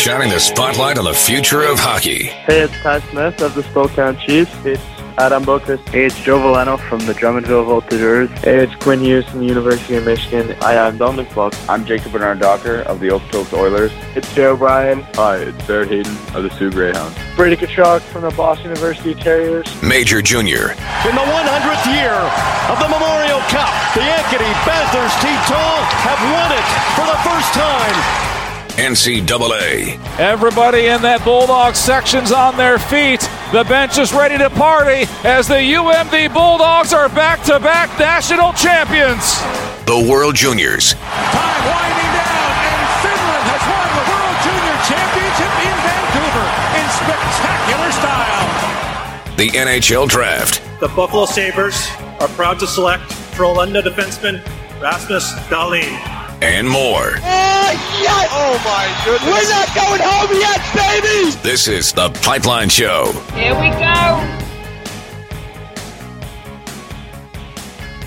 shining the spotlight on the future of hockey. Hey, it's Ty Smith of the Spokane Chiefs. It's Adam Bokus. Hey, it's Joe Veleno from the Drummondville Voltigeurs. Hey, it's Quinn Hughes from the University of Michigan. Hi, I'm Dominic Fox. I'm Jacob Bernard Docker of the Okotoks Oilers. It's Joe O'Brien. Hi, it's Barrett Hayton of the Soo Greyhounds. Brady Tkachuk from the Boston University Terriers. Major Junior. In the 100th year of the Memorial Cup, the Ankeny Panthers T-Tall have won it for the first time. NCAA. Everybody in that Bulldog section's on their feet. The bench is ready to party as the UMD Bulldogs are back to back national champions. The World Juniors. Time winding down, and Finland has won the World Junior Championship in Vancouver in spectacular style. The NHL Draft. The Buffalo Sabres are proud to select Frölunda defenseman Rasmus Dahlin. And more. Oh, yes! Oh, my goodness. We're not going home yet, baby! This is The Pipeline Show. Here we go.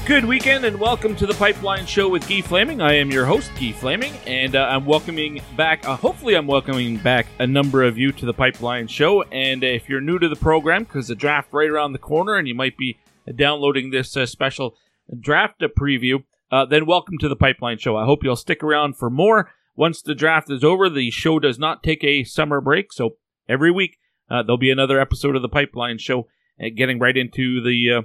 Good weekend and welcome to the Pipeline Show with Guy Flaming. I am your host, Guy Flaming, and uh, I'm welcoming back, uh, hopefully, I'm welcoming back a number of you to the Pipeline Show. And uh, if you're new to the program, because the draft right around the corner and you might be downloading this uh, special draft preview, uh, then welcome to the Pipeline Show. I hope you'll stick around for more. Once the draft is over, the show does not take a summer break, so every week uh, there'll be another episode of the Pipeline Show, uh, getting right into the uh,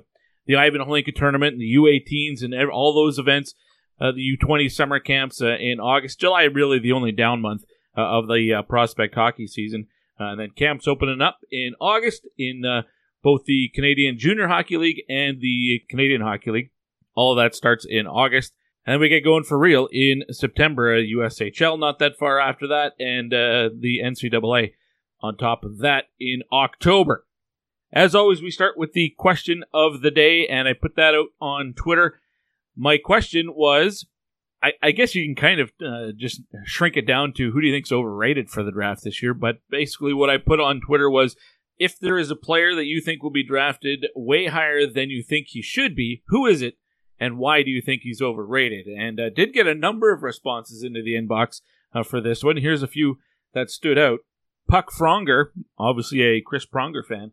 the Ivan Hlinka tournament, the U18s, and ev- all those events. Uh, the U20 summer camps uh, in August, July, really the only down month of the prospect hockey season, and then camps opening up in August in both the Canadian Junior Hockey League and the Canadian Hockey League. All that starts in August. And then we get going for real in September. USHL not that far after that, and uh, the NCAA on top of that in October. As always, we start with the question of the day, and I put that out on Twitter. My question was I, I guess you can kind of uh, just shrink it down to who do you think's overrated for the draft this year. But basically, what I put on Twitter was if there is a player that you think will be drafted way higher than you think he should be, who is it? And why do you think he's overrated? And uh, did get a number of responses into the inbox uh, for this one. Here's a few that stood out. Puck Fronger, obviously a Chris Pronger fan,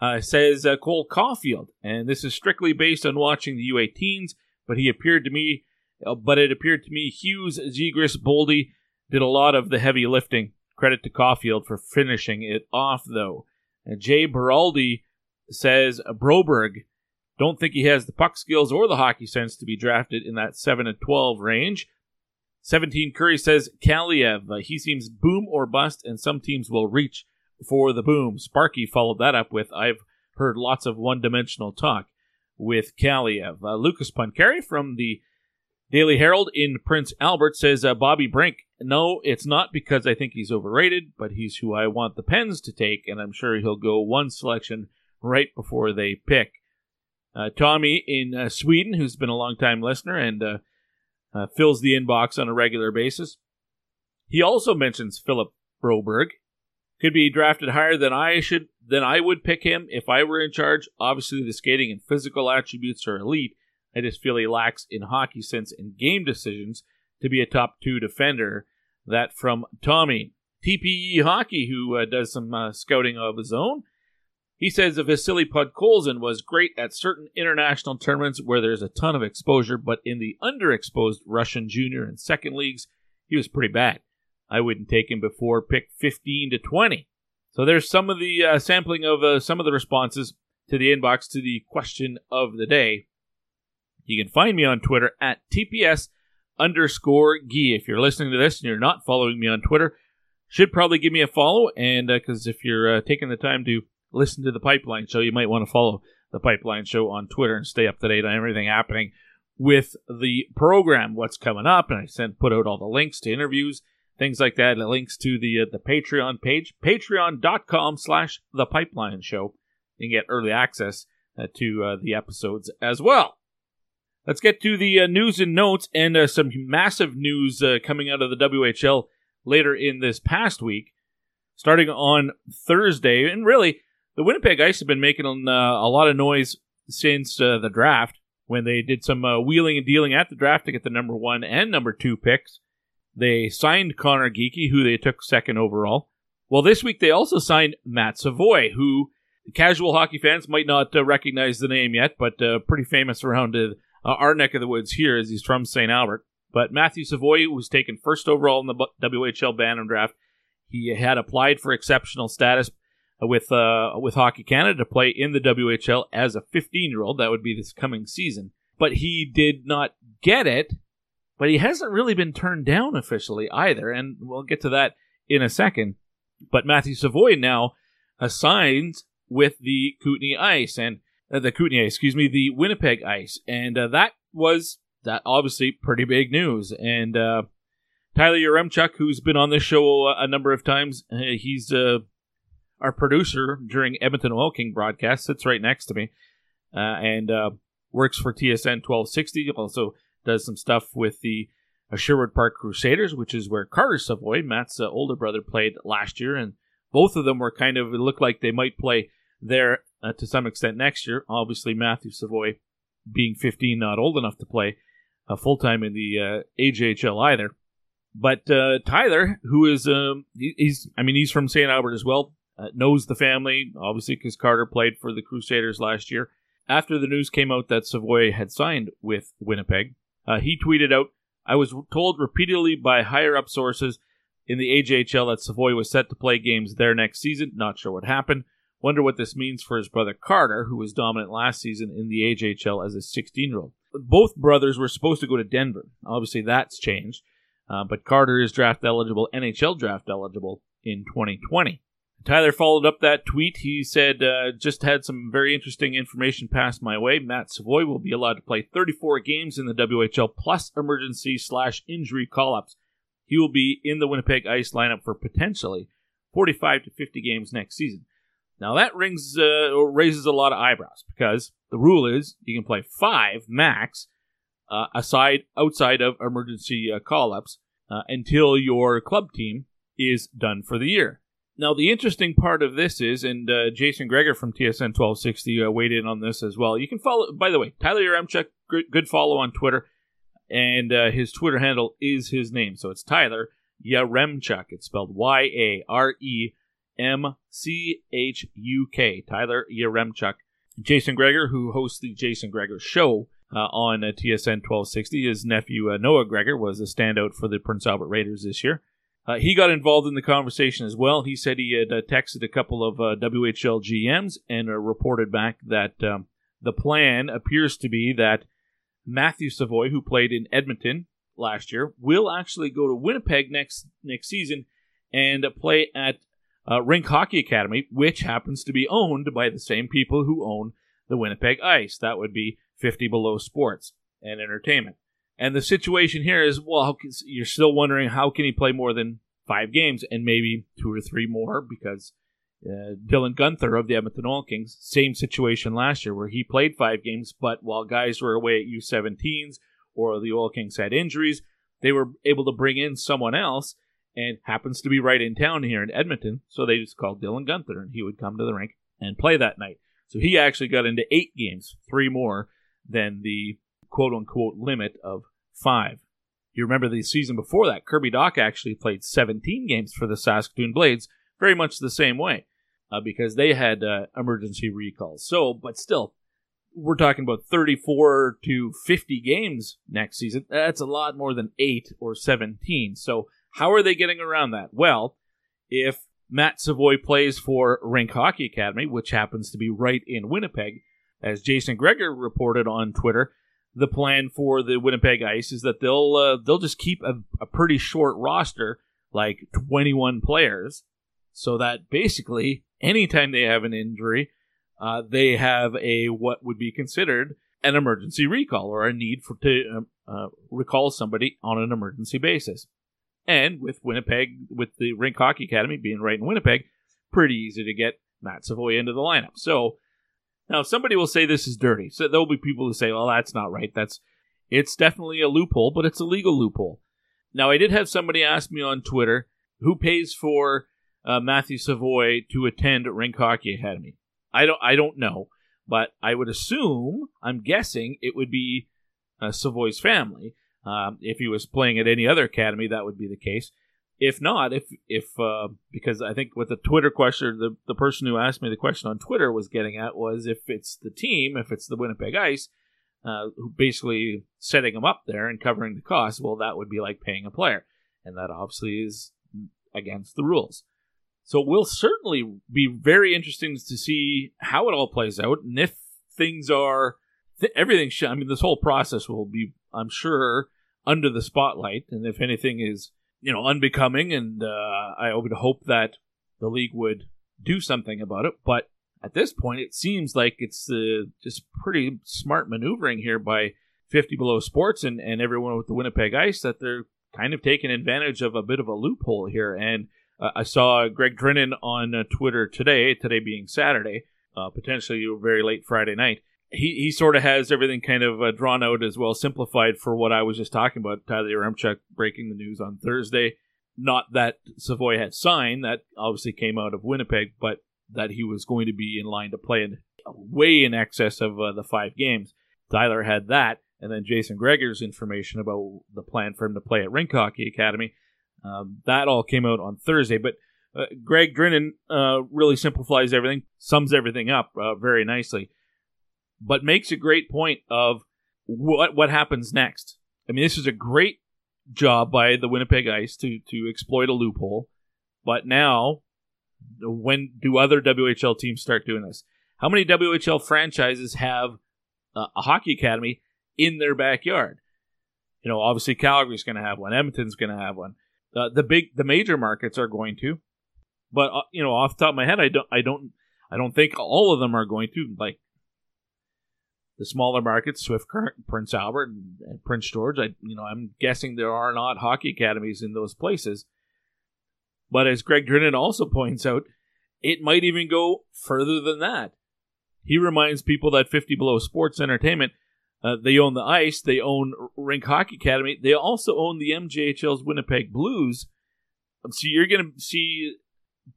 uh, says uh, Cole Caufield, and this is strictly based on watching the U18s. But he appeared to me, uh, but it appeared to me Hughes, Zegras, Boldy did a lot of the heavy lifting. Credit to Caufield for finishing it off, though. And Jay Beraldi says Broberg don't think he has the puck skills or the hockey sense to be drafted in that 7 and 12 range. 17 Curry says Kaliev. Uh, he seems boom or bust, and some teams will reach for the boom. Sparky followed that up with I've heard lots of one dimensional talk with Kaliev. Uh, Lucas Pancari from the Daily Herald in Prince Albert says uh, Bobby Brink. No, it's not because I think he's overrated, but he's who I want the Pens to take, and I'm sure he'll go one selection right before they pick. Uh, Tommy in uh, Sweden, who's been a long time listener and uh, uh, fills the inbox on a regular basis. He also mentions Philip Broberg. Could be drafted higher than I should than I would pick him if I were in charge. Obviously, the skating and physical attributes are elite. I just feel he lacks in hockey sense and game decisions to be a top two defender. That from Tommy. TPE Hockey, who uh, does some uh, scouting of his own. He says that Vasily Podkolzin was great at certain international tournaments where there's a ton of exposure, but in the underexposed Russian junior and second leagues, he was pretty bad. I wouldn't take him before pick 15 to 20. So there's some of the uh, sampling of uh, some of the responses to the inbox to the question of the day. You can find me on Twitter at TPS underscore Gee. If you're listening to this and you're not following me on Twitter, should probably give me a follow. And because uh, if you're uh, taking the time to listen to the Pipeline Show, you might want to follow the Pipeline Show on Twitter and stay up to date on everything happening with the program, what's coming up. And I sent put out all the links to interviews, things like that, and links to the uh, the Patreon page, patreon.com slash the Pipeline Show. and get early access uh, to uh, the episodes as well. Let's get to the uh, news and notes and uh, some massive news uh, coming out of the WHL later in this past week. Starting on Thursday, and really, the Winnipeg Ice have been making uh, a lot of noise since uh, the draft when they did some uh, wheeling and dealing at the draft to get the number one and number two picks. They signed Conor Geekie, who they took second overall. Well, this week they also signed Matt Savoie, who casual hockey fans might not uh, recognize the name yet, but uh, pretty famous around uh, our neck of the woods here as he's from St. Albert. But Matthew Savoie was taken first overall in the WHL Bantam draft. He had applied for exceptional status with uh, with Hockey Canada to play in the WHL as a 15 year old. That would be this coming season. But he did not get it. But he hasn't really been turned down officially either, and we'll get to that in a second. But Matthew Savoie now assigns with the Kootenay Ice and uh, the Kootenay, excuse me, the Winnipeg Ice, and uh, that was that obviously pretty big news. And uh, Tyler Yaremchuk, who's been on this show a, a number of times, uh, he's uh, our producer during Edmonton Oil King broadcast, sits right next to me, uh, and works for TSN 1260. Also does some stuff with the uh, Sherwood Park Crusaders, which is where Carter Savoie, Matt's uh, older brother, played last year, and both of them were kind of looked like they might play there uh, to some extent next year. Obviously, Matthew Savoie being 15, not old enough to play uh, full time in the uh, AJHL either. But uh, Tyler, who is um, he, he's I mean he's from St. Albert as well, uh, knows the family obviously because Carter played for the Crusaders last year. After the news came out that Savoie had signed with Winnipeg, uh, he tweeted out, I was told repeatedly by higher up sources in the AJHL that Savoie was set to play games there next season. Not sure what happened. Wonder what this means for his brother Carter, who was dominant last season in the AJHL as a 16 year old. Both brothers were supposed to go to Denver. Obviously, that's changed. Uh, but Carter is draft eligible, NHL draft eligible in 2020. Tyler followed up that tweet. He said, uh, just had some very interesting information passed my way. Matt Savoie will be allowed to play 34 games in the WHL plus emergency slash injury call ups. He will be in the Winnipeg Ice lineup for potentially 45 to 50 games next season. Now that rings uh, raises a lot of eyebrows because the rule is you can play five max uh, aside outside of emergency uh, call ups uh, until your club team is done for the year. Now, the interesting part of this is, and uh, Jason Gregor from TSN 1260 uh, weighed in on this as well. You can follow, by the way, Tyler Yaremchuk, good follow on Twitter, and uh, his Twitter handle is his name. So it's Tyler Yaremchuk. It's spelled Y A R E M C H U K. Tyler Yaremchuk. Jason Gregor, who hosts the Jason Gregor Show uh, on uh, TSN 1260, his nephew uh, Noah Gregor was a standout for the Prince Albert Raiders this year. Uh, he got involved in the conversation as well. He said he had uh, texted a couple of uh, WHL GMs and uh, reported back that um, the plan appears to be that Matthew Savoie, who played in Edmonton last year, will actually go to Winnipeg next next season and play at uh, Rink Hockey Academy, which happens to be owned by the same people who own the Winnipeg Ice. That would be 50 Below Sports and Entertainment. And the situation here is, well, you're still wondering how can he play more than five games and maybe two or three more because uh, Dylan Guenther of the Edmonton Oil Kings, same situation last year where he played five games, but while guys were away at U17s or the Oil Kings had injuries, they were able to bring in someone else and happens to be right in town here in Edmonton. So they just called Dylan Guenther and he would come to the rink and play that night. So he actually got into eight games, three more than the quote unquote limit of five. You remember the season before that, Kirby Dach actually played 17 games for the Saskatoon Blades, very much the same way, uh, because they had uh, emergency recalls. So, but still, we're talking about 34 to 50 games next season. That's a lot more than 8 or 17. So, how are they getting around that? Well, if Matt Savoie plays for Rink Hockey Academy, which happens to be right in Winnipeg, as Jason Gregor reported on Twitter, the plan for the Winnipeg Ice is that they'll uh, they'll just keep a, a pretty short roster, like 21 players, so that basically anytime they have an injury, uh, they have a what would be considered an emergency recall or a need for to um, uh, recall somebody on an emergency basis. And with Winnipeg, with the Rink Hockey Academy being right in Winnipeg, pretty easy to get Matt Savoie into the lineup. So now, somebody will say this is dirty. So there'll be people who say, "Well, that's not right. That's it's definitely a loophole, but it's a legal loophole." Now, I did have somebody ask me on Twitter who pays for uh, Matthew Savoie to attend Rink Hockey Academy. I don't. I don't know, but I would assume. I'm guessing it would be uh, Savoie's family. Um, if he was playing at any other academy, that would be the case. If not, if if uh, because I think what the Twitter question, the the person who asked me the question on Twitter was getting at was if it's the team, if it's the Winnipeg Ice, uh, who basically setting them up there and covering the cost, well, that would be like paying a player, and that obviously is against the rules. So it will certainly be very interesting to see how it all plays out, and if things are th- everything. Sh- I mean, this whole process will be, I'm sure, under the spotlight, and if anything is you know unbecoming, and uh, I would hope that the league would do something about it, but at this point, it seems like it's uh, just pretty smart maneuvering here by 50 Below Sports and, and everyone with the Winnipeg Ice that they're kind of taking advantage of a bit of a loophole here. And uh, I saw Greg Drinnan on uh, Twitter today, today being Saturday, uh, potentially very late Friday night. He, he sort of has everything kind of uh, drawn out as well, simplified for what I was just talking about. Tyler Yaremchuk breaking the news on Thursday. Not that Savoie had signed, that obviously came out of Winnipeg, but that he was going to be in line to play in way in excess of uh, the five games. Tyler had that, and then Jason Gregor's information about the plan for him to play at Rink Hockey Academy. Um, that all came out on Thursday, but uh, Greg Drinnan uh, really simplifies everything, sums everything up uh, very nicely, but makes a great point of what what happens next. I mean, this is a great job by the Winnipeg Ice to to exploit a loophole, but now when do other WHL teams start doing this? How many WHL franchises have uh, a hockey academy in their backyard? You know, obviously Calgary's going to have one. Edmonton's going to have one. Uh, the big, the major markets are going to, but uh, you know, off the top of my head, I don't, I don't, I don't think all of them are going to. Like the smaller markets, Swift Current, Prince Albert, and, Prince George. I, you know, I'm guessing there are not hockey academies in those places. But as Greg Drinnan also points out, it might even go further than that. He reminds people that 50 Below Sports Entertainment, uh, they own the ice, they own Rink Hockey Academy, they also own the MJHL's Winnipeg Blues. So you're going to see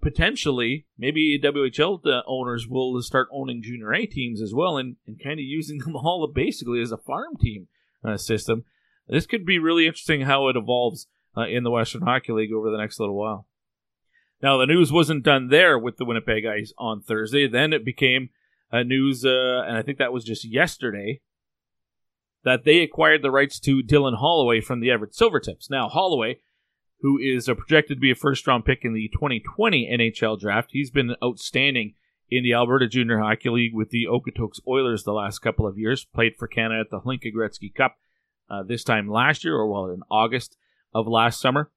potentially maybe WHL uh, owners will start owning junior A teams as well and, and kind of using them all basically as a farm team uh, system. This could be really interesting how it evolves uh, in the Western Hockey League over the next little while. Now, the news wasn't done there with the Winnipeg Ice on Thursday. Then it became a news, uh, and I think that was just yesterday, that they acquired the rights to Dylan Holloway from the Everett Silvertips. Now, Holloway, who is uh, projected to be a first round pick in the 2020 NHL draft, he's been outstanding in the Alberta Junior Hockey League with the Okotoks Oilers the last couple of years. Played for Canada at the Hlinka Gretzky Cup uh, this time last year, or well, in August of last summer.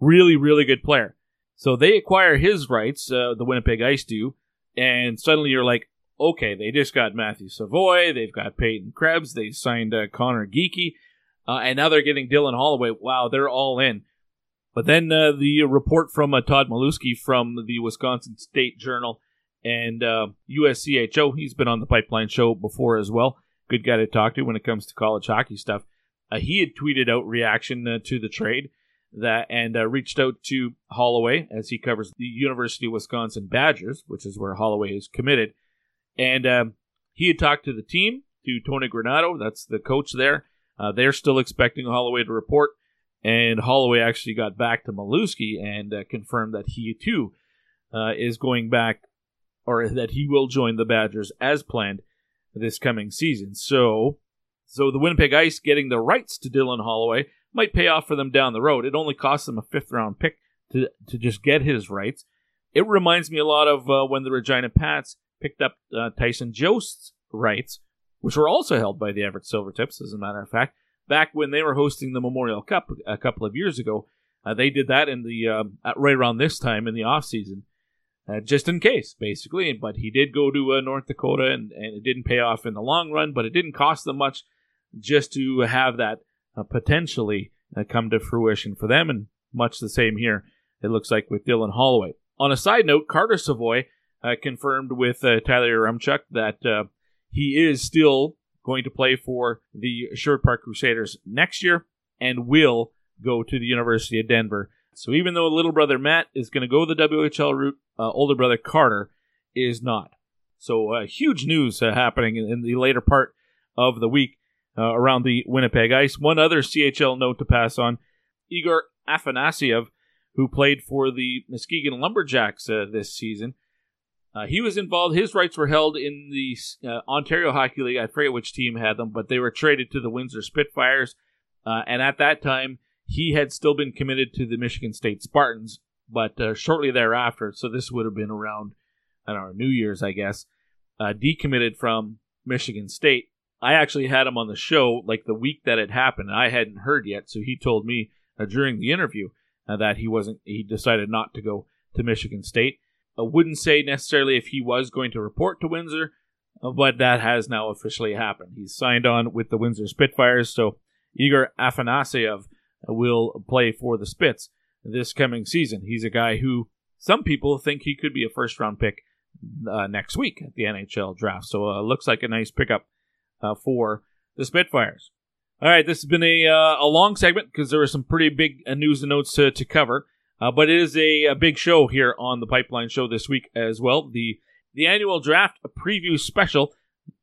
Really, really good player. So they acquire his rights, uh, the Winnipeg Ice do, and suddenly you're like, okay, they just got Matthew Savoie, they've got Peyton Krebs, they signed uh, Conor Geekie, uh, and now they're getting Dylan Holloway. Wow, they're all in. But then uh, the report from uh, Todd Milewski from the Wisconsin State Journal and USCHO, uh, he's been on the Pipeline Show before as well. Good guy to talk to when it comes to college hockey stuff. Uh, he had tweeted out reaction to the trade that and uh, reached out to Holloway as he covers the University of Wisconsin Badgers, which is where Holloway is committed. And um, he had talked to the team, to Tony Granato, that's the coach there. Uh, they're still expecting Holloway to report, and Holloway actually got back to Milewski and uh, confirmed that he too uh, is going back, or that he will join the Badgers as planned this coming season. So, so the Winnipeg Ice getting the rights to Dylan Holloway might pay off for them down the road. It only costs them a fifth round pick to to just get his rights. It reminds me a lot of uh, when the Regina Pats picked up uh, Tyson Jost's rights, which were also held by the Everett Silvertips, as a matter of fact, back when they were hosting the Memorial Cup a couple of years ago. Uh, they did that in the um, right around this time in the off season, uh, just in case, basically. But he did go to uh, North Dakota, and, and it didn't pay off in the long run, but it didn't cost them much just to have that uh, potentially uh, come to fruition for them, and much the same here, it looks like with Dylan Holloway. On a side note, Carter Savoie uh, confirmed with Tyler Yaremchuk that he is still going to play for the Sherwood Park Crusaders next year and will go to the University of Denver. So even though little brother Matt is going to go the WHL route, uh, older brother Carter is not. So huge news happening in, in the later part of the week uh, around the Winnipeg Ice. One other CHL note to pass on Igor Afanasyev, who played for the Muskegon Lumberjacks uh, this season. Uh, he was involved. His rights were held in the uh, Ontario Hockey League. I forget which team had them, but they were traded to the Windsor Spitfires. Uh, and at that time, he had still been committed to the Michigan State Spartans. But uh, shortly thereafter, so this would have been around, I don't know, New Year's, I guess, uh, decommitted from Michigan State. I actually had him on the show like the week that it happened. I hadn't heard yet, so he told me uh, during the interview that he wasn't. He decided not to go to Michigan State. I wouldn't say necessarily if he was going to report to Windsor, uh, but that has now officially happened. He's signed on with the Windsor Spitfires, so Igor Afanasyev will play for the Spits this coming season. He's a guy who some people think he could be a first round pick uh, next week at the NHL draft. So uh, looks like a nice pickup uh, for the Spitfires. All right, this has been a uh, a long segment because there are some pretty big uh, news and notes to, to cover. Uh, but it is a, a, big show here on the Pipeline Show this week as well. The the annual draft preview special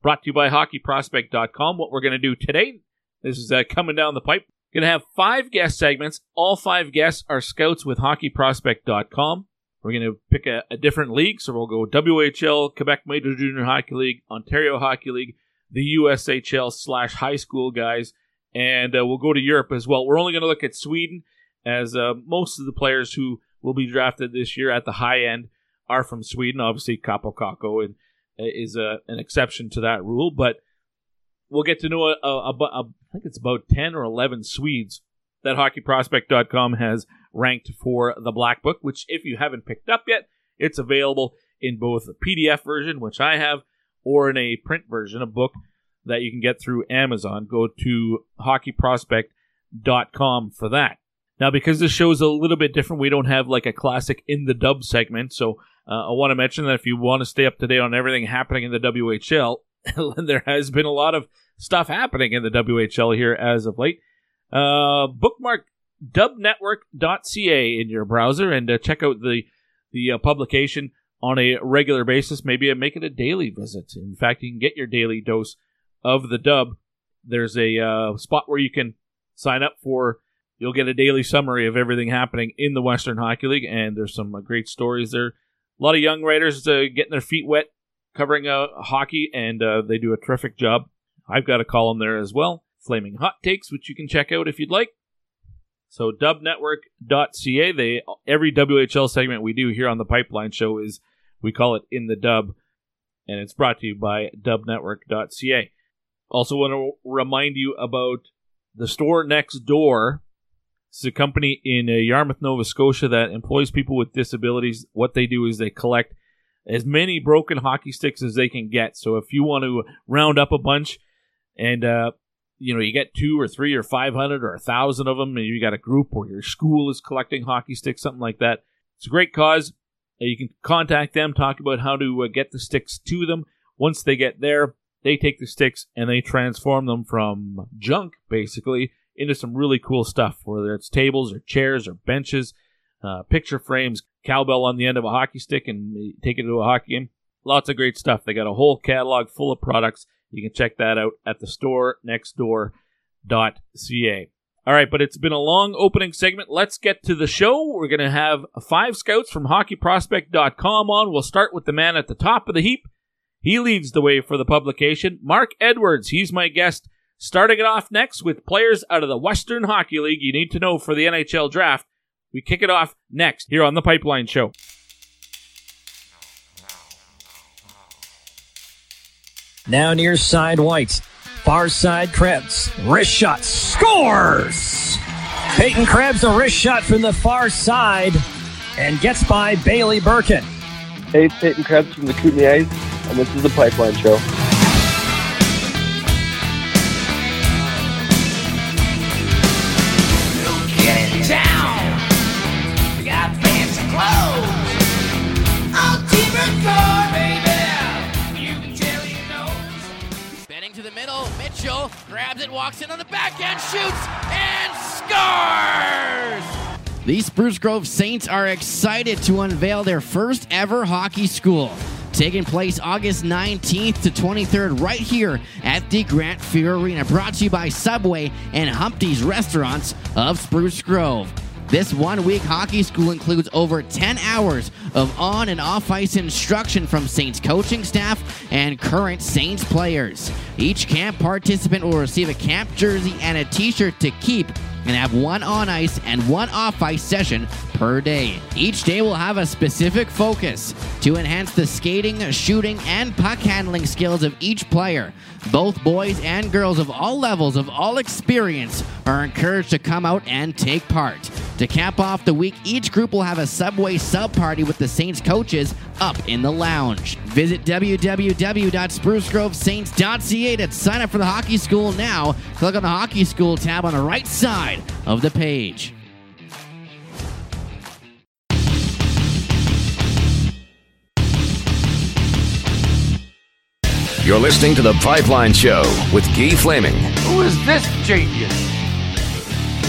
brought to you by HockeyProspect.com. What we're going to do today, this is uh, coming down the pipe. Going to have five guest segments. All five guests are scouts with HockeyProspect.com. We're going to pick a, a different league, so we'll go WHL, Quebec Major Junior Hockey League, Ontario Hockey League, the USHL slash high school guys, and uh, we'll go to Europe as well. We're only going to look at Sweden as uh, most of the players who will be drafted this year at the high end are from Sweden. Obviously, Kaapo Kakko and, uh, is a, an exception to that rule, but we'll get to know a, a, a, I think it's about 10 or 11 Swedes that hockeyprospect.com has ranked for the Black Book, which, if you haven't picked up yet, it's available in both a PDF version, which I have, or in a print version, a book that you can get through Amazon. Go to hockeyprospect.com for that. Now, because this show is a little bit different, we don't have like a classic in the dub segment. So uh, I want to mention that if you want to stay up to date on everything happening in the WHL, there has been a lot of stuff happening in the WHL here as of late. Uh, bookmark dubnetwork.ca in your browser and uh, check out the the uh, publication on a regular basis. Maybe make it a daily visit. In fact, you can get your daily dose of the dub. There's a uh, spot where you can sign up for You'll get a daily summary of everything happening in the Western Hockey League, and there's some uh, great stories there. A lot of young writers uh, getting their feet wet covering uh, hockey, and uh, they do a terrific job. I've got a column there as well, Flaming Hot Takes, which you can check out if you'd like. So dubnetwork.ca. They every WHL segment we do here on the Pipeline Show is we call it in the dub, and it's brought to you by dubnetwork.ca. Also, want to remind you about the store next door it's a company in uh, Yarmouth, Nova Scotia that employs people with disabilities. What they do is they collect as many broken hockey sticks as they can get. So if you want to round up a bunch and uh, you know you get two or three or five hundred or a thousand of them, and you got a group or your school is collecting hockey sticks, something like that. It's a great cause. Uh, you can contact them, talk about how to uh, get the sticks to them. Once they get there, they take the sticks and they transform them from junk, basically, into some really cool stuff, whether it's tables or chairs or benches, uh, picture frames, cowbell on the end of a hockey stick, and take it to a hockey game. Lots of great stuff. They got a whole catalog full of products. You can check that out at the store next door.ca. All right, but it's been a long opening segment. Let's get to the show. We're going to have five scouts from hockeyprospect.com on. We'll start with the man at the top of the heap. He leads the way for the publication. Mark Edwards, he's my guest Starting it off next with players out of the Western Hockey League you need to know for the NHL draft. We kick it off next here on the Pipeline Show. Now near side White. Far side Krebs. Wrist shot. Scores! Peyton Krebs, a wrist shot from the far side and gets by Bailey Birkin. Hey, it's Peyton Krebs from the Kootenay Ice, and this is the Pipeline Show. Grabs it, walks in on the backhand, shoots, and scores! The Spruce Grove Saints are excited to unveil their first ever hockey school. taking place August 19th to 23rd right here at the Grant Fuhr Arena. Brought to you by Subway and Humpty's Restaurants of Spruce Grove. This one week hockey school includes over 10 hours of on and off ice instruction from Saints coaching staff and current Saints players. Each camp participant will receive a camp jersey and a t shirt to keep and have one on ice and one off ice session per day. Each day will have a specific focus to enhance the skating, shooting, and puck handling skills of each player. Both boys and girls of all levels of all experience are encouraged to come out and take part. To cap off the week, each group will have a Subway sub party with the Saints coaches up in the lounge. Visit www.sprucegrovesaints.ca to sign up for the hockey school now. Click on the hockey school tab on the right side of the page. You're listening to The Pipeline Show with Guy Flaming. Who is this genius?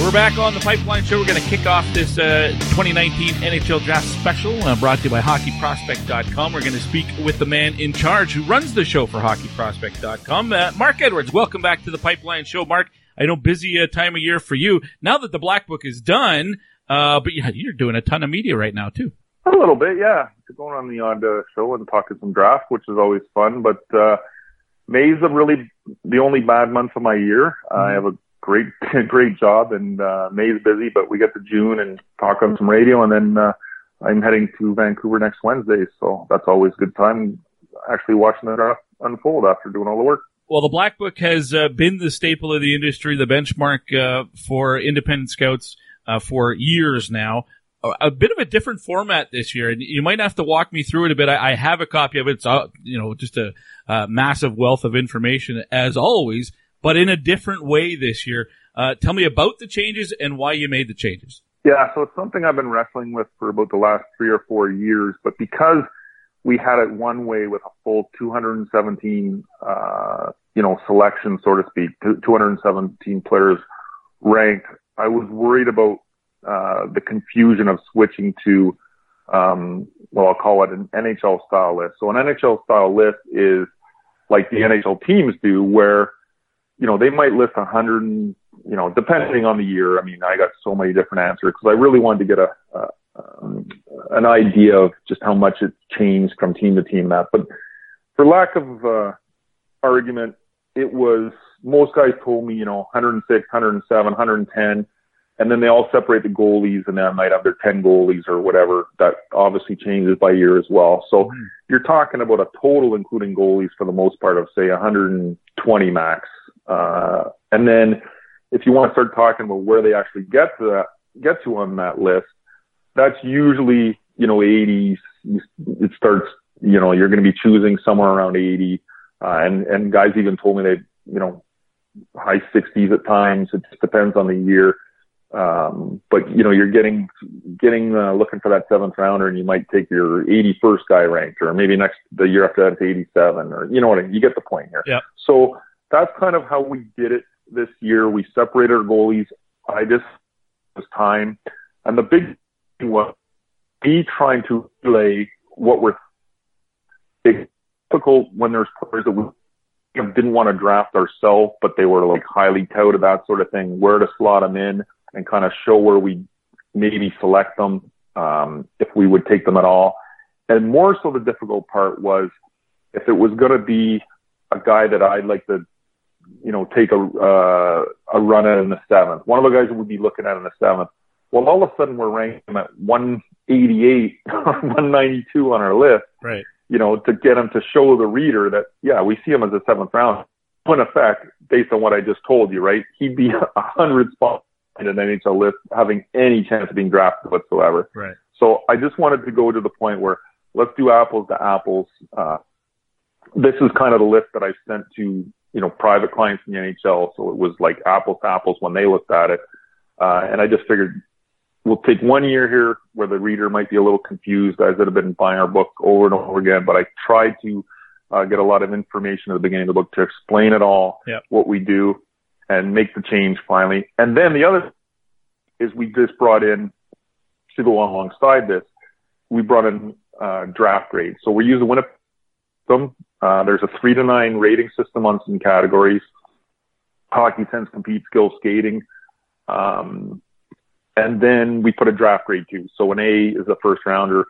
We're back on the Pipeline Show. We're going to kick off this uh, 2019 NHL Draft Special uh, brought to you by HockeyProspect.com. We're going to speak with the man in charge who runs the show for HockeyProspect.com, uh, Mark Edwards. Welcome back to the Pipeline Show, Mark. I know busy uh, time of year for you. Now that the Black Book is done, uh, but yeah, you're doing a ton of media right now too. A little bit, yeah. Going on the odd uh, show and talking some draft, which is always fun. But uh, May's a really the only bad month of my year. Mm-hmm. I have a great great job, and uh, May's busy, but we get to June and talk on some radio, and then uh, I'm heading to Vancouver next Wednesday, so that's always a good time. Actually, watching the draft unfold after doing all the work. Well, the Black Book has uh, been the staple of the industry, the benchmark uh, for independent scouts uh, for years now a bit of a different format this year, and you might have to walk me through it a bit. I, I have a copy of it. It's uh, you know just a massive wealth of information as always, but in a different way this year. Uh, tell me about the changes and why you made the changes. Yeah, so it's something I've been wrestling with for about the last three or four years, but because we had it one way with a full 217, uh, you know, selection, so to speak, 217 players ranked, I was worried about uh, the confusion of switching to, um, well, I'll call it an NHL style list. So an NHL style list is like the NHL teams do, where you know they might list a hundred, you know, depending on the year. I mean, I got so many different answers because I really wanted to get a, a um, an idea of just how much it's changed from team to team. That, but for lack of uh, argument, it was most guys told me, you know, 106, 107, 110 and then they all separate the goalies and they might have their 10 goalies or whatever. That obviously changes by year as well. So mm-hmm. you're talking about a total, including goalies for the most part of say 120 max. Uh, and then if you want to start talking about where they actually get to that, get to on that list, that's usually, you know, 80s. It starts, you know, you're going to be choosing somewhere around 80. Uh, and, and guys even told me they, you know, high 60s at times. It just depends on the year. Um, but you know, you're getting, getting, uh, looking for that seventh rounder and you might take your 81st guy ranked or maybe next, the year after that to 87 or, you know what I mean? You get the point here. Yeah. So that's kind of how we did it this year. We separated our goalies. I just, was time. And the big thing was me trying to relay what we're difficult when there's players that we didn't want to draft ourselves, but they were like highly touted, that sort of thing, where to slot them in and kind of show where we maybe select them, um, if we would take them at all. And more so the difficult part was if it was going to be a guy that I'd like to, you know, take a, uh, a run at in the seventh, one of the guys that we'd be looking at in the seventh. Well, all of a sudden we're ranking him at 188 or 192 on our list. Right. You know, to get him to show the reader that, yeah, we see him as a seventh round. In effect, based on what I just told you, right? He'd be a hundred spots in an NHL list having any chance of being drafted whatsoever. Right. So I just wanted to go to the point where let's do apples to apples. Uh, this is kind of the list that I sent to, you know, private clients in the NHL. So it was like apples to apples when they looked at it. Uh, and I just figured we'll take one year here where the reader might be a little confused, guys that have been buying our book over and over again, but I tried to uh, get a lot of information at the beginning of the book to explain it all, yep. what we do, and make the change finally. And then the other is we just brought in to go alongside this, we brought in uh, draft grades. So we use the Winnipeg system. Uh, there's a three to nine rating system on some categories. Hockey Sense compete skill skating. Um, and then we put a draft grade too. So an A is a first rounder,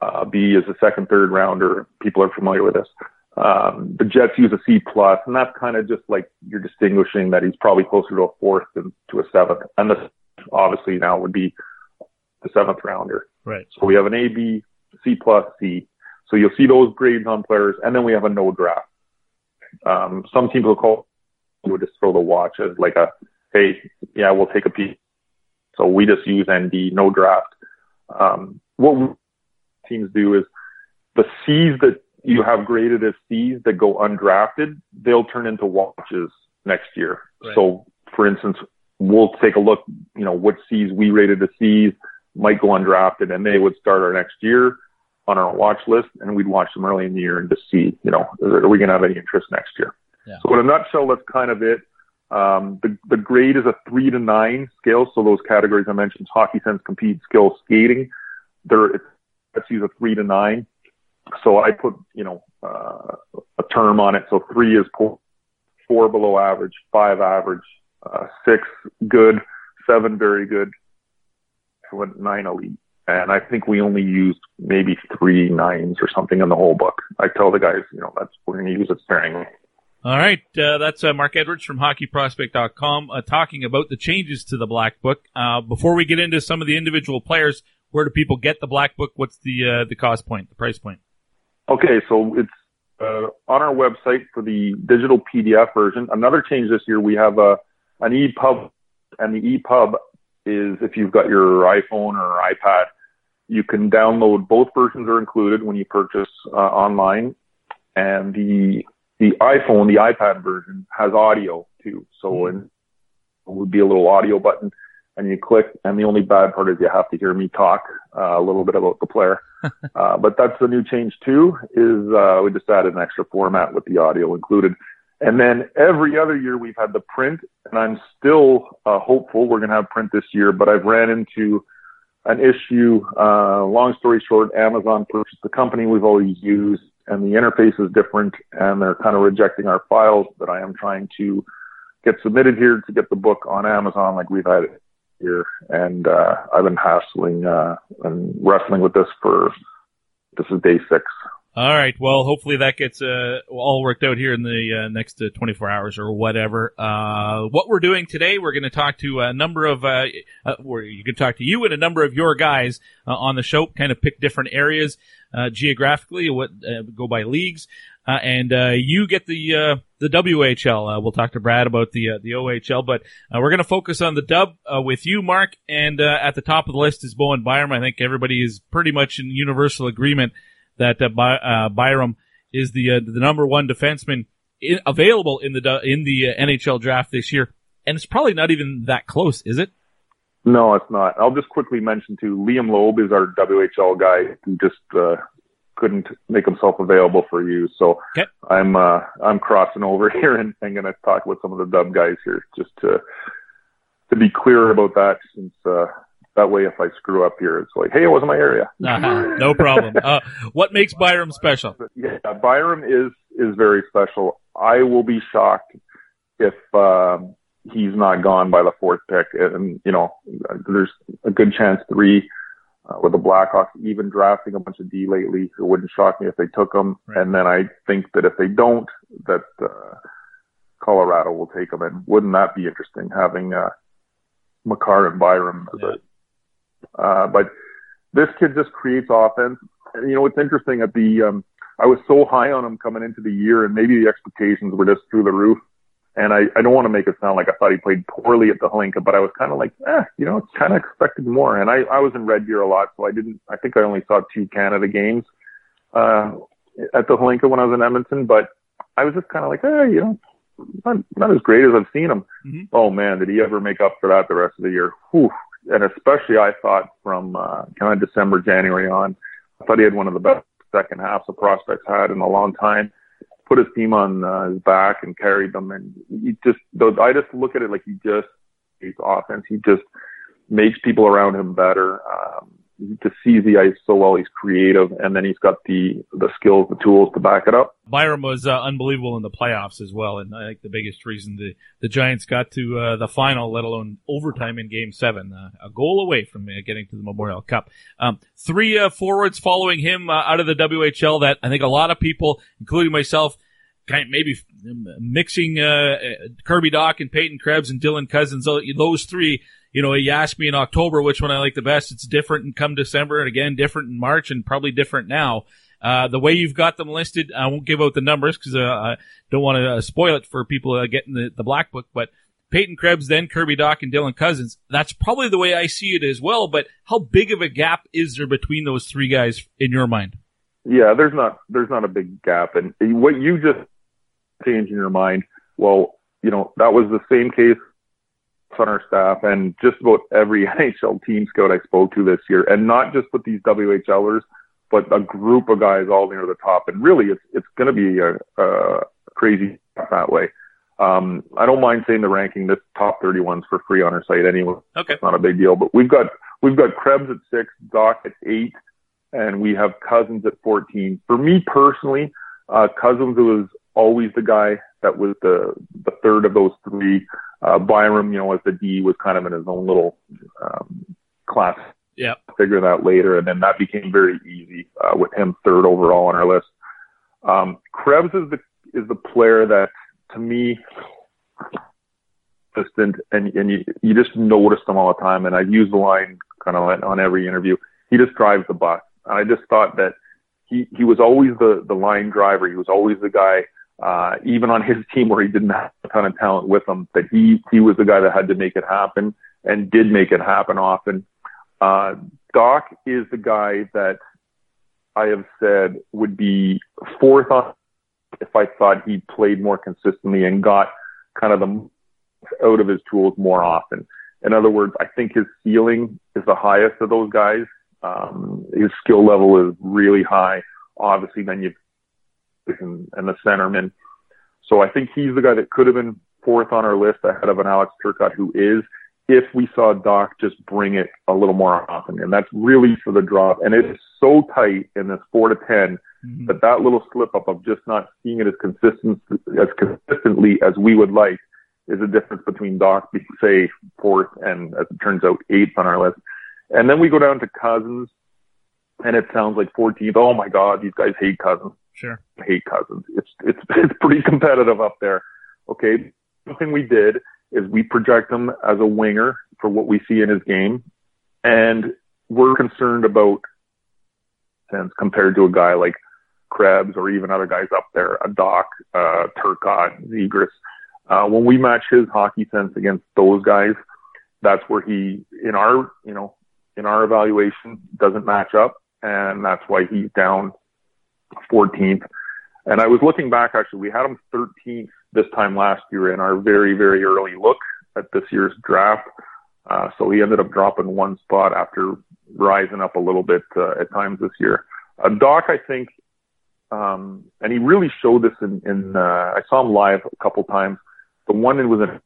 uh, B is a second, third rounder. People are familiar with this. Um, the Jets use a C plus, and that's kind of just like you're distinguishing that he's probably closer to a fourth than to a seventh. And this obviously now would be the seventh rounder. Right. So we have an A, B, C plus, C. So you'll see those grades on players, and then we have a no draft. Um, some teams will call would just throw the watch as like a, hey, yeah, we'll take a piece. So we just use ND, no draft. Um, what teams do is the C's that you have graded as C's that go undrafted, they'll turn into watches next year. Right. So for instance, we'll take a look, you know, what C's we rated as C's might go undrafted and they would start our next year on our watch list and we'd watch them early in the year and just see, you know, are we going to have any interest next year? Yeah. So in a nutshell, that's kind of it. Um, the, the grade is a three to nine scale. So those categories I mentioned, hockey sense, compete, skill, skating, there, let's use a three to nine. So I put, you know, uh, a term on it. So three is poor, four below average, five average, uh, six good, seven very good, went nine elite. And I think we only used maybe three nines or something in the whole book. I tell the guys, you know, that's we're going to use it sparingly. All right, uh, that's uh, Mark Edwards from HockeyProspect.com uh, talking about the changes to the Black Book. Uh, before we get into some of the individual players, where do people get the Black Book? What's the uh, the cost point, the price point? Okay, so it's uh, on our website for the digital PDF version. Another change this year, we have a an EPUB, and the EPUB is if you've got your iPhone or iPad, you can download. Both versions are included when you purchase online, and the the iPhone, the iPad version has audio too. So mm. in, it would be a little audio button and you click and the only bad part is you have to hear me talk uh, a little bit about the player. uh, but that's the new change too is, uh, we just added an extra format with the audio included. And then every other year we've had the print and I'm still uh, hopeful we're going to have print this year, but I've ran into an issue. Uh, long story short, Amazon purchased the company we've always used and the interface is different and they're kind of rejecting our files that I am trying to get submitted here to get the book on Amazon like we've had it here. And, uh, I've been hassling, uh, and wrestling with this for, this is day six. All right. Well, hopefully that gets uh, all worked out here in the uh, next uh, 24 hours or whatever. Uh, what we're doing today, we're going to talk to a number of, uh, uh, where you can talk to you and a number of your guys on the show, kind of pick different areas uh geographically, what go by leagues, and you get the the WHL. we'll talk to Brad about the the OHL, but we're going to focus on the dub with you, Mark. And at the top of the list is Bowen Byram. I think everybody is pretty much in universal agreement that uh, By, uh, Byram is the uh, the number one defenseman in, available in the in the uh, NHL draft this year, and it's probably not even that close, is it? No, it's not. I'll just quickly mention too. Liam Loeb is our WHL guy who just uh, couldn't make himself available for you. So okay. I'm uh, I'm crossing over here and, and going to talk with some of the dub guys here just to to be clear about that since uh, that way, if I screw up here, it's like, hey, it wasn't my area. Uh-huh. No problem. Uh, what makes Byram special? Yeah, Byram is is very special. I will be shocked if um, he's not gone by the fourth pick, and you know, there's a good chance three. Uh, with the Blackhawks even drafting a bunch of D lately, it wouldn't shock me if they took him. Right. And then I think that if they don't, that uh, Colorado will take him. And wouldn't that be interesting having uh, Makar and Byram as yeah. a uh, but this kid just creates offense. And, you know, it's interesting at the, um, I was so high on him coming into the year and maybe the expectations were just through the roof. And I, I don't want to make it sound like I thought he played poorly at the Hlinka, but I was kind of like, eh, you know, kind of expected more. And I, I was in Red Deer a lot, so I didn't, I think I only saw two Canada games, uh, at the Hlinka when I was in Edmonton, but I was just kind of like, eh, you know, not, not as great as I've seen him. Mm-hmm. Oh man, did he ever make up for that the rest of the year? Whew and especially I thought from uh, kind of December, January on, I thought he had one of the best second halves the prospects had in a long time. Put his team on uh, his back and carried them, and he just. Those, I just look at it like he just he's offense. He just makes people around him better. Um, to see the ice so well. He's creative, and then he's got the the skills, the tools to back it up. Byram was uh, unbelievable in the playoffs as well, and I think the biggest reason the the Giants got to uh, the final, let alone overtime in Game Seven, uh, a goal away from uh, getting to the Memorial Cup. Um, three uh, forwards following him uh, out of the WHL that I think a lot of people, including myself, kind of maybe mixing Kirby Dach and Peyton Krebs and Dylan Cozens, Those three you know, you asked me in October which one I like the best. It's different and come December and again different in March and probably different now. Uh, the way you've got them listed, I won't give out the numbers because uh, I don't want to uh, spoil it for people uh, getting the, the black book, but Peyton Krebs, then Kirby Dach and Dylan Cozens. That's probably the way I see it as well, but how big of a gap is there between those three guys in your mind? Yeah, there's not, there's not a big gap. And what you just changed in your mind, well, you know, that was the same case on our staff and just about every NHL team scout I spoke to this year, and not just with these WHLers, but a group of guys all near the top. And really, it's it's going to be a, a crazy that way. Um, I don't mind saying the ranking. This top 31's for free on our site anyway. Okay, it's not a big deal. But we've got we've got Krebs at six, Dach at eight, and we have Cozens at 14. For me personally, uh, Cozens was always the guy that was the the third of those three. Uh, Byram, you know, as the D was kind of in his own little um, class. Yeah. Figure that later, and then that became very easy uh, with him third overall on our list. Um, Krebs is the is the player that to me consistent and and you you just notice him all the time. And I've used the line kind of on every interview. He just drives the bus. And I just thought that he he was always the the line driver. He was always the guy uh, even on his team where he didn't have a ton of talent with him, that he, he was the guy that had to make it happen and did make it happen often. Uh, Dach is the guy that I have said would be fourth on if I thought he played more consistently and got kind of the out of his tools more often. In other words, I think his ceiling is the highest of those guys. Um, his skill level is really high. Obviously, then you've and, and the centerman. So I think he's the guy that could have been fourth on our list ahead of an Alex Turcotte who is if we saw Dach just bring it a little more often. And that's really for the drop. And it is so tight in this four to 10 mm-hmm. that that little slip up of just not seeing it as consistent, as consistently as we would like is a difference between Dach being say fourth and as it turns out eighth on our list. And then we go down to Cozens and it sounds like 14th. Oh my God, these guys hate Cozens. Sure. I hate Cozens. It's it's it's pretty competitive up there. Okay. The thing we did is we project him as a winger for what we see in his game, and we're concerned about sense compared to a guy like Krebs or even other guys up there, a Dach, uh, Turcotte, Zegras. Uh, when we match his hockey sense against those guys, that's where he, in our, you know, in our evaluation, doesn't match up, and that's why he's down 14th. And I was looking back, actually, we had him 13th this time last year in our very, very early look at this year's draft. Uh, so he ended up dropping one spot after rising up a little bit uh, at times this year. Uh, Dach, I think, um, and he really showed this in, in uh, I saw him live a couple times. The one was in,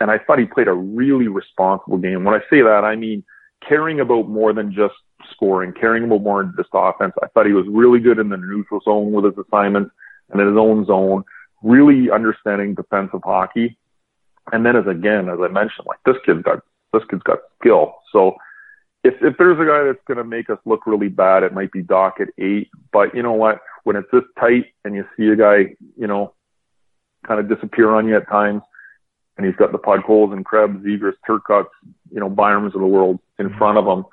and I thought he played a really responsible game. When I say that, I mean caring about more than just scoring, carrying him more into this offense. I thought he was really good in the neutral zone with his assignments and in his own zone, really understanding defensive hockey. And then as again, as I mentioned, like this kid's got this kid's got skill. So if if there's a guy that's gonna make us look really bad, it might be Dach at eight. But you know what? When it's this tight and you see a guy, you know, kind of disappear on you at times, and he's got the Podkolzin and Krebs, Zegras, Turcottes, you know, Byrams of the world in front of him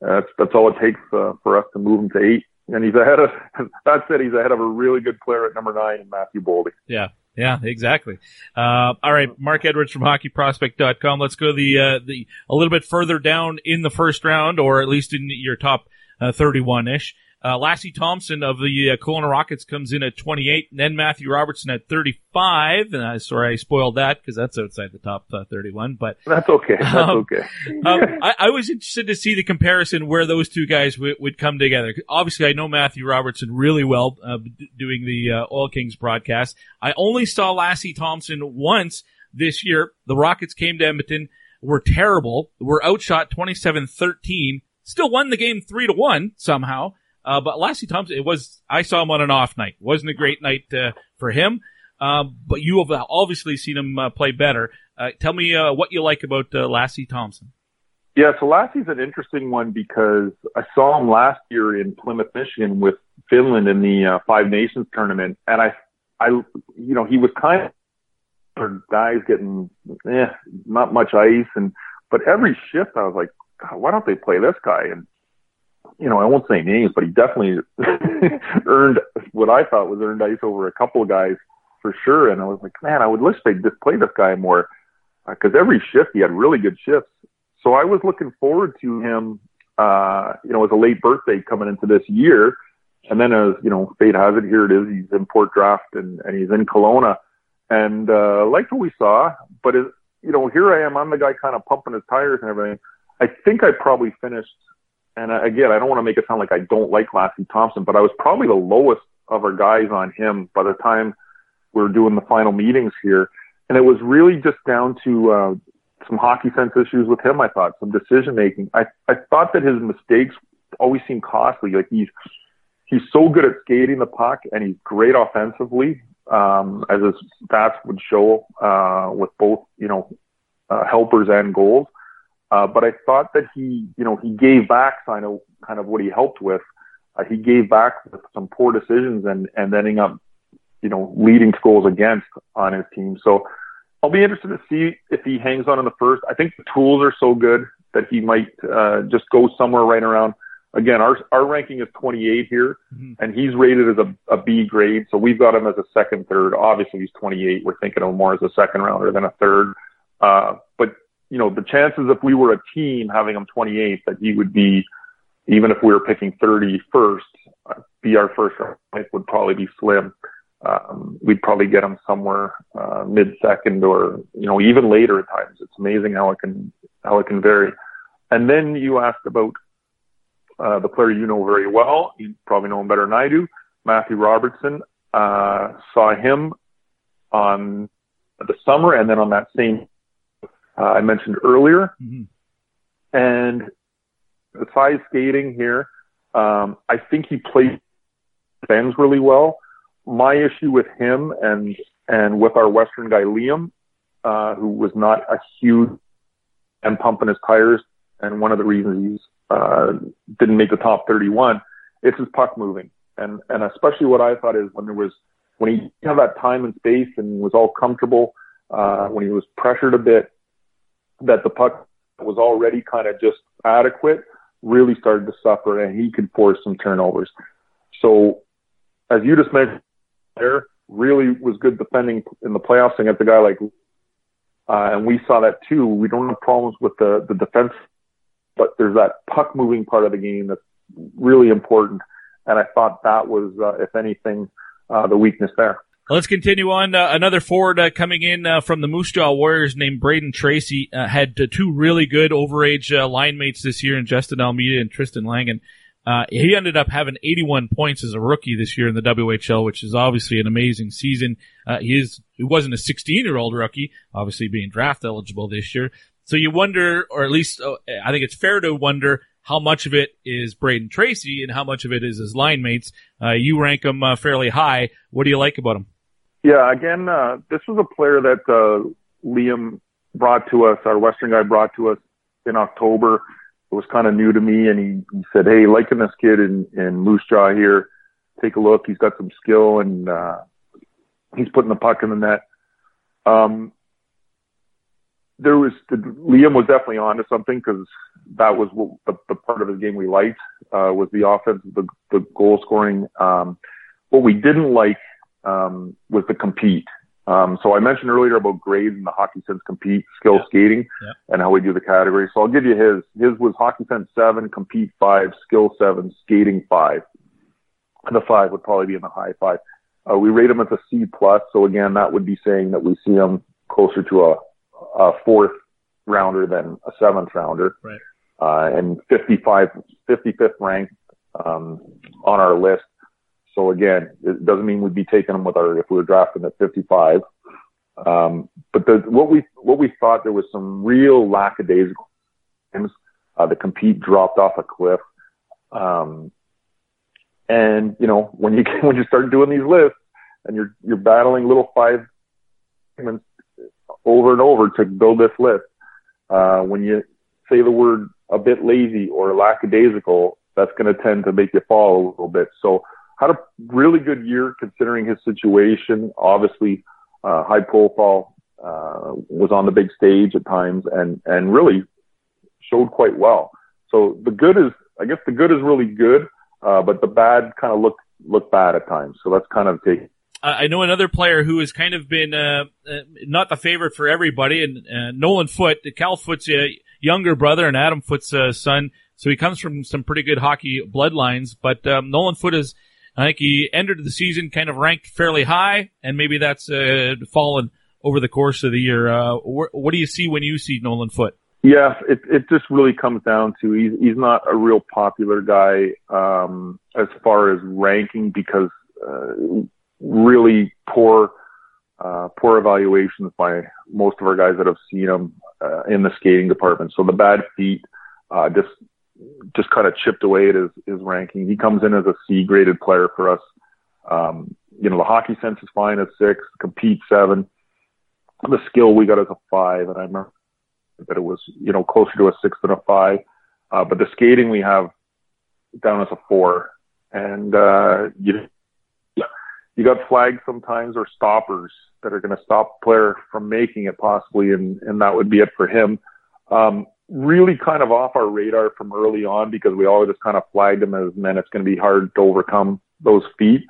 that's that's all it takes uh, for us to move him to eight. And he's ahead of that said he's ahead of a really good player at number nine, Matthew Boldy. Yeah. Yeah, exactly. Uh, all right, Mark Edwards from HockeyProspect.com. Let's go the uh, the a little bit further down in the first round, or at least in your top uh, 31 ish. Uh, Lassi Thomson of the uh, Kelowna Rockets comes in at 28, and then Matthew Robertson at 35. And I sorry I spoiled that because that's outside the top uh, 31. But that's okay. That's um, okay. um, I, I, was interested to see the comparison where those two guys w- would come together. Obviously, I know Matthew Robertson really well, uh, doing the uh, Oil Kings broadcast. I only saw Lassi Thomson once this year. The Rockets came to Edmonton, were terrible, were outshot 27-13 Still won the game three to one somehow. Uh, but Lassi Thomson, it was, I saw him on an off night. Wasn't a great night, uh, for him. Um, but you have obviously seen him uh, play better. Uh, tell me, uh, what you like about, uh, Lassi Thomson. Yeah, so Lassi's an interesting one because I saw him last year in Plymouth, Michigan with Finland in the Five Nations tournament. And I, I, you know, he was kind of, for guys getting, eh, not much ice. And, but every shift I was like, why don't they play this guy? And, you know, I won't say names, but he definitely earned what I thought was earned ice over a couple of guys for sure. And I was like, man, I would wish they'd just play this guy more because uh, every shift he had really good shifts. So I was looking forward to him, uh, you know, as a late birthday coming into this year. And then as, you know, fate has it, here it is. He's in Port Draft and, and he's in Kelowna and, uh, liked what we saw, but it, you know, here I am. I'm the guy kind of pumping his tires and everything. I think I probably finished, and uh, again, I don't want to make it sound like I don't like Lassi Thomson, but I was probably the lowest of our guys on him by the time we are doing the final meetings here. And it was really just down to, uh, some hockey sense issues with him, I thought, some decision making. I, I thought that his mistakes always seemed costly. Like he's, he's so good at skating the puck and he's great offensively, um, as his stats would show, uh, with both, you know, uh, helpers and goals. Uh, but I thought that he, you know, he gave back kind of, kind of what he helped with. Uh, he gave back with some poor decisions and, and ending up, you know, leading goals against on his team. So I'll be interested to see if he hangs on in the first. I think the tools are so good that he might, uh, just go somewhere right around. Again, our, our ranking is 28 here mm-hmm. and he's rated as a, a B grade. So we've got him as a second, third. Obviously he's 28. We're thinking of him more as a second rounder than a third. Uh, but you know, the chances if we were a team having him 28 that he would be, even if we were picking 30 first, uh, be our first round would probably be slim. Um, we'd probably get him somewhere, uh, mid second or, you know, even later at times. It's amazing how it can, how it can vary. And then you asked about, uh, the player you know very well. You probably know him better than I do. Matthew Robertson, uh, saw him on the summer and then on that same uh, I mentioned earlier. Mm-hmm. And the size skating here, um, I think he plays bends really well. My issue with him and and with our Western guy Liam, uh, who was not a huge and pumping his tires, and one of the reasons he's uh, didn't make the top 31, it's his puck moving, and and especially what I thought is when there was when he had that time and space and was all comfortable, uh, when he was pressured a bit, that the puck was already kind of just adequate really started to suffer and he could force some turnovers. So as you just mentioned there, really was good defending in the playoffs against a guy like, uh, and we saw that too. We don't have problems with the, the defense, but there's that puck moving part of the game that's really important. And I thought that was, uh, if anything, uh, the weakness there. Let's continue on. Uh, another forward uh, coming in uh, from the Moose Jaw Warriors named Brayden Tracey uh, had uh, two really good overage uh, line mates this year in Justin Almeida and Tristan Langan. he ended up having 81 points as a rookie this year in the WHL, which is obviously an amazing season. he is, he wasn't a 16 year old rookie, obviously being draft eligible this year. So you wonder, or at least I think it's fair to wonder how much of it is Brayden Tracey and how much of it is his line mates. you rank him fairly high. What do you like about him? Yeah, again, uh, this was a player that uh, Liam brought to us, our Western guy brought to us in October. It was kind of new to me, and he, he said, "Hey, liking this kid in in Moose Jaw here. Take a look. He's got some skill, and uh, he's putting the puck in the net." Um, there was the, Liam was definitely onto something because that was what, the, the part of his game we liked uh, was the offense, the the goal scoring. Um, what we didn't like um, was the compete. Um, so I mentioned earlier about grades and the Hockey Sense compete skill yeah. skating yeah. and how we do the category. So I'll give you his. His was Hockey Sense seven, compete five, skill seven, skating five. The five would probably be in the high five. Uh, we rate him as a C plus. So again, that would be saying that we see him closer to a, a fourth rounder than a seventh rounder. Right. Uh, and 55, 55th ranked, um, on our list. So again, it doesn't mean we'd be taking them with our if we were drafting at 55. Um, but the, what we what we thought there was some real lackadaisical times Uh, the compete dropped off a cliff. Um, and you know, when you when you start doing these lists and you're you're battling little five over and over to build this list, uh, when you say the word a bit lazy or lackadaisical, that's going to tend to make you fall a little bit. So had a really good year considering his situation. Obviously, uh, high profile, uh, was on the big stage at times and, and really showed quite well. So the good is, I guess the good is really good, uh, but the bad kind of look, look bad at times. So that's kind of take. I know another player who has kind of been uh, uh, not the favorite for everybody, and uh, Nolan Foote, Cal Foote's uh, younger brother and Adam Foote's son. So he comes from some pretty good hockey bloodlines. But um, Nolan Foote is, I think he entered the season kind of ranked fairly high, and maybe that's uh, fallen over the course of the year. Uh, wh- what do you see when you see Nolan Foote? Yeah, it it just really comes down to he's he's not a real popular guy um, as far as ranking because uh, really poor uh, poor evaluations by most of our guys that have seen him uh, in the skating department. So the bad feet uh, just just kind of chipped away at his his ranking. He comes in as a C graded player for us. Um, you know the hockey sense is fine at six, compete seven. The skill we got as a five, and I remember that it was, you know, closer to a six than a five. Uh, but the skating we have down as a four. And, uh, you, you got flags sometimes or stoppers that are going to stop player from making it possibly. And, and that would be it for him. Um, really kind of off our radar from early on because we always just kind of flagged him as, men. it's going to be hard to overcome those feet.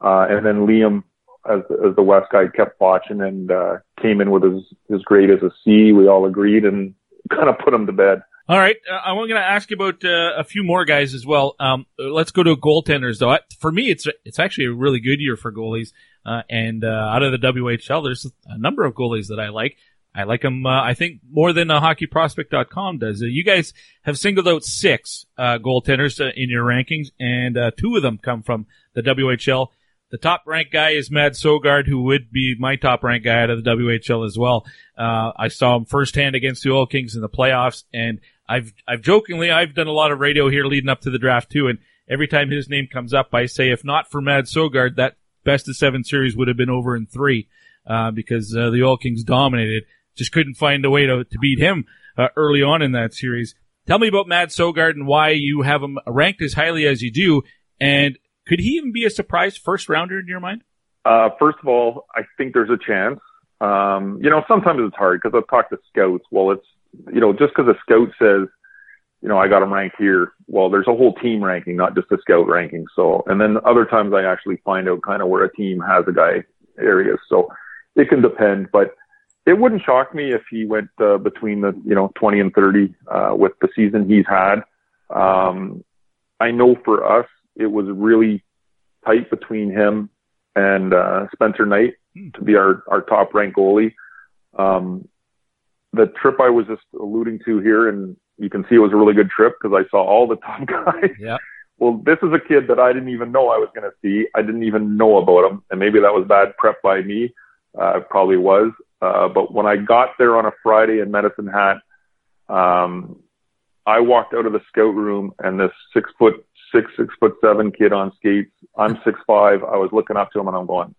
Uh, and then Liam, as, as the West guy kept watching and, uh, came in with his, his grade as a C. We all agreed and kind of put him to bed. All right. Uh, I'm going to ask you about uh, a few more guys as well. Um, let's go to goaltenders though. For me, it's, it's actually a really good year for goalies. Uh, and, uh, out of the WHL, there's a number of goalies that I like. I like him, uh, I think more than uh, hockeyprospect.com does. Uh, you guys have singled out six, uh, goaltenders uh, in your rankings and, uh, two of them come from the WHL. The top ranked guy is Mads Sogaard, who would be my top ranked guy out of the WHL as well. Uh, I saw him firsthand against the Oil Kings in the playoffs, and I've I've jokingly I've done a lot of radio here leading up to the draft too, and every time his name comes up, I say if not for Mads Sogaard, that best of seven series would have been over in three, uh, because uh, the Oil Kings dominated. Just couldn't find a way to to beat him uh, early on in that series. Tell me about Mads Sogaard and why you have him ranked as highly as you do, and could he even be a surprise first rounder in your mind? Uh, first of all, I think there's a chance. Um, you know, sometimes it's hard because I've talked to scouts. Well, it's, you know, just because a scout says, you know, I got him ranked here. Well, there's a whole team ranking, not just a scout ranking. So, and then other times I actually find out kind of where a team has a guy areas. So it can depend, but it wouldn't shock me if he went uh, between the, you know, 20 and 30 uh, with the season he's had. Um, I know for us, it was really tight between him and uh, Spencer Knight hmm. to be our, our top ranked goalie. Um, the trip I was just alluding to here, and you can see it was a really good trip because I saw all the top guys. Yeah. Well, this is a kid that I didn't even know I was going to see. I didn't even know about him, and maybe that was bad prep by me. Uh, probably was. Uh, but when I got there on a Friday in Medicine Hat, um, I walked out of the scout room, and this six foot six, six foot seven kid on skates. I'm six five. I was looking up to him and I'm going,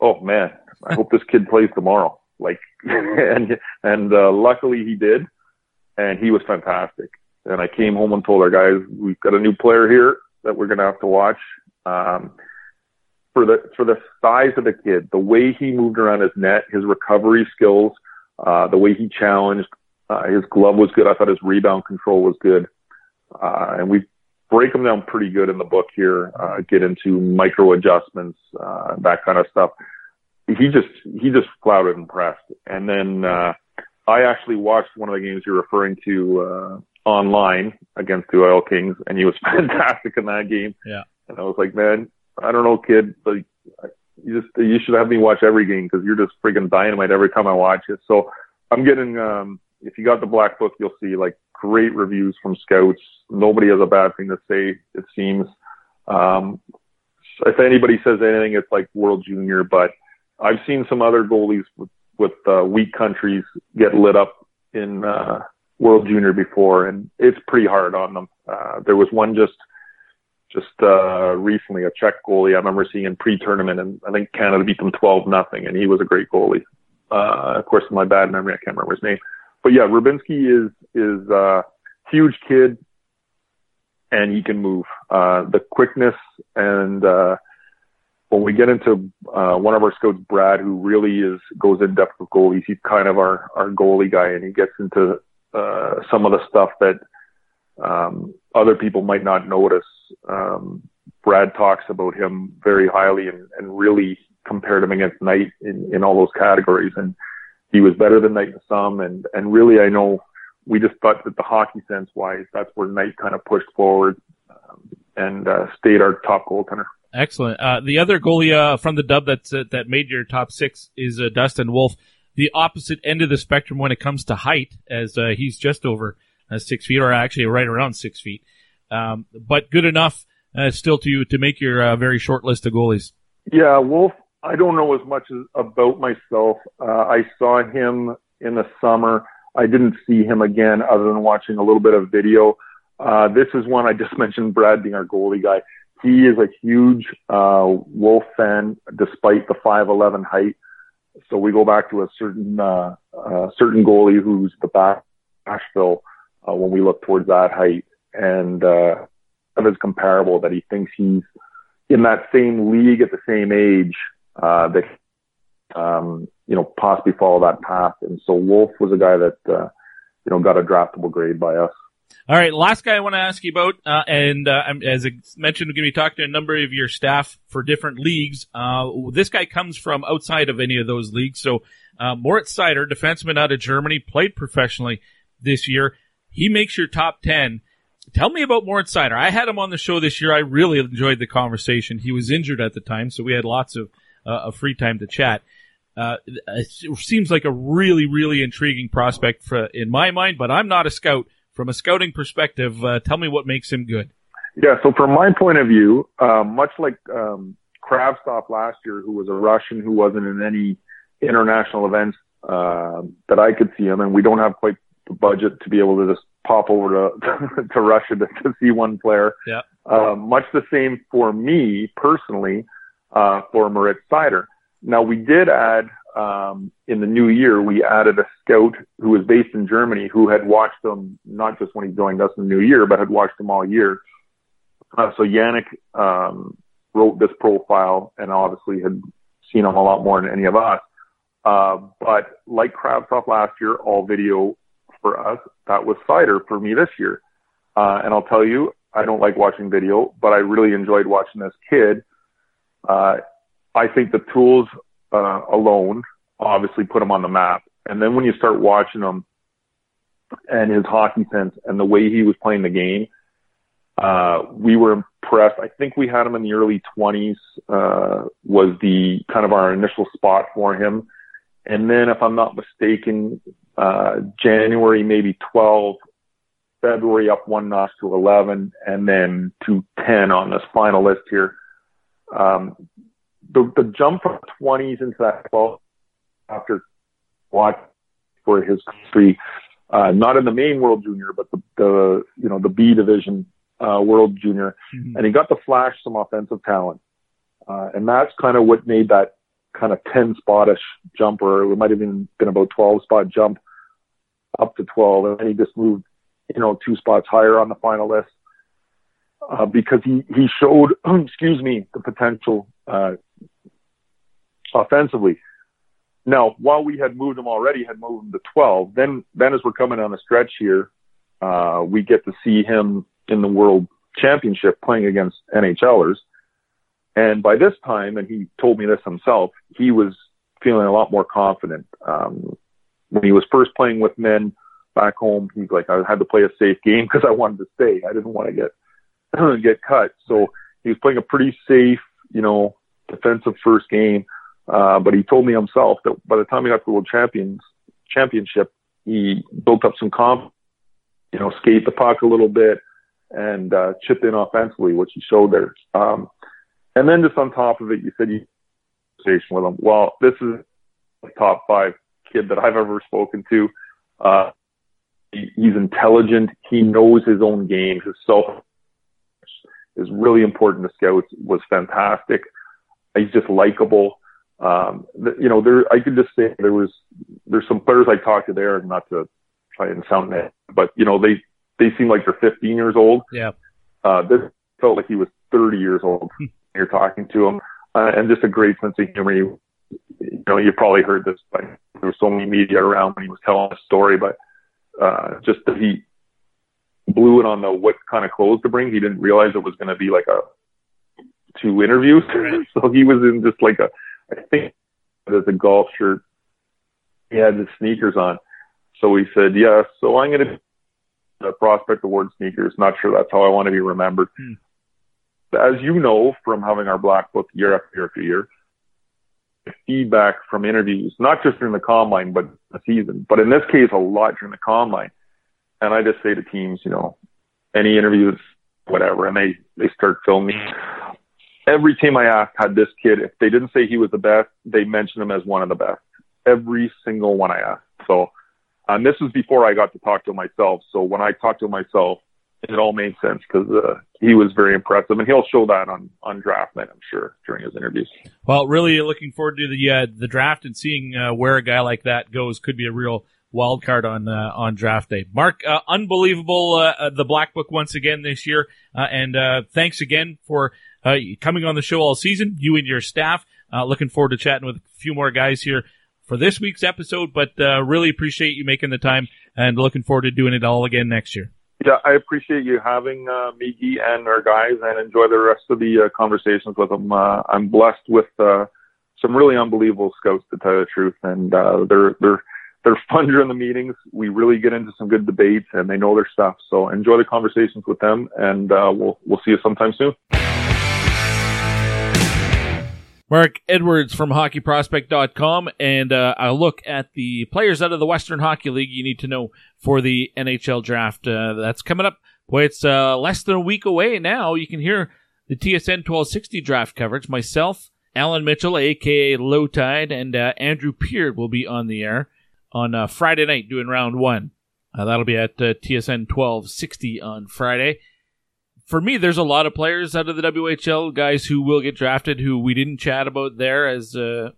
oh man, I hope this kid plays tomorrow. Like, and and uh, luckily he did, and he was fantastic. And I came home and told our guys we've got a new player here that we're gonna have to watch. Um, for the for the size of the kid, the way he moved around his net, his recovery skills, uh, the way he challenged, uh, his glove was good. I thought his rebound control was good. Uh, and we break them down pretty good in the book here, uh, get into micro adjustments, uh, that kind of stuff. He just, he just flat out impressed. And then, uh, I actually watched one of the games you're referring to, uh, online against the Oil Kings and he was fantastic in that game. Yeah. And I was like, man, I don't know, kid, but you just, you should have me watch every game because you're just freaking dynamite every time I watch it. So I'm getting, um, if you got the black book, you'll see like great reviews from scouts. Nobody has a bad thing to say, it seems. Um, if anybody says anything, it's like World Junior, but I've seen some other goalies with, with uh, weak countries get lit up in, uh, World Junior before, and it's pretty hard on them. Uh, there was one just just uh, recently, a Czech goalie I remember seeing in pre-tournament, and I think Canada beat them 12 nothing, and he was a great goalie. Uh, of course, my bad memory, I can't remember his name, but yeah, Rubinski is is uh, huge kid, and he can move. Uh, the quickness and uh, when we get into uh, one of our scouts, Brad, who really is goes in depth with goalies, he's kind of our our goalie guy, and he gets into uh, some of the stuff that um, other people might not notice. Um, Brad talks about him very highly and, and really compared him against Knight in, in all those categories. And he was better than Knight in some. And, and really, I know we just thought that the hockey sense wise, that's where Knight kind of pushed forward um, and uh, stayed our top goaltender. Excellent. Uh, the other goalie uh, from the dub that's, uh, that made your top six is uh, Dustin Wolf. The opposite end of the spectrum when it comes to height, as uh, he's just over uh, six feet, or actually right around six feet. Um, but good enough still to to make your very short list of goalies. Yeah, Wolf. I don't know as much as, about myself. I saw him in the summer. I didn't see him again other than watching a little bit of video. this is one I just mentioned, Brad being our goalie guy he is a huge uh, Wolf fan, despite the 5'11 height. So we go back to a certain uh, uh, certain goalie who's the back Nashville uh, when we look towards that height, and uh, of his comparable that he thinks he's in that same league at the same age uh, that um, you know possibly follow that path. And so Wolf was a guy that uh, you know got a draftable grade by us. All right, last guy I want to ask you about, uh, and uh, as I mentioned, we're going to be talking to a number of your staff for different leagues. Uh, this guy comes from outside of any of those leagues. So, uh, Moritz Seider, defenseman out of Germany, played professionally this year. He makes your top 10. Tell me about Moritz Seider. I had him on the show this year. I really enjoyed the conversation. He was injured at the time, so we had lots of, uh, of free time to chat. Uh, it seems like a really, really intriguing prospect for, in my mind, but I'm not a scout from a scouting perspective, uh, tell me what makes him good. Yeah, so from my point of view, uh, much like um, Kravtsov last year, who was a Russian who wasn't in any international events uh, that I could see him, and we don't have quite the budget to be able to just pop over to to Russia to, to see one player. Yeah. Uh, much the same for me personally uh, for Moritz Seider. Now we did add um, in the new year, we added a scout who was based in Germany who had watched them not just when he joined us in the new year, but had watched them all year. Uh, so Yannick um, wrote this profile and obviously had seen him a lot more than any of us. Uh, but like Kravtsov last year, all video for us, that was Seider for me this year. Uh, and I'll tell you, I don't like watching video, but I really enjoyed watching this kid. Uh, I think the tools uh, alone obviously put him on the map. And then when you start watching him and his hockey sense and the way he was playing the game, uh, we were impressed. I think we had him in the early 20s, uh, was the kind of our initial spot for him. And then if I'm not mistaken, uh, January maybe 12, February up one notch to 11, and then to 10 on this final list here. Um, the, the jump from 20s into that 12 after watch for his country, uh, not in the main World Junior, but the, the you know the B division uh, World Junior, mm-hmm. and he got to flash some offensive talent, uh, and that's kind of what made that kind of 10 spotish jump, or it might have even been about 12 spot jump up to 12, and he just moved you know two spots higher on the final list. Uh, because he, he showed, excuse me, the potential uh, offensively. Now, while we had moved him already, had moved him to 12, then, then as we're coming on a stretch here, uh, we get to see him in the world championship playing against NHLers. And by this time, and he told me this himself, he was feeling a lot more confident. Um, when he was first playing with men back home, he's like, I had to play a safe game because I wanted to stay. I didn't want to get, get cut. So he was playing a pretty safe, you know, defensive first game. Uh, but he told me himself that by the time he got to the World Champions Championship, he built up some comp, you know, skate the puck a little bit and uh, chipped in offensively, which he showed there. Um, and then just on top of it, you said you conversation with him. Well, this is a top five kid that I've ever spoken to. Uh, he's intelligent. He knows his own game. His self is really important to scouts. Was fantastic. He's just likable. Um, you know, there I could just say there was there's some players I talked to there, not to try and sound that, but you know they they seem like they're 15 years old. Yeah. Uh, this felt like he was 30 years old. You're talking to him, uh, and just a great sense of humor. You, you know, you probably heard this, but there was so many media around when he was telling the story, but uh, just that he blew it on the what kind of clothes to bring. He didn't realize it was going to be like a two interviews. so he was in just like a, I think as a golf shirt. He had his sneakers on. So he said, yeah, so I'm going to the prospect award sneakers. Not sure that's how I want to be remembered. Hmm. As you know from having our black book year after year after year, feedback from interviews, not just during the combine, but the season, but in this case, a lot during the combine. And I just say to teams, you know, any interviews, whatever, and they, they start filming. Every team I asked had this kid, if they didn't say he was the best, they mentioned him as one of the best. Every single one I asked. So, and this was before I got to talk to him myself. So when I talked to him myself, it all made sense because uh, he was very impressive, and he'll show that on on draft night, I'm sure, during his interviews. Well, really looking forward to the uh, the draft and seeing uh, where a guy like that goes. Could be a real wild card on uh, on draft day. Mark, uh, unbelievable uh, the black book once again this year, and thanks again for coming on the show all season. You and your staff. looking forward to chatting with a few more guys here for this week's episode, but really appreciate you making the time and looking forward to doing it all again next year. Yeah, I appreciate you having uh, Miggy and our guys, and enjoy the rest of the uh, conversations with them. Uh, I'm blessed with uh, some really unbelievable scouts, to tell you the truth, and uh, they're they're they're fun during the meetings. We really get into some good debates, and they know their stuff. So enjoy the conversations with them, and uh, we'll we'll see you sometime soon. Mark Edwards from hockeyprospect.com and uh, a look at the players out of the Western Hockey League you need to know for the NHL draft. Uh, that's coming up. Boy, it's uh, less than a week away now. You can hear the TSN 1260 draft coverage. Myself, Alan Mitchell, aka Lowetide, and uh, Andrew Peard will be on the air on uh, Friday night doing round one. Uh, that'll be at TSN 1260 on Friday for me, there's a lot of players out of the WHL guys who will get drafted who we didn't chat about there as uh,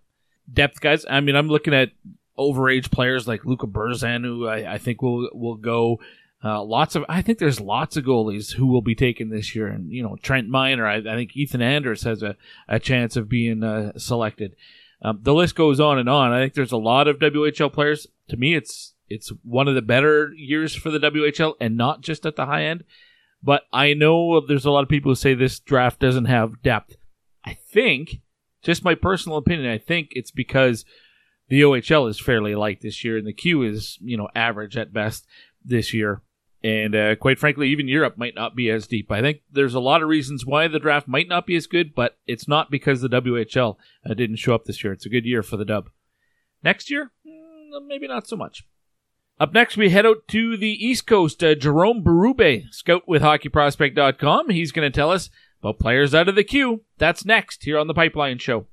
depth guys. I mean, I'm looking at overage players like Luka Burzan, who I, I think will will go. Uh, lots of, I think there's lots of goalies who will be taken this year, and you know Trent Miner. I, I think Ethan Anders has a, a chance of being uh, selected. Um, the list goes on and on. I think there's a lot of WHL players. To me, it's it's one of the better years for the WHL, and not just at the high end. But I know there's a lot of people who say this draft doesn't have depth. I think, just my personal opinion, I think it's because the OHL is fairly light this year and the Q is, you know, average at best this year. And uh, quite frankly, even Europe might not be as deep. I think there's a lot of reasons why the draft might not be as good, but it's not because the WHL uh, didn't show up this year. It's a good year for the dub. Next year, mm, maybe not so much. Up next, we head out to the East Coast. Uh, Jerome Berube, scout with HockeyProspect.com. He's going to tell us about players out of the queue. That's next here on the Pipeline Show.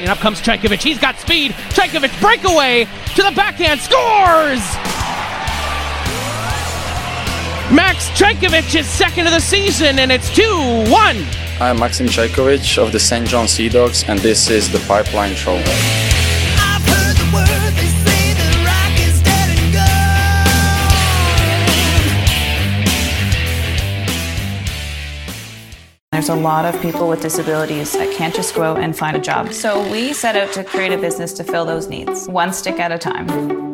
And up comes Cajkovic. He's got speed. Cajkovic breakaway to the backhand. Scores! Max Cajkovic is second of the season, and it's 2 1. I'm Maxim Cajkovic of the St. John Sea Dogs, and this is the Pipeline Show. There's a lot of people with disabilities that can't just go out and find a job. So we set out to create a business to fill those needs, one stick at a time.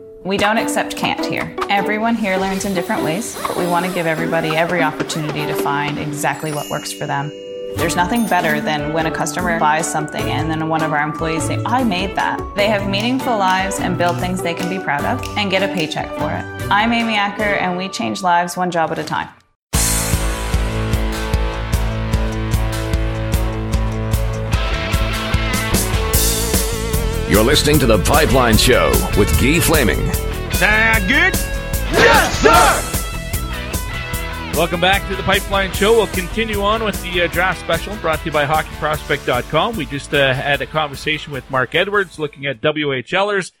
We don't accept can't here. Everyone here learns in different ways, but we want to give everybody every opportunity to find exactly what works for them. There's nothing better than when a customer buys something and then one of our employees say, I made that. They have meaningful lives and build things they can be proud of and get a paycheck for it. I'm Amy Acker and we change lives one job at a time. You're listening to The Pipeline Show with Guy Flaming. Sound good? Yes, sir! Welcome back to the Pipeline Show. We'll continue on with the uh, draft special brought to you by HockeyProspect.com. We just uh, had a conversation with Mark Edwards looking at WHLers,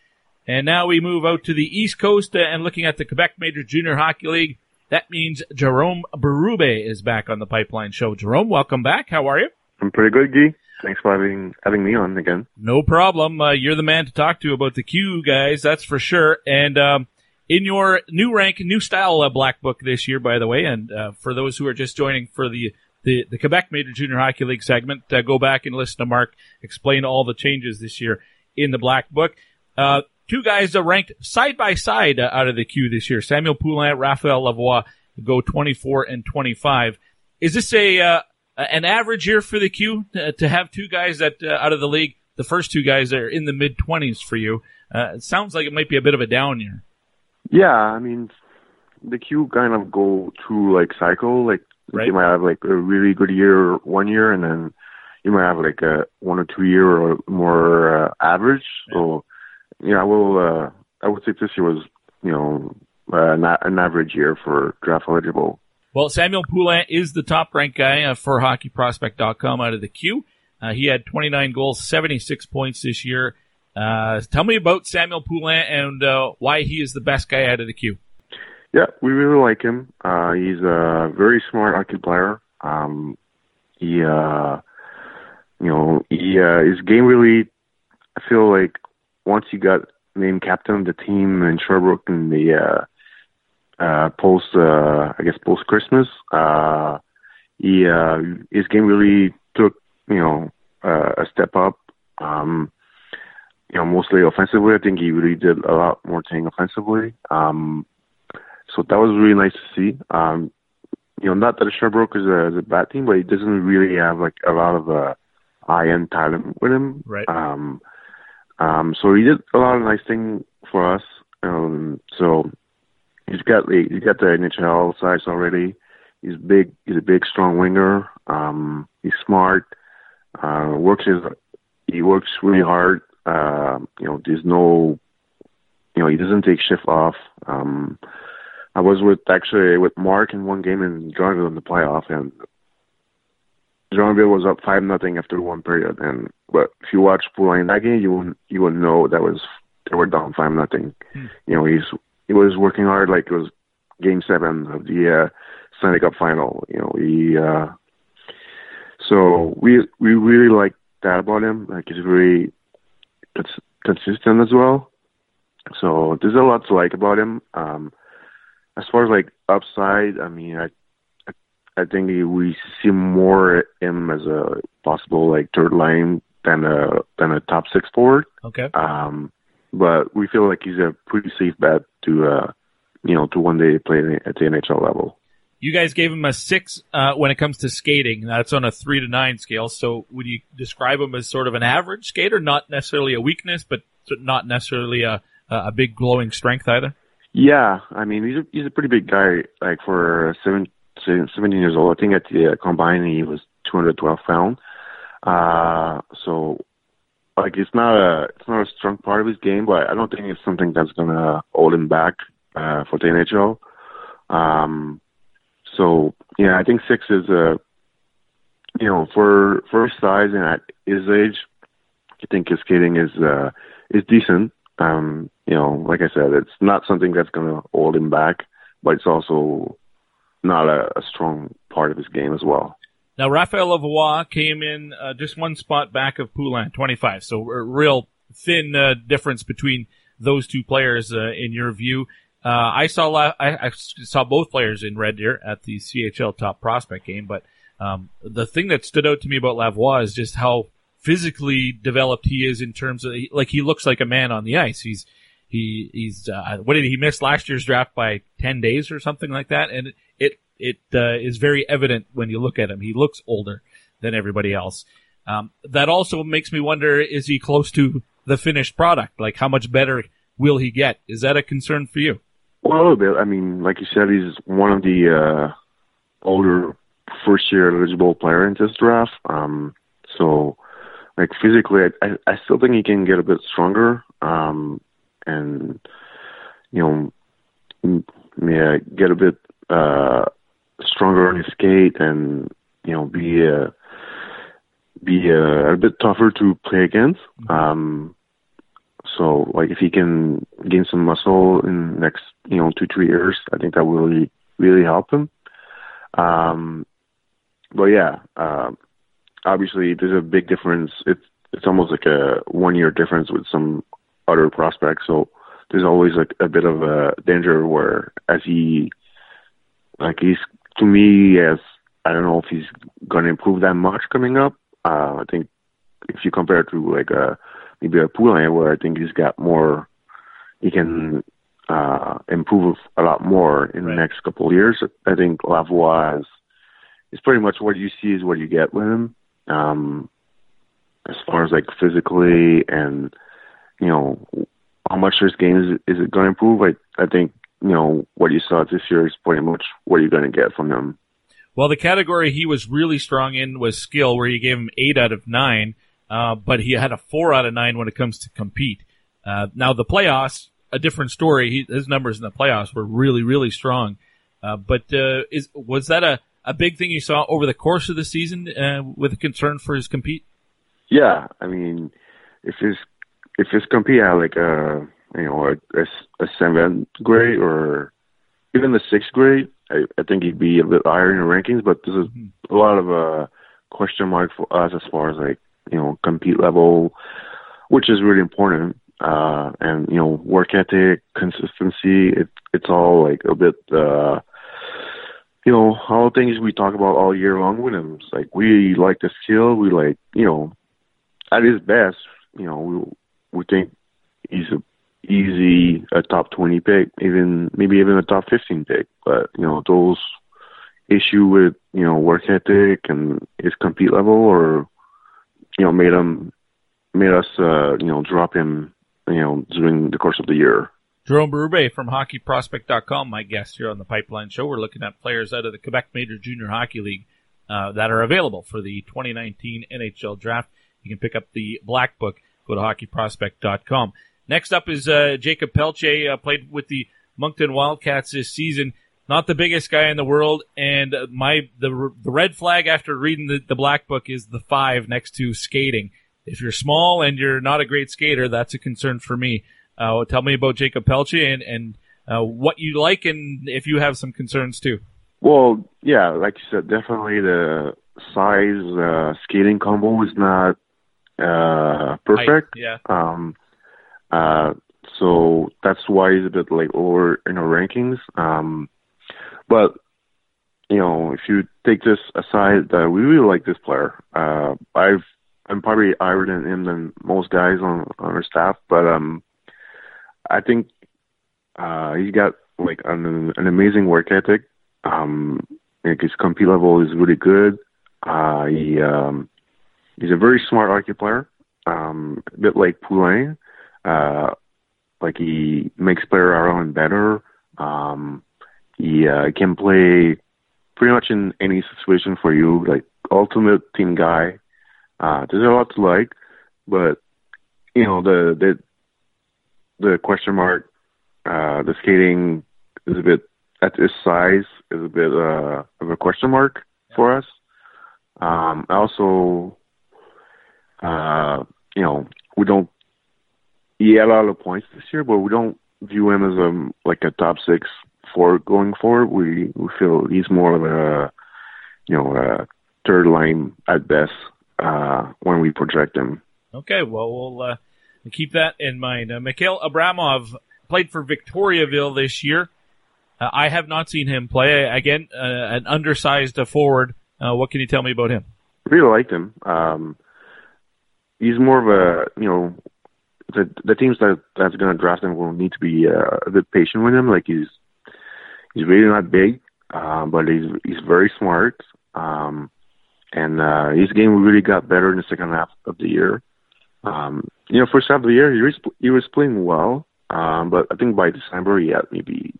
and now we move out to the East Coast uh, and looking at the Quebec Major Junior Hockey League. That means Jerome Berube is back on the Pipeline Show. Jerome, welcome back. How are you? I'm pretty good, Guy. Thanks for having having me on again. No problem. Uh, you're the man to talk to about the Q guys, that's for sure. And um, in your new rank, new style uh, black book this year, by the way, and uh, for those who are just joining for the the, the Quebec Major Junior Hockey League segment, uh, go back and listen to Mark explain all the changes this year in the black book. Uh, two guys are ranked side by side uh, out of the queue this year. Samuel Poulin, Raphael Lavoie go 24 and 25. Is this a uh, an average year for the Q to, to have two guys that uh, out of the league, the first two guys that are in the mid 20s for you? Uh, it sounds like it might be a bit of a down year. Yeah, I mean, the Q kind of go through like cycle. Like right. you might have like a really good year one year, and then you might have like a one or two year or more uh, average. Yeah. So yeah, I will. Uh, I would say this year was you know uh, not an average year for draft eligible. Well, Samuel Poulin is the top ranked guy uh, for HockeyProspect.com out of the queue. Uh, he had 29 goals, 76 points this year. Uh, tell me about Samuel Poulin and uh, why he is the best guy out of the queue. Yeah, we really like him. Uh, he's a very smart hockey player. Um, he, uh, you know, he, uh, his game really, I feel like once he got named captain of the team in Sherbrooke in the, uh, uh, post, uh, I guess post Christmas, uh, he, uh, his game really took, you know, uh, a step up. Um, you know, mostly offensively. I think he really did a lot more thing offensively. Um, so that was really nice to see. Um, you know, not that the Sherbrooke is a, is a bad team, but he doesn't really have like a lot of uh, high-end talent with him. Right. Um, um, so he did a lot of nice thing for us. Um, so he's got the he's got the NHL size already. He's big. He's a big, strong winger. Um, he's smart. Uh, works his he works really hard. Uh, you know, there's no, you know, he doesn't take shift off. Um, I was with actually with Mark in one game in Johnville in the playoff, and Johnville was up five nothing after one period. And but if you watch Poulin that game, you wouldn't you wouldn't know that was they were down five nothing. Hmm. You know, he's he was working hard like it was game seven of the uh, Stanley Cup final. You know, he. uh So we we really like that about him. Like he's very cons- consistent as well. So there's a lot to like about him. Um, as far as like upside, I mean, I I think we see more him as a possible like third line than a than a top six forward. Okay. Um, but we feel like he's a pretty safe bet to uh, you know to one day play at the NHL level. You guys gave him a six uh, when it comes to skating. That's on a three to nine scale. So would you describe him as sort of an average skater? Not necessarily a weakness, but not necessarily a a big glowing strength either. Yeah, I mean he's a, he's a pretty big guy. Like for seven, 17 years old, I think at the uh, combine he was 212 pounds. Uh, so like it's not a it's not a strong part of his game, but I don't think it's something that's gonna hold him back uh, for the NHL. Um, so yeah, I think six is a you know for for his size and at his age, I think his skating is uh, is decent. Um, you know, like I said, it's not something that's gonna hold him back, but it's also not a, a strong part of his game as well. Now, Raphael Lavoie came in uh, just one spot back of Poulin, 25. So a real thin uh, difference between those two players uh, in your view. Uh, I saw la- I, I, saw both players in Red Deer at the CHL Top Prospect game, but um, the thing that stood out to me about Lavoie is just how physically developed he is in terms of like he looks like a man on the ice. He's he he's uh, what did he miss last year's draft by 10 days or something like that, and it it uh, is very evident when you look at him. He looks older. than everybody else. Um, that also makes me wonder: is he close to the finished product? Like, how much better will he get? Is that a concern for you? Well, a little bit. I mean, like you said, he's one of the uh, older first year eligible player in this draft. Um, so, like physically, I, I still think he can get a bit stronger. Um, and you know, yeah, get a bit uh, stronger on his skate, and you know, be uh, be a, uh, a bit tougher to play against. Um, so, like, if he can gain some muscle in next, you know, two three years, I think that will really really help him. Um, but yeah, uh, obviously, there's a big difference. It's it's almost like a one year difference with some other prospects. So there's always like a bit of a danger where as he like he's to me as I don't know if he's going to improve that much coming up. Uh, I think if you compare it to like a maybe a Poulin where I think he's got more, he can uh, improve a lot more in right. the next couple of years. I think Lavoie is, is pretty much what you see is what you get with him. Um, as far as like physically and you know how much his game is is it going to improve? I I think you know what you saw this year is pretty much what you're going to get from him. Well, the category he was really strong in was skill, where you gave him eight out of nine, uh, but he had a four out of nine when it comes to compete. Uh, now the playoffs, a different story. He, his numbers in the playoffs were really, really strong. Uh, but uh, is was that a, a big thing you saw over the course of the season uh, with a concern for his compete? Yeah, I mean, if his if his compete at like a you know a, a, a seventh grade or even the sixth grade, I, I think he'd be a bit higher in the rankings. But there's a, mm-hmm. lot of uh question mark for us as far as like you know compete level, which is really important. Uh, and you know work ethic, consistency. It it's all like a bit. uh you know, all things we talk about all year long with him. It's like we like the skill, we like, you know, at his best, you know, we we think he's a easy a top 20 pick, even maybe even a top 15 pick. But you know those issue with you know work ethic and his compete level, or you know made him made us uh, you know drop him you know during the course of the year. Jerome Berube from HockeyProspect.com, my guest here on the Pipeline Show. We're looking at players out of the Quebec Major Junior Hockey League uh, that are available for the 2019 NHL Draft. You can pick up the Black Book. Go to HockeyProspect.com. Next up is uh, Jakob Pelletier, uh, played with the Moncton Wildcats this season. Not the biggest guy in the world, and my the the red flag after reading the, the black book is the five next to skating. If you're small and you're not a great skater, that's a concern for me. Uh, tell me about Jakob Pelletier and and uh, what you like, and if you have some concerns too. Well, yeah, like you said, definitely the size uh, skating combo is not uh, perfect. I, yeah. Um, uh, so that's why he's a bit like lower in our rankings. Um, but you know, if you take this aside, uh, we really like this player. Uh, I've I'm probably higher than him than most guys on on our staff, but um, I think uh, he's got like an an amazing work ethic. Um, like his compete level is really good. Uh, he um, he's a very smart hockey player. Um, a bit like Poulin. Uh, like he makes player around better. Um, he uh, can play pretty much in any situation for you. Like ultimate team guy. Uh, there's a lot to like, but you know the the the question mark, uh, the skating is a bit at this size is a bit uh, of a question mark for us. Um, also, uh, you know, we don't he had a lot of points this year, but we don't view him as a like a top six for going forward. We we feel he's more of a you know a third line at best uh, when we project him. Okay, well we'll uh, keep that in mind. Uh, Mikhail Abramov played for Victoriaville this year. Uh, I have not seen him play. Again, uh, an undersized forward. Uh, what can you tell me about him? Really liked him. Um, he's more of a you know the the teams that that's going to draft him will need to be uh, a bit patient with him. Like he's he's really not big, um, but he's he's very smart. Um, and uh, his game really got better in the second half of the year. Um, you know, first half of the year he was he was playing well, um, but I think by December he had maybe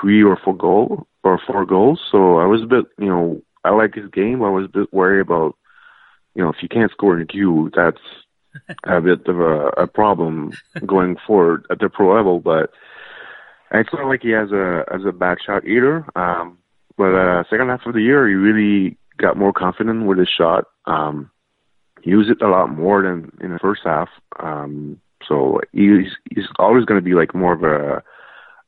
three or four goal or four goals. So I was a bit, you know, I like his game. I was a bit worried about, you know, if you can't score in queue, that's a bit of a, a problem going forward at the pro level. But it's not like he has a as a bad shot either. Um, but uh, second half of the year, he really got more confident with his shot. Um, used it a lot more than in the first half. Um, so he's he's always going to be like more of a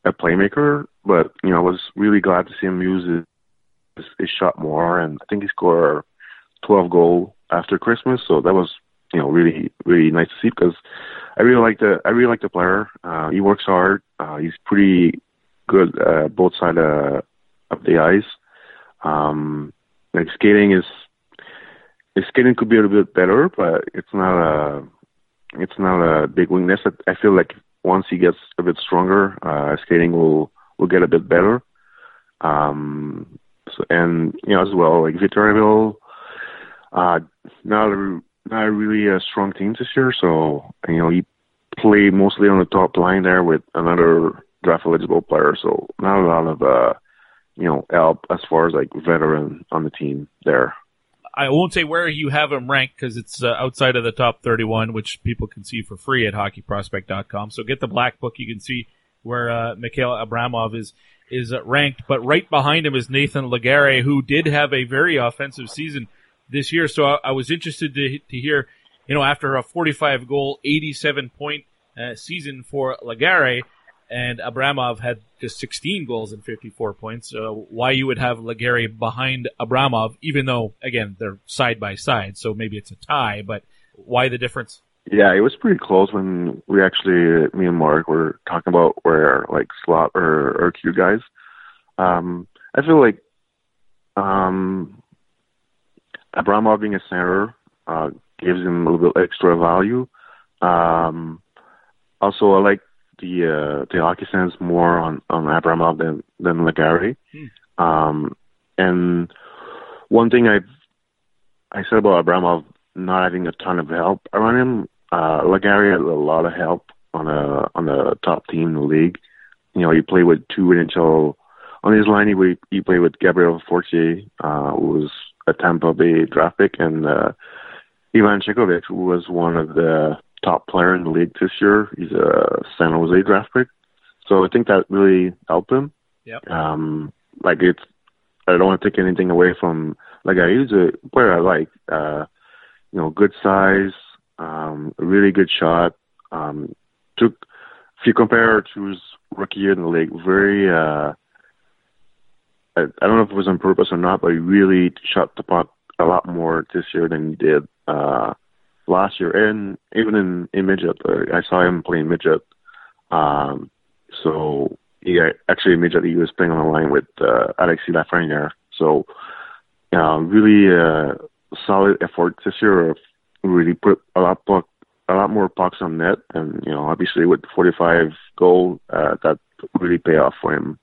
a playmaker. But you know, I was really glad to see him use his, his, his shot more, and I think he scored 12 goal after Christmas. So that was you know really really nice to see because I really like the I really like the player. Uh, he works hard. Uh, he's pretty good uh, both sides uh, of the ice. Um, like skating is his skating could be a little bit better, but it's not a it's not a big weakness. I, feel like once he gets a bit stronger, uh, skating will will get a bit better. Um, so, and you know as well like Victoriaville, uh, not a, not really a strong team this year. So you know he played mostly on the top line there with another draft eligible player. So not a lot of uh, you know help as far as like veteran on the team there. I won't say where you have him ranked because it's uh, outside of the top 31, which people can see for free at hockeyprospect.com. So get the black book. You can see where uh, Mikhail Abramov is is ranked. But right behind him is Nathan Legare, who did have a very offensive season this year. So I, I was interested to to hear, you know, after a 45 goal, 87 point uh, season for Legare, and Abramov had just 16 goals and 54 points. Uh, why you would have Legare behind Abramov, even though again they're side by side, so maybe it's a tie. But why the difference? Yeah, it was pretty close when we actually, me and Mark were talking about where like slot or or Q guys. Um, I feel like um, Abramov being a center uh, gives him a little bit extra value. Um, also, I like the uh, the hockey sense more on on Abramov than than Legare. Hmm. Um, and one thing I I said about Abramov not having a ton of help around him, uh, had a lot of help on a on the top team in the league. You know, he played with two NHL on his line. He he played with Gabriel Fortier, uh, who was a Tampa Bay draft pick, and uh, Ivan Chekhovich, who was one of the top player in the league this year. He's a San Jose draft pick, so I think that really helped him. Yep. Um, like it's, I don't want to take anything away from like I use a player I like. Uh, you know, good size, um, a really good shot. Um, took if you compare to his rookie year in the league, very. Uh, I, I don't know if it was on purpose or not, but he really shot the puck a lot more this year than he did uh, last year, and even in, in midget, uh, I saw him playing midget. Um, so he actually midget he was playing on the line with uh, Alexis Lafreniere. So uh, really uh, solid effort this year. Really put a lot puck, a lot more pucks on net, and you know obviously with 45 goal, uh, that really pay off for him.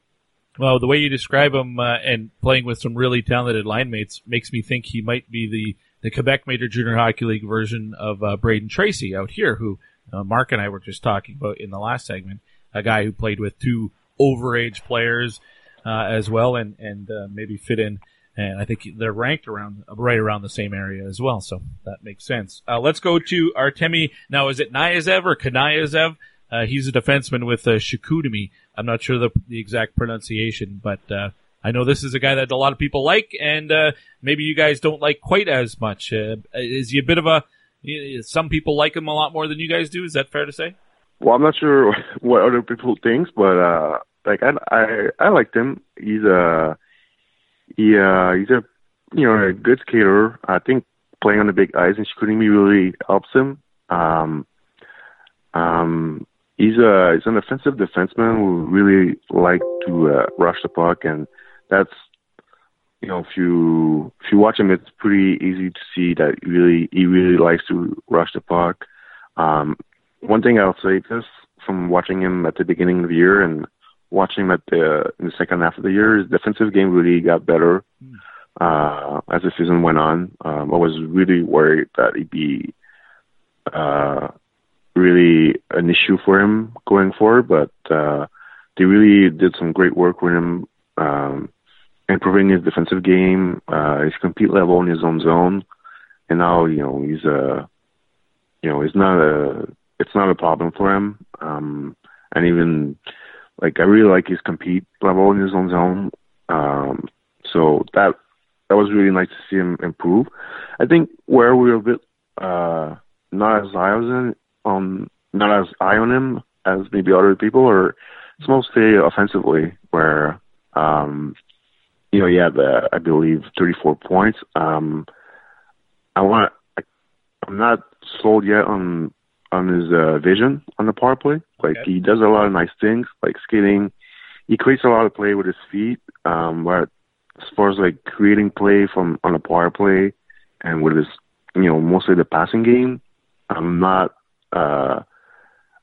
Well, the way you describe him uh, and playing with some really talented line mates makes me think he might be the the Quebec Major Junior Hockey League version of uh, Brayden Tracey out here, who uh, Mark and I were just talking about in the last segment. A guy who played with two overage players uh, as well, and and uh, maybe fit in. And I think they're ranked around right around the same area as well, so that makes sense. Uh, let's go to Artemi. Now, is it Nyazev or Kanayazev? Uh, he's a defenseman with uh, Chicoutimi. I'm not sure the, the exact pronunciation, but I know this is a guy that a lot of people like, and uh, maybe you guys don't like quite as much. Uh, is he a bit of a? Some people like him a lot more than you guys do. Is that fair to say? Well, I'm not sure what other people think, but uh, like I, I, I liked him. He's a, he, uh, he's a, you know, a good skater. I think playing on the big ice and me really helps him. Um, um, he's a he's an offensive defenseman who really like to uh, rush the puck and that's you know if you if you watch him, it's pretty easy to see that really he really likes to rush the puck. Um, one thing I'll say this from watching him at the beginning of the year and watching him at the in the second half of the year, his defensive game really got better. Mm. uh, as the season went on. Um, I was really worried that he'd be uh, really an issue for him going forward, but uh, they really did some great work with him, um, improving his defensive game, uh, his compete level in his own zone, and now you know he's a, you know, he's not a, it's not a problem for him, um, and even like I really like his compete level in his own zone. Um, so that that was really nice to see him improve. I think where we were a bit uh, not as high on on not as high on him as maybe other people, or it's mostly offensively where um, you know he had uh, I believe 34 points. Um, I want I'm not sold yet on on his uh, vision on the power play. Like okay. he does a lot of nice things, like skating. He creates a lot of play with his feet. Um, but as far as like creating play from on a power play and with his, you know, mostly the passing game, I'm not, uh,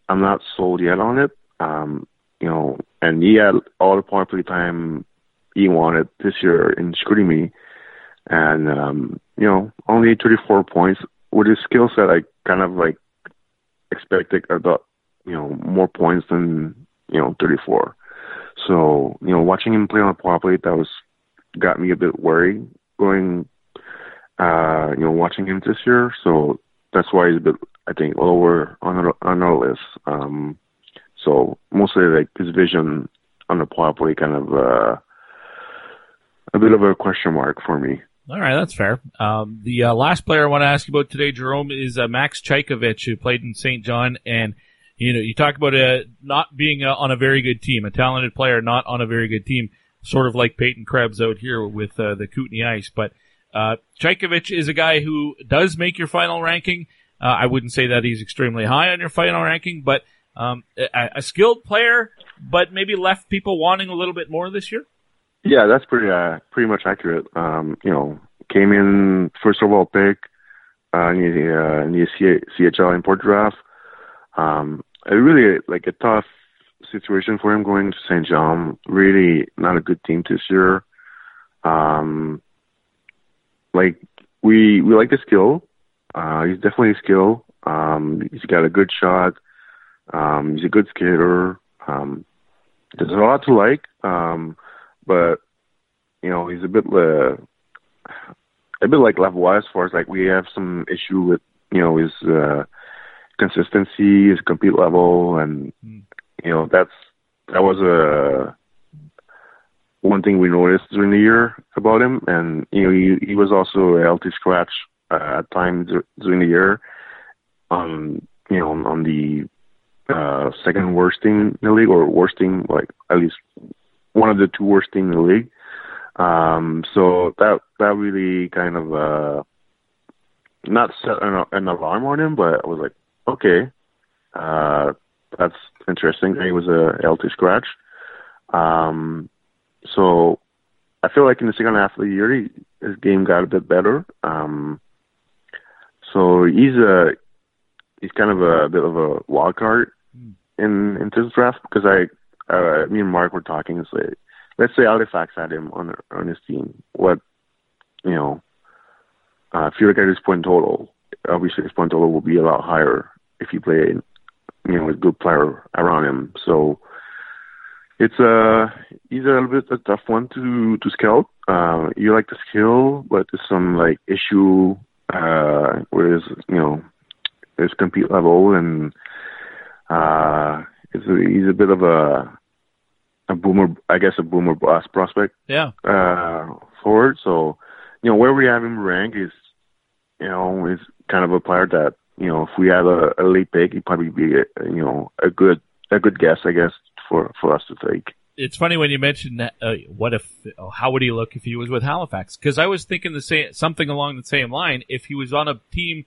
I'm not sold yet on it. Um, you know, and he had all the power play time he wanted this year in me and um, you know, only 34 points with his skill set. I kind of like expected about you know more points than you know 34. So you know, watching him play on the power play, that was got me a bit worried going, uh, you know, watching him this year. So that's why he's a bit, I think, lower on our, on our list. Um, so mostly like his vision on the play kind of, uh, a bit of a question mark for me. All right, that's fair. Um, the uh, last player I want to ask you about today, Jerome, is uh, Max Cajkovic, who played in St. John. And, you know, you talk about uh, not being uh, on a very good team, a talented player not on a very good team sort of like Peyton Krebs out here with uh, the Kootenay Ice. But uh, is a guy who does make your final ranking. Uh, I wouldn't say that he's extremely high on your final ranking, but um, a, a, skilled player, but maybe left people wanting a little bit more this year. Yeah, that's pretty uh, pretty much accurate. Um, you know, came in first overall pick uh, in the, uh, in the CHL import draft. Um, a really like a tough situation for him going to St. John. Really not a good team this year. Um, like we we like the skill. Uh, he's definitely a skill. Um, he's got a good shot. Um, he's a good skater. Um, there's a lot to like. Um, but you know, he's a bit uh, a bit like Lavoie as far as like we have some issue with you know his uh, consistency, his compete level, and mm you know that's that was a one thing we noticed during the year about him, and you know he he was also a healthy scratch uh, at times during the year. Um, you know, on, on the uh, second worst team in the league, or worst team, like at least one of the two worst teams in the league. Um, so that that really kind of uh, not set an, an alarm on him, but I was like, okay, uh, that's interesting. He was a LT scratch. Um, so I feel like in the second half of the year, he, his game got a bit better. Um, so he's a he's kind of a, a bit of a wild card in in this draft because I uh, me and Mark were talking. It's like let's say Halifax had him on on his team. What you know, uh, if you look at his point total, obviously his point total will be a lot higher if you play you know, a good player around him. So it's a he's a little bit a tough one to to scout. Uh, you like the skill, but there's some like issue uh, his you know his compete level, and uh, it's a, he's a bit of a a boomer, I guess, a boomer boss prospect. Yeah. Uh, forward. So you know where we have him ranked is you know is kind of a player that you know, if we had a, a late pick, he'd probably be, a, you know, a good a good guess, I guess, for for us to take. It's funny when you mentioned that. Uh, what if? How would he look if he was with Halifax? Because I was thinking the same something along the same line. If he was on a team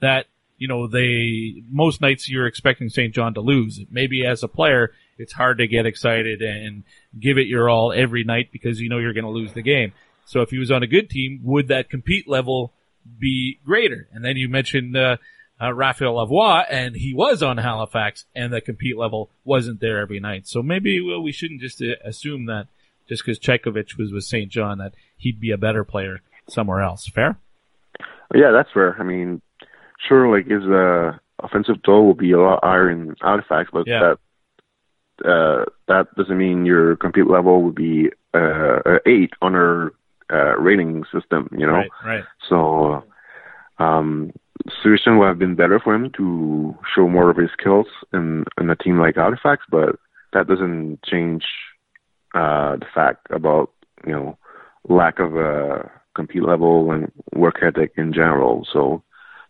that you know they most nights you're expecting St. John to lose. Maybe as a player, it's hard to get excited and give it your all every night because you know you're going to lose the game. So if he was on a good team, would that compete level be greater? And then you mentioned uh, uh, Raphael Lavoie, and he was on Halifax, and the compete level wasn't there every night. So maybe well, we shouldn't just uh, assume that just because Cajkovic was with St. John that he'd be a better player somewhere else. Fair? Yeah, that's fair. I mean, sure, like his uh, offensive total will be a lot higher in Halifax, but Yeah. that uh, that doesn't mean your compete level would be uh, eight on our uh, rating system. You know, Right, right. so um, situation would have been better for him to show more of his skills in in a team like Halifax, but that doesn't change uh, the fact about you know lack of a compete level and work ethic in general. So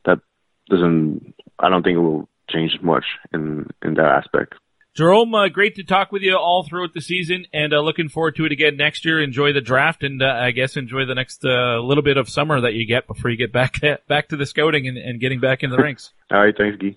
that doesn't. I don't think it will change much in in that aspect. Jerome, uh, great to talk with you all throughout the season, and uh, looking forward to it again next year. Enjoy the draft, and uh, I guess enjoy the next uh, little bit of summer that you get before you get back back to the scouting and, and getting back in the ranks. All right, thanks, Guy.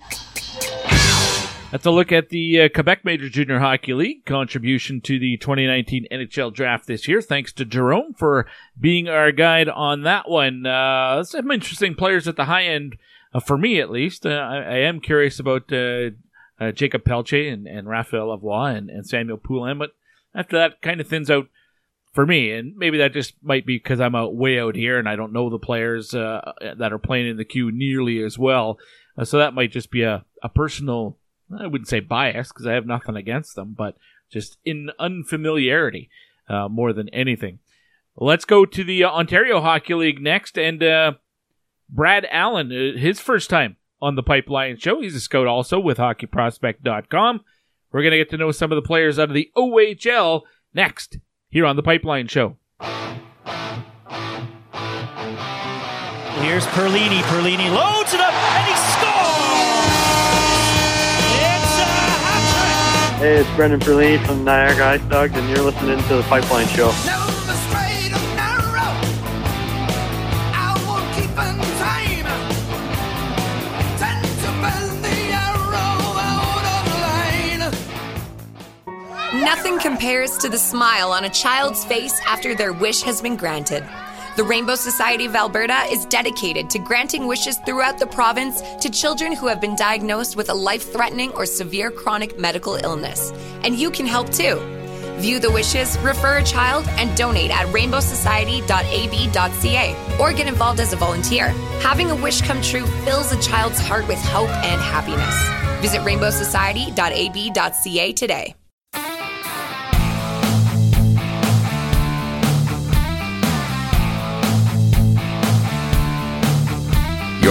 That's a look at the uh, Quebec Major Junior Hockey League contribution to the 2019 NHL draft this year. Thanks to Jerome for being our guide on that one. Uh, some interesting players at the high end, uh, for me at least. Uh, I, I am curious about uh, Jakob Pelletier and, and Raphael Lavoie and, and Samuel Poulin, but after that, kind of thins out for me. And maybe that just might be because I'm out way out here and I don't know the players uh, that are playing in the queue nearly as well. Uh, so that might just be a, a personal I wouldn't say bias because I have nothing against them, but just in unfamiliarity uh, more than anything. Let's go to the Ontario Hockey League next, and uh, Brad Allen, uh, his first time on the Pipeline Show. He's a scout also with HockeyProspect.com. We're going to get to know some of the players out of the OHL next here on the Pipeline Show. Here's Perlini. Perlini loads it up and he scores! It's a hat Hey, it's Brendan Perlini from Niagara Ice Dogs, and you're listening to the Pipeline Show. Nothing compares to the smile on a child's face after their wish has been granted. The Rainbow Society of Alberta is dedicated to granting wishes throughout the province to children who have been diagnosed with a life threatening or severe chronic medical illness. And you can help too. View the wishes, refer a child, and donate at rainbowsociety.ab.ca or get involved as a volunteer. Having a wish come true fills a child's heart with hope and happiness. Visit rainbowsociety.ab.ca today.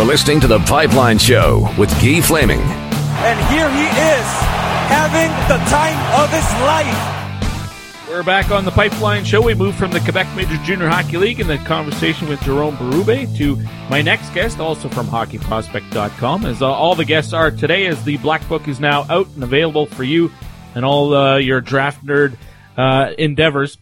Listening to The Pipeline Show with Guy Flaming. And here he is, having the time of his life. We're back on the Pipeline Show. We move from the Quebec Major Junior Hockey League and the conversation with Jerome Berube to my next guest, also from HockeyProspect.com. As uh, all the guests are today, as the Black Book is now out and available for you and all uh, your draft nerd uh, endeavors.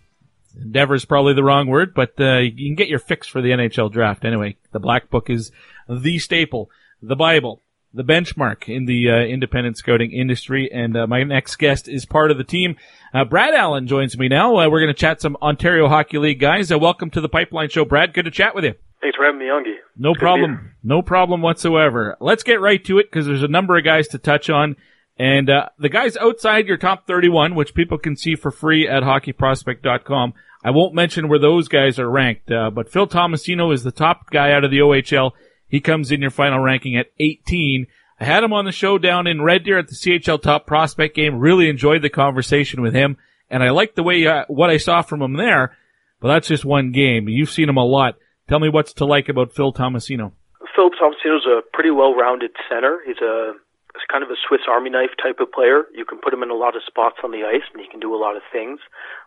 Endeavor is probably the wrong word, but uh, you can get your fix for the NHL draft anyway. The Black Book is the staple, the Bible, the benchmark in the uh, independent scouting industry. And uh, my next guest is part of the team. Uh, Brad Allen joins me now. Uh, we're going to chat some Ontario Hockey League guys. Uh, welcome to the Pipeline Show, Brad. Good to chat with you. Thanks for having me, Youngie. No problem. No problem whatsoever. Let's get right to it because there's a number of guys to touch on. And uh, the guys outside your top 31, which people can see for free at hockeyprospect.com, I won't mention where those guys are ranked, uh, but Phil Tomasino is the top guy out of the OHL. He comes in your final ranking at 18. I had him on the show down in Red Deer at the CHL Top Prospect game. Really enjoyed the conversation with him, and I liked the way uh, what I saw from him there. But that's just one game. You've seen him a lot. Tell me what's to like about Phil Tomasino. Philip Tomasino's a pretty well-rounded center. He's a he's kind of a Swiss Army knife type of player. You can put him in a lot of spots on the ice, and he can do a lot of things.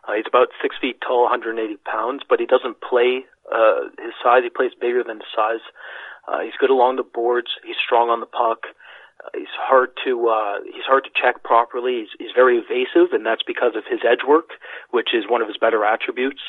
Uh, he's about six feet tall, 180 pounds, but he doesn't play uh, his size. He plays bigger than his size. Uh, he's good along the boards. He's strong on the puck. Uh, he's hard to uh, he's hard to check properly. He's, he's very evasive, and that's because of his edge work, which is one of his better attributes.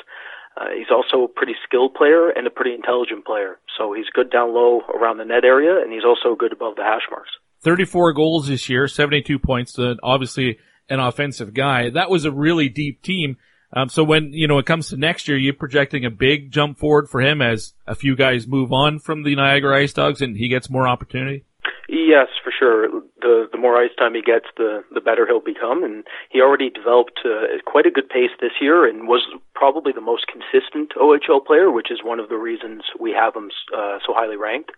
Uh, he's also a pretty skilled player and a pretty intelligent player. So he's good down low around the net area, and he's also good above the hash marks. 34 goals this year, 72 points. Uh, obviously, an offensive guy. That was a really deep team. Um, so when you know it comes to next year, you're projecting a big jump forward for him as a few guys move on from the Niagara Ice Dogs, and he gets more opportunity. Yes, for sure. The the more ice time he gets, the the better he'll become, and he already developed uh, quite a good pace this year, and was probably the most consistent OHL player, which is one of the reasons we have him uh, so highly ranked.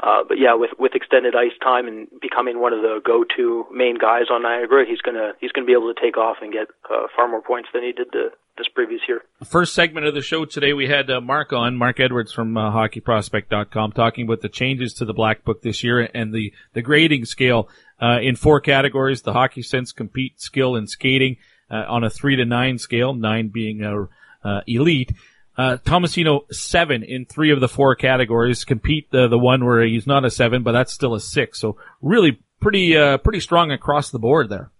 Uh, but yeah, with with extended ice time and becoming one of the go-to main guys on Niagara, he's gonna he's gonna be able to take off and get uh, far more points than he did the this previous year. First segment of the show today, we had uh, Mark on, Mark Edwards from uh, HockeyProspect.com, talking about the changes to the Black Book this year and the, the grading scale uh, in four categories: the Hockey Sense, Compete, Skill, and Skating uh, on a three to nine scale, nine being uh, uh, elite. Uh, Tomasino seven in three of the four categories. Compete the the one where he's not a seven, but that's still a six. So really pretty uh, pretty strong across the board there.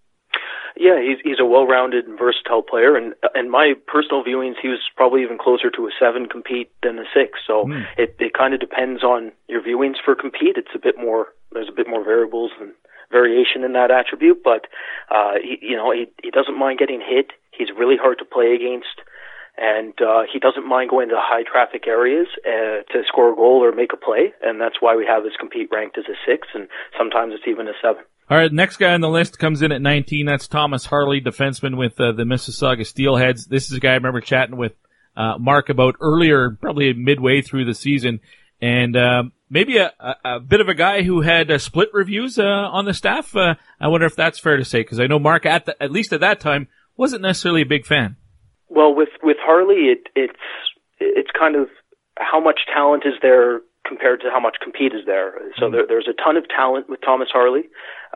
Yeah, he's he's a well-rounded and versatile player, and and my personal viewings, he was probably even closer to a seven compete than a six. So mm. it it kind of depends on your viewings for compete. It's a bit more there's a bit more variables and variation in that attribute, but uh, he you know he he doesn't mind getting hit. He's really hard to play against and uh, he doesn't mind going to high traffic areas uh, to score a goal or make a play, and that's why we have his compete ranked as a six, and sometimes it's even a seven. All right, next guy on the list comes in at 19. That's Thomas Harley, defenseman with uh, the Mississauga Steelheads. This is a guy I remember chatting with uh, Mark about earlier, probably midway through the season, and um, maybe a, a, a, bit of a guy who had uh, split reviews uh, on the staff. Uh, I wonder if that's fair to say because I know Mark at the, at least at that time wasn't necessarily a big fan. Well, with with Harley, it, it's it's kind of how much talent is there compared to how much compete is there. So mm-hmm. there, there's a ton of talent with Thomas Harley,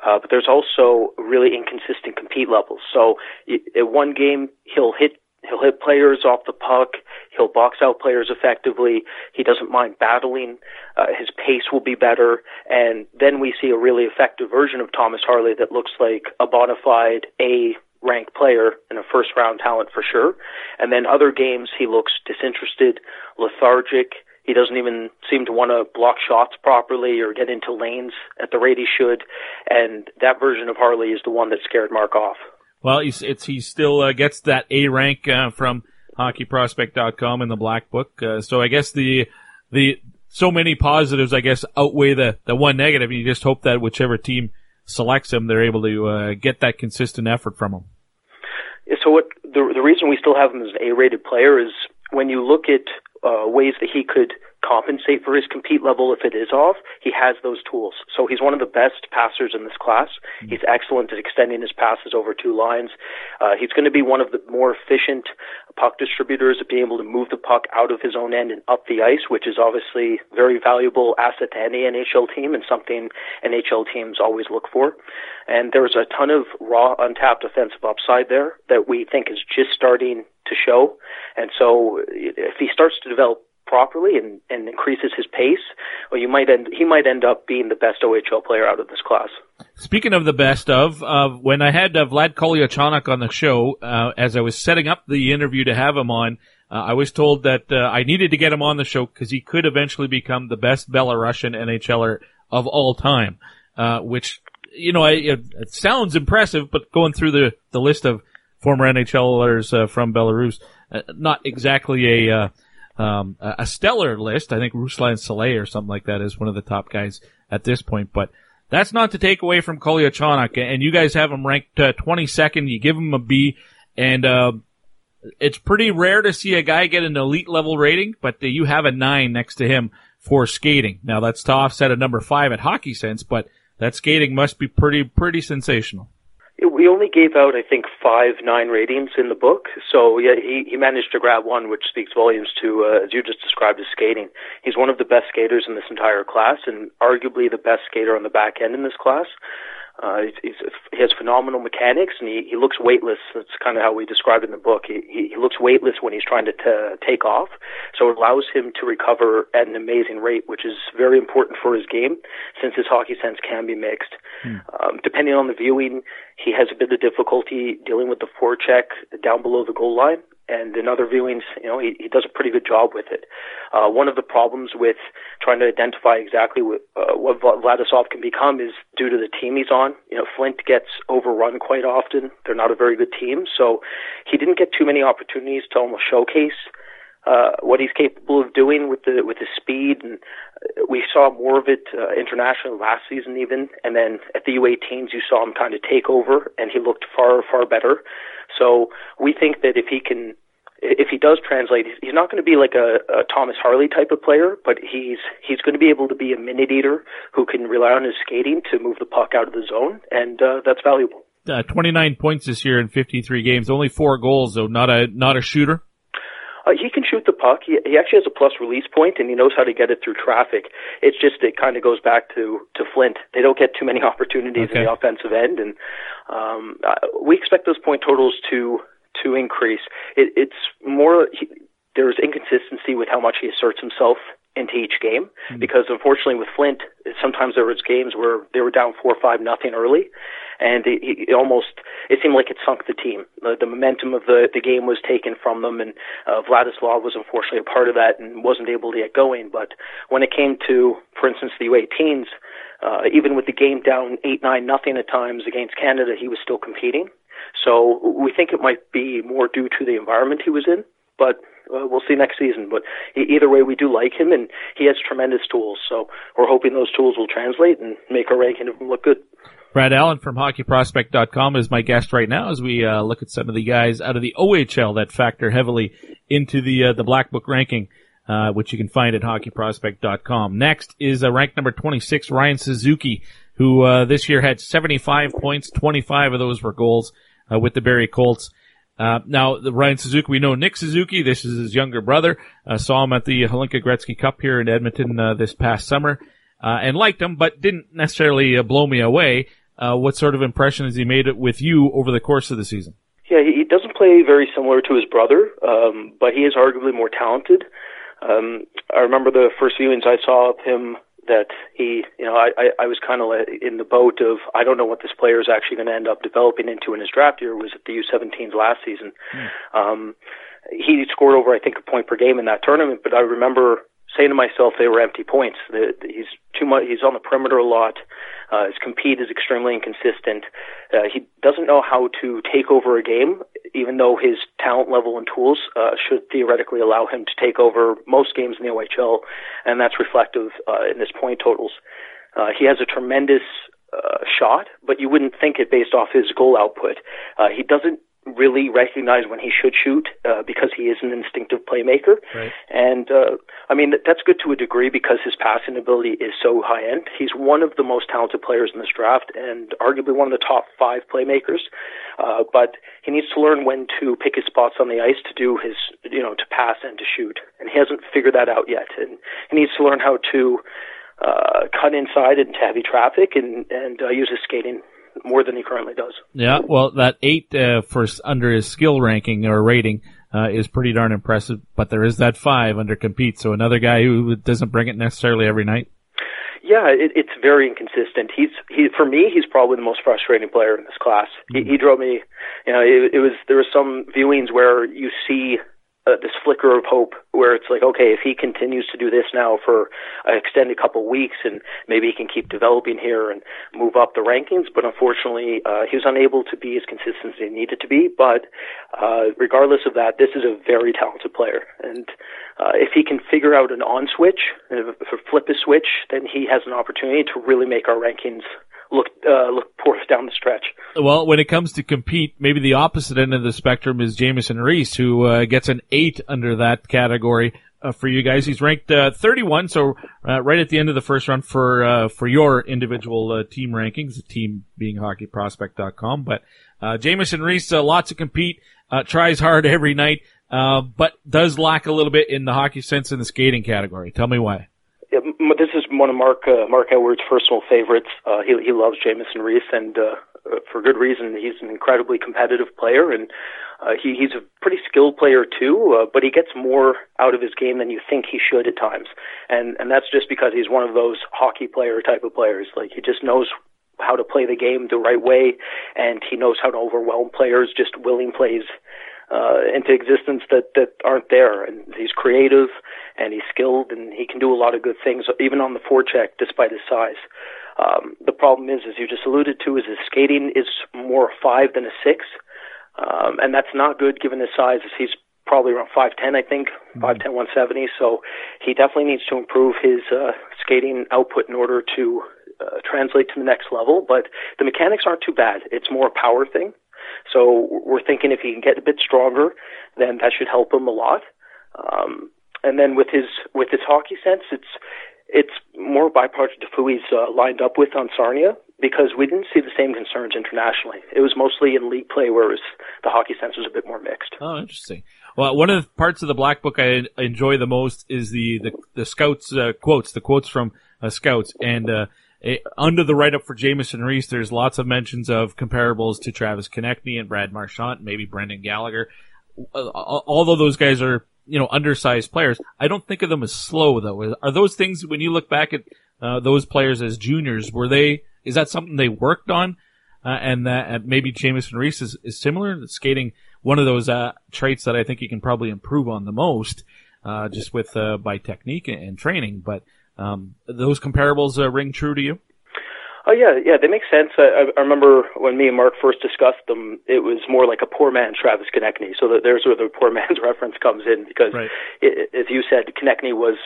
uh, but there's also really inconsistent compete levels. So in one game, he'll hit he'll hit players off the puck. He'll box out players effectively. He doesn't mind battling. Uh, his pace will be better, and then we see a really effective version of Thomas Harley that looks like a bona fide A ranked player and a first round talent for sure. And then other games he looks disinterested, lethargic. He doesn't even seem to want to block shots properly or get into lanes at the rate he should. And that version of Harley is the one that scared Mark off. Well, he's, it's, he still uh, gets that A rank uh, from hockeyprospect.com in the black book. Uh, so I guess the, the, so many positives, I guess, outweigh the, the one negative. You just hope that whichever team selects him, they're able to uh, get that consistent effort from him. So what the the reason we still have him as an A-rated player is when you look at uh, ways that he could compensate for his compete level if it is off, he has those tools. So he's one of the best passers in this class. Mm-hmm. He's excellent at extending his passes over two lines. Uh, he's going to be one of the more efficient puck distributors at being able to move the puck out of his own end and up the ice, which is obviously very valuable asset to any NHL team and something NHL teams always look for. And there's a ton of raw, untapped offensive upside there that we think is just starting to show. And so if he starts to develop properly and, and increases his pace, well, you might end he might end up being the best OHL player out of this class. Speaking of the best of, uh, when I had uh, Vlad Kolyachonok on the show, uh, as I was setting up the interview to have him on, uh, I was told that uh, I needed to get him on the show because he could eventually become the best Belarusian NHLer of all time, uh, which you know, it, it, sounds impressive, but going through the, the list of former NHLers from Belarus, not exactly a um, a stellar list. I think Ruslan Salei or something like that is one of the top guys at this point, but that's not to take away from Kolyachonok. And you guys have him ranked uh, 22nd. You give him a B, and uh, it's pretty rare to see a guy get an elite level rating, but you have a nine next to him for skating. Now that's to offset a number five at Hockey Sense, but that skating must be pretty pretty sensational. We only gave out, I think, five nine ratings in the book. So yeah, he he managed to grab one, which speaks volumes to, uh, as you just described, his skating. He's one of the best skaters in this entire class, and arguably the best skater on the back end in this class. Uh, he's, he's, he has phenomenal mechanics, and he, he looks weightless. That's kind of how we describe it in the book. He, he, he looks weightless when he's trying to t- take off, so it allows him to recover at an amazing rate, which is very important for his game, since his hockey sense can be mixed. Hmm. Um, depending on the viewing, he has a bit of difficulty dealing with the forecheck down below the goal line and in other viewings, you know, he, he does a pretty good job with it. Uh, one of the problems with trying to identify exactly what, uh, what Vladislav can become is due to the team he's on. You know, Flint gets overrun quite often. They're not a very good team, so he didn't get too many opportunities to almost showcase uh, what he's capable of doing with the with the speed, and uh, we saw more of it uh, internationally last season even. And then at the U18s, you saw him kind of take over, and he looked far far better. So we think that if he can if he does translate, he's not going to be like a, a Thomas Harley type of player, but he's he's going to be able to be a minute eater who can rely on his skating to move the puck out of the zone, and uh, that's valuable. Uh, 29 points this year in 53 games, only four goals though. Not a not a shooter. Uh, he can shoot the puck. He, he actually has a plus release point, and he knows how to get it through traffic. It's just it kind of goes back to to Flint. They don't get too many opportunities okay. in the offensive end, and um, uh, we expect those point totals to to increase. It, it's more he, there's inconsistency with how much he asserts himself into each game mm-hmm. because unfortunately with Flint sometimes there was games where they were down four or five nothing early and it, it almost it seemed like it sunk the team the, the momentum of the the game was taken from them and uh, Vladislav was unfortunately a part of that and wasn't able to get going but when it came to for instance the U18s uh, even with the game down eight nine nothing at times against Canada he was still competing so we think it might be more due to the environment he was in, but uh, we'll see next season. But either way, we do like him, and he has tremendous tools. So we're hoping those tools will translate and make our ranking of him look good. Brad Allen from HockeyProspect.com is my guest right now as we uh, look at some of the guys out of the OHL that factor heavily into the uh, the Black Book ranking, uh, which you can find at HockeyProspect.com. Next is uh, ranked number 26, Ryan Suzuki, who uh, this year had 75 points, 25 of those were goals uh, with the Barrie Colts. Uh, now, the Ryan Suzuki, we know Nick Suzuki. This is his younger brother. Saw him at the Hlinka Gretzky Cup here in Edmonton this past summer, uh, and liked him, but didn't necessarily uh, blow me away. What sort of impression has he made with you over the course of the season? Yeah, he doesn't play very similar to his brother, um, but he is arguably more talented. Um, I remember the first viewings I saw of him that he, you know, I, I, I was kind of in the boat of I don't know what this player is actually going to end up developing into in his draft year. Was at the U17s last season. Mm. Um, he scored over I think a point per game in that tournament, but I remember saying to myself they were empty points. The, he's too much. He's on the perimeter a lot. Uh, his compete is extremely inconsistent. Uh, he doesn't know how to take over a game, even though his talent level and tools uh, should theoretically allow him to take over most games in the OHL, and that's reflective uh, in his point totals. Uh, he has a tremendous uh, shot, but you wouldn't think it based off his goal output. Uh, he doesn't really recognize when he should shoot uh, because he is an instinctive playmaker. Right. And uh, I mean that's good to a degree because his passing ability is so high end. He's one of the most talented players in this draft and arguably one of the top five playmakers. Uh, but he needs to learn when to pick his spots on the ice to do his you know to pass and to shoot, and he hasn't figured that out yet. And he needs to learn how to uh, cut inside into heavy traffic and and uh, use his skating more than he currently does. Yeah, well, that eight uh, for under his skill ranking or rating uh, is pretty darn impressive. But there is that five under compete, so another guy who doesn't bring it necessarily every night. Yeah, it, it's very inconsistent. He's he for me, he's probably the most frustrating player in this class. Mm-hmm. He, he drove me. You know, it, it was there were some viewings where you see uh, this flicker of hope where it's like, okay, if he continues to do this now for an extended couple weeks and maybe he can keep developing here and move up the rankings. But unfortunately, uh, he was unable to be as consistent as he needed to be. But uh, regardless of that, this is a very talented player. And uh, if he can figure out an on switch, if, if flip a switch, then he has an opportunity to really make our rankings look uh, look poor down the stretch. Well, when it comes to compete, maybe the opposite end of the spectrum is Jamieson Rees, who uh, gets an eight under that category. Uh, for you guys, he's ranked uh, 31, so uh, right at the end of the first round for uh, for your individual team rankings. The team being HockeyProspect.com, but uh, Jamieson Rees, uh, lots to compete, uh, tries hard every night, but does lack a little bit in the hockey sense in the skating category. Tell me why. This is one of Mark uh, Mark Edwards' personal favorites. Uh, he he loves Jamieson Rees, and uh, for good reason. He's an incredibly competitive player, and uh, he he's a pretty skilled player too. Uh, but he gets more out of his game than you think he should at times, and and that's just because he's one of those hockey player type of players. Like he just knows how to play the game the right way, and he knows how to overwhelm players, just willing plays uh, into existence that that aren't there. And he's creative, and he's skilled, and he can do a lot of good things, even on the forecheck, despite his size. Um, the problem is, as you just alluded to, is his skating is more a five than a six, um, and that's not good given his size. As he's probably around 5'10", I think, 5'10", 170. So he definitely needs to improve his uh, skating output in order to uh, translate to the next level. But the mechanics aren't too bad. It's more a power thing. So we're thinking if he can get a bit stronger, then that should help him a lot. Um, and then with his with his hockey sense, it's it's more of who he's uh, lined up with on Sarnia because we didn't see the same concerns internationally. It was mostly in league play, whereas the hockey sense was a bit more mixed. Oh, interesting. Well, one of the parts of the Black Book I enjoy the most is the the, the scouts uh, quotes, the quotes from uh, scouts, and uh, under the write up for Jamieson Rees, there's lots of mentions of comparables to Travis Konecny and Brad Marchand, maybe Brendan Gallagher. Uh, although those guys are you know undersized players, I don't think of them as slow though. Are those things when you look back at uh, those players as juniors? Were they? Is that something they worked on? Uh, and that maybe Jamieson Rees is, is similar. Skating one of those uh, traits that I think you can probably improve on the most, uh, just with uh, by technique and training. But um, those comparables uh, ring true to you? Oh yeah, yeah, they make sense. I, I remember when me and Mark first discussed them, it was more like a poor man's Travis Konecny. So that there's where the poor man's reference comes in because, right. it, as you said, Konecny was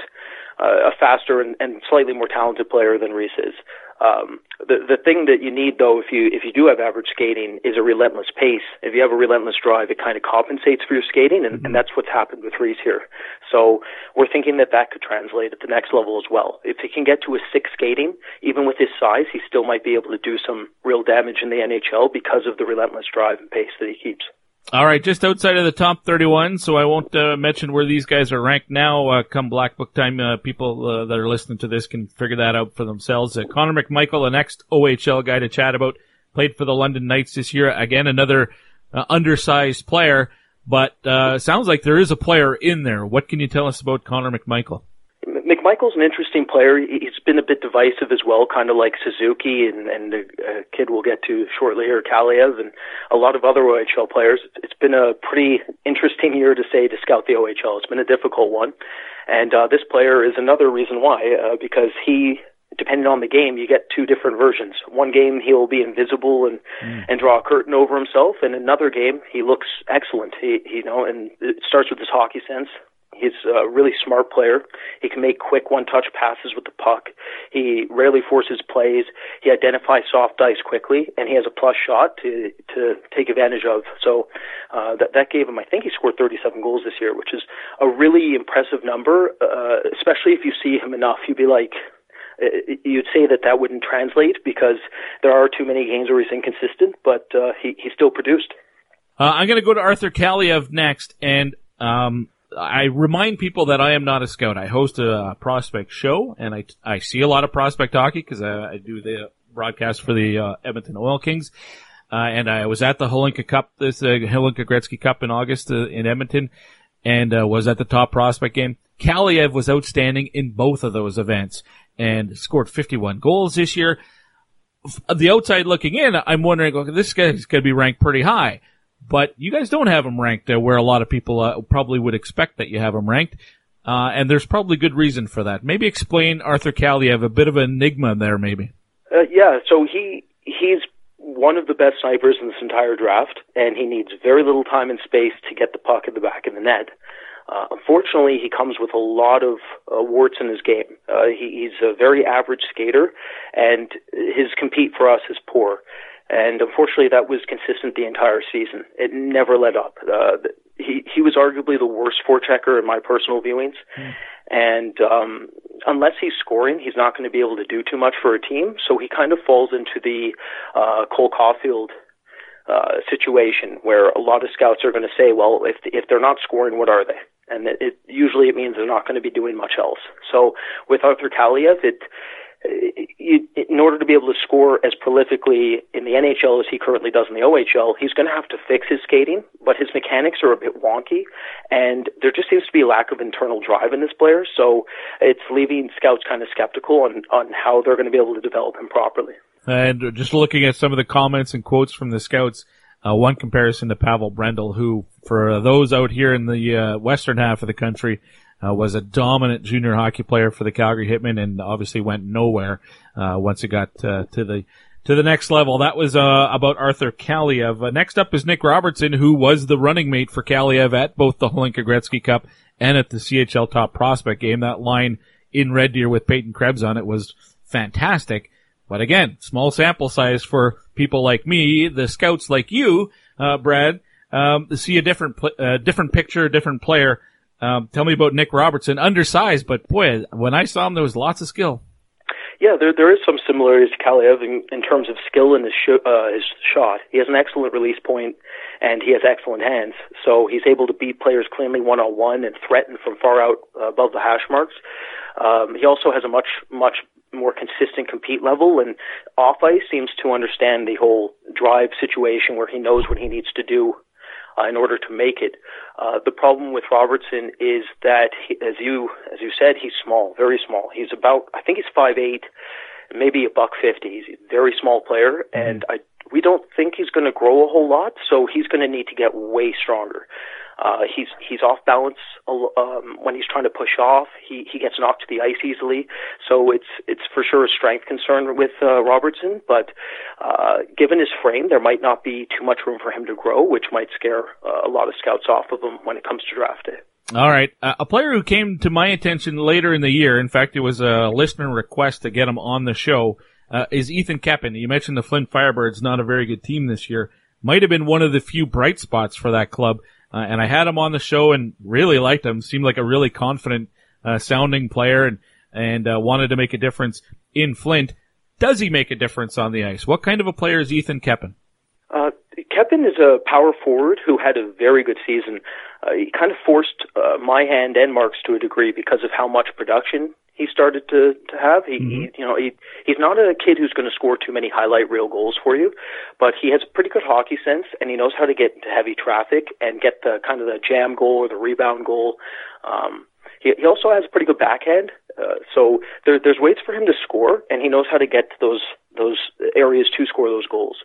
uh, a faster and, and slightly more talented player than Rees is. Um, the the thing that you need though, if you if you do have average skating, is a relentless pace. If you have a relentless drive, it kind of compensates for your skating, and, mm-hmm. and that's what's happened with Rees here. So we're thinking that that could translate at the next level as well. If he can get to a six skating, even with his size, he still might be able to do some real damage in the NHL because of the relentless drive and pace that he keeps. All right, just outside of the top 31, so I won't uh, mention where these guys are ranked now. Uh, come Black Book time, uh, people uh, that are listening to this can figure that out for themselves. Uh, Connor McMichael, the next OHL guy to chat about, played for the London Knights this year. Again, another uh, undersized player, but sounds like there is a player in there. What can you tell us about Connor McMichael? McMichael's an interesting player. He's been a bit divisive as well, kind of like Suzuki and, and the uh, kid we'll get to shortly here, Kaliyev, and a lot of other OHL players. It's been a pretty interesting year to say to scout the OHL. It's been a difficult one, and uh, this player is another reason why, uh, because he depending on the game, you get two different versions. One game he'll be invisible and mm. and draw a curtain over himself, and another game he looks excellent. He, he you know, and it starts with his hockey sense. He's a really smart player. He can make quick one-touch passes with the puck. He rarely forces plays. He identifies soft ice quickly, and he has a plus shot to to take advantage of. So uh, that that gave him, I think, he scored 37 goals this year, which is a really impressive number. Uh, especially if you see him enough, you'd be like, uh, you'd say that that wouldn't translate because there are too many games where he's inconsistent, but uh, he he still produced. Uh, I'm going to go to Arthur Kaliyev next, and um, I remind people that I am not a scout. I host a prospect show, and I I see a lot of prospect hockey because I, I, do the broadcast for the uh, Edmonton Oil Kings. Uh, and I was at the Hlinka Cup, this uh, Hlinka Gretzky Cup in August uh, in Edmonton, and uh, was at the top prospect game. Kaliyev was outstanding in both of those events and scored 51 goals this year. The outside looking in, I'm wondering, okay, this guy's going to be ranked pretty high but you guys don't have them ranked uh, where a lot of people uh, probably would expect that you have them ranked. Uh, and there's probably good reason for that. Maybe explain Arthur Kaliyev a bit of an enigma there, maybe. Uh, yeah, so he he's one of the best snipers in this entire draft, and he needs very little time and space to get the puck in the back of the net. Uh, unfortunately, he comes with a lot of uh, warts in his game. Uh, he, he's a very average skater, and his compete for us is poor. And unfortunately, that was consistent the entire season. It never let up. Uh, he he was arguably the worst forechecker in my personal viewings. Mm. And um, unless he's scoring, he's not going to be able to do too much for a team. So he kind of falls into the uh, Cole Caufield uh, situation where a lot of scouts are going to say, well, if if they're not scoring, what are they? And it, it usually it means they're not going to be doing much else. So with Arthur Kaliyev, it in order to be able to score as prolifically in the NHL as he currently does in the OHL, he's going to have to fix his skating, but his mechanics are a bit wonky, and there just seems to be a lack of internal drive in this player, so it's leaving scouts kind of skeptical on, on how they're going to be able to develop him properly. And just looking at some of the comments and quotes from the scouts, uh, one comparison to Pavel Brendl, who, for those out here in the uh, western half of the country, uh, was a dominant junior hockey player for the Calgary Hitmen and obviously went nowhere uh, once it got uh, to the to the next level. That was uh, about Arthur Kaliyev. Uh, next up is Nick Robertson, who was the running mate for Kaliyev at both the Hlinka Gretzky Cup and at the CHL Top Prospect game. That line in Red Deer with Peyton Krebs on it was fantastic. But again, small sample size for people like me, the scouts like you, uh, Brad, um, to see a different, pl- uh, different picture, different player. Um, tell me about Nick Robertson, undersized, but boy, when I saw him, there was lots of skill. Yeah, there there is some similarities to Kaliyev in, in terms of skill in his sh- uh, his shot. He has an excellent release point, and he has excellent hands. So he's able to beat players cleanly one on one and threaten from far out uh, above the hash marks. Um, he also has a much much more consistent compete level, and off ice seems to understand the whole drive situation where he knows what he needs to do uh, in order to make it. Uh, the problem with Robertson is that, he, as you as you said, he's small, very small. He's about, I think he's five eight, maybe a buck fifty. He's a very small player, and I we don't think he's going to grow a whole lot, so he's going to need to get way stronger. Uh, he's he's off balance um, when he's trying to push off. He he gets knocked to the ice easily, so it's it's for sure a strength concern with uh, Robertson. But uh, given his frame, there might not be too much room for him to grow, which might scare uh, a lot of scouts off of him when it comes to draft day. All right, uh, a player who came to my attention later in the year. In fact, it was a listener request to get him on the show. Uh, is Ethan Keppen. You mentioned the Flint Firebirds, not a very good team this year. Might have been one of the few bright spots for that club. Uh, and I had him on the show and really liked him. Seemed like a really confident, uh, sounding player and, and, uh, wanted to make a difference in Flint. Does he make a difference on the ice? What kind of a player is Ethan Keppen? Uh, Keppen is a power forward who had a very good season. Uh, he kind of forced uh, my hand and Mark's to a degree because of how much production he started to to have. He, mm-hmm. he you know he he's not a kid who's going to score too many highlight reel goals for you, but he has pretty good hockey sense and he knows how to get into heavy traffic and get the kind of the jam goal or the rebound goal. Um, he, he also has a pretty good backhand, uh, so there, there's ways for him to score, and he knows how to get to those those areas to score those goals.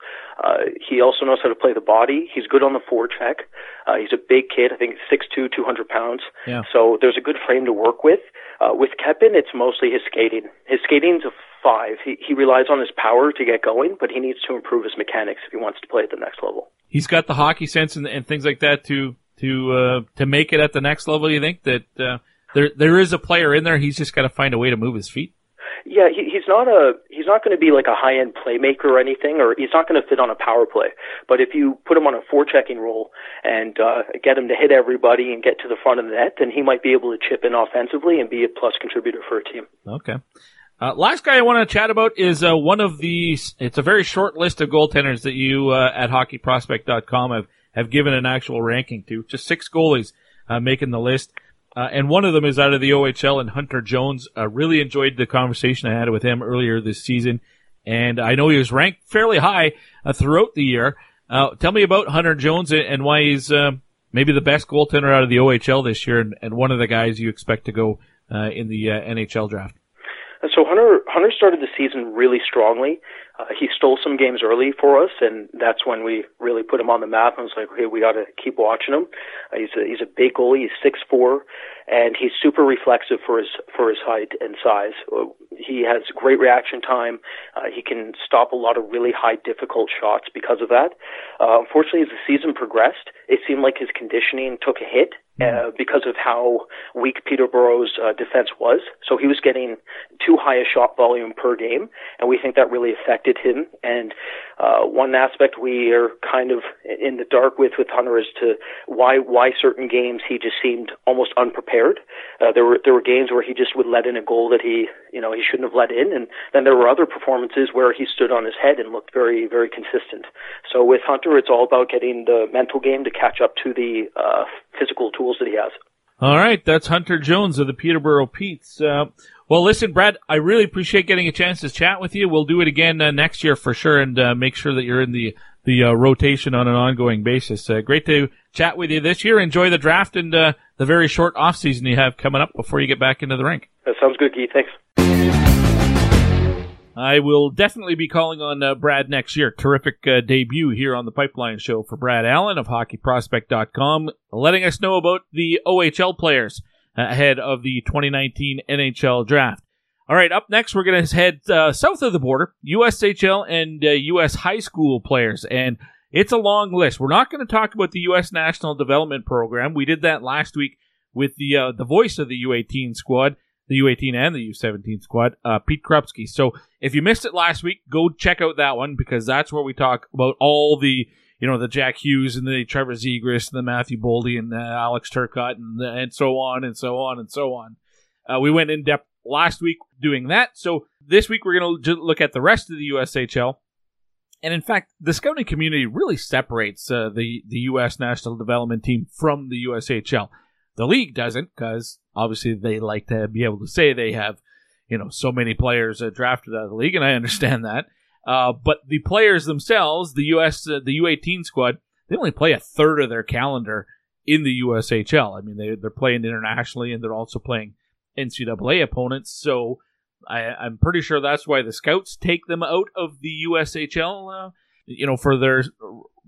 Uh, he also knows how to play the body. He's good on the forecheck. Uh, he's a big kid. I think six two, two hundred pounds. Yeah. So there's a good frame to work with. Uh, with Keppen, it's mostly his skating. His skating's a five. He, he relies on his power to get going, but he needs to improve his mechanics if he wants to play at the next level. He's got the hockey sense and, and things like that to to uh, to make it at the next level. You think that uh, there there is a player in there. He's just got to find a way to move his feet. Yeah, he, he's not a he's not going to be like a high end playmaker or anything, or he's not going to fit on a power play. But if you put him on a forechecking role and uh, get him to hit everybody and get to the front of the net, then he might be able to chip in offensively and be a plus contributor for a team. Okay. Uh, last guy I want to chat about is uh, one of the. It's a very short list of goaltenders that you uh, at HockeyProspect.com have have given an actual ranking to. Just six goalies uh, making the list. Uh, and one of them is out of the OHL and Hunter Jones. Uh, really enjoyed the conversation I had with him earlier this season. And I know he was ranked fairly high uh, throughout the year. Uh, tell me about Hunter Jones and why he's uh, maybe the best goaltender out of the OHL this year and, and one of the guys you expect to go uh, in the NHL draft. So Hunter Hunter started the season really strongly. Uh, he stole some games early for us, and that's when we really put him on the map. And was like, okay, we got to keep watching him. Uh, he's a, he's a big goalie. He's six four, and he's super reflexive for his for his height and size. Uh, he has great reaction time. Uh, he can stop a lot of really high difficult shots because of that. Uh, unfortunately, as the season progressed, it seemed like his conditioning took a hit uh, because of how weak Peterborough's uh, defense was. So he was getting too high a shot volume per game, and we think that really affected him. And uh, one aspect we are kind of in the dark with with Hunter is to why why certain games he just seemed almost unprepared. Uh, there were there were games where he just would let in a goal that he you know he shouldn't have let in, and then there were other performances where he stood on his head and looked very very consistent. So with Hunter, it's all about getting the mental game to catch up to the uh, physical tools that he has. All right, that's Hunter Jones of the Peterborough Petes. Uh, well, listen, Brad, I really appreciate getting a chance to chat with you. We'll do it again uh, next year for sure, and uh, make sure that you're in the the uh, rotation on an ongoing basis. Uh, great to chat with you this year. Enjoy the draft and uh, the very short off season you have coming up before you get back into the rink. That sounds good, Keith. Thanks. I will definitely be calling on uh, Brad next year. Terrific uh, debut here on the Pipeline Show for Brad Allen of HockeyProspect.com, letting us know about the OHL players ahead of the 2019 NHL Draft. All right, up next, we're going to head uh, south of the border, USHL and uh, US high school players. And it's a long list. We're not going to talk about the U.S. National Development Program. We did that last week with the uh, the voice of the U18 squad, the U18 and the U17 squad, uh, Pete Krupski. So if you missed it last week, go check out that one because that's where we talk about all the you know the Jack Hughes and the Trevor Zegras and the Matthew Boldy and the Alex Turcotte and and so on and so on and so on. Uh, we went in depth last week doing that. So this week we're going to look at the rest of the USHL and in fact, the scouting community really separates uh, the the U.S. national development team from the USHL. The league doesn't, because obviously they like to be able to say they have, you know, so many players uh, drafted out of the league, and I understand that. Uh, but the players themselves, the U.S. Uh, the U18 squad, they only play a third of their calendar in the USHL. I mean, they they're playing internationally, and they're also playing NCAA opponents. So I, am pretty sure that's why the scouts take them out of the USHL. Uh, you know, for their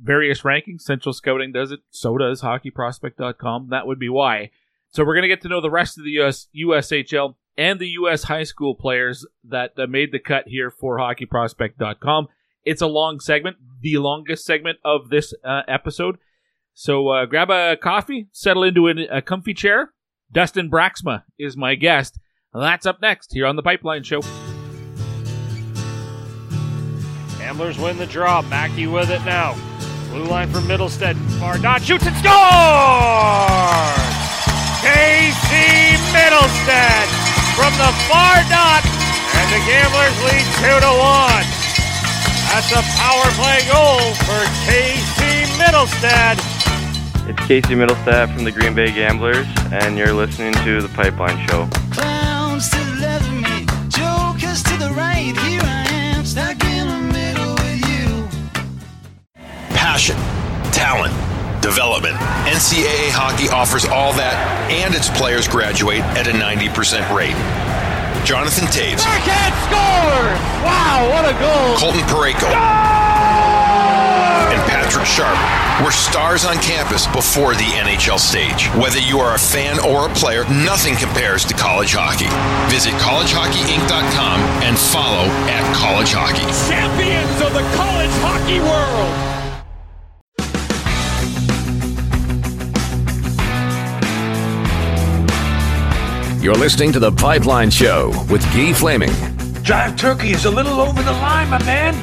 various rankings. Central Scouting does it. So does HockeyProspect.com. That would be why. So we're going to get to know the rest of the US USHL and the US high school players that uh, made the cut here for HockeyProspect.com. It's a long segment, the longest segment of this uh, episode. So uh, grab a coffee, settle into a, a comfy chair. Dusten Braaksma is my guest. That's up next here on the Pipeline Show. Gamblers win the draw. Mackey with it now. Blue line for Mittelstadt. Far shoots and scores! Casey Mittelstadt from the far dot, and the Gamblers lead two to one. That's a power play goal for Casey Mittelstadt. It's Casey Mittelstadt from the Green Bay Gamblers, and you're listening to the Pipeline Show Clowns to the left of me, jokers to the right. Here I am, stuck in the middle with you. Passion, talent, development. NCAA hockey offers all that, and its players graduate at a 90% rate. Jonathan Toews. Backhand scores! Wow, what a goal! Colton Parayko. And Patrick Sharp were stars on campus before the NHL stage. Whether you are a fan or a player, nothing compares to college hockey. Visit collegehockeyinc.com and follow at college hockey. Champions of the college hockey world! You're listening to The Pipeline Show with Guy Flaming. Jive Turkey is a little over the line, my man.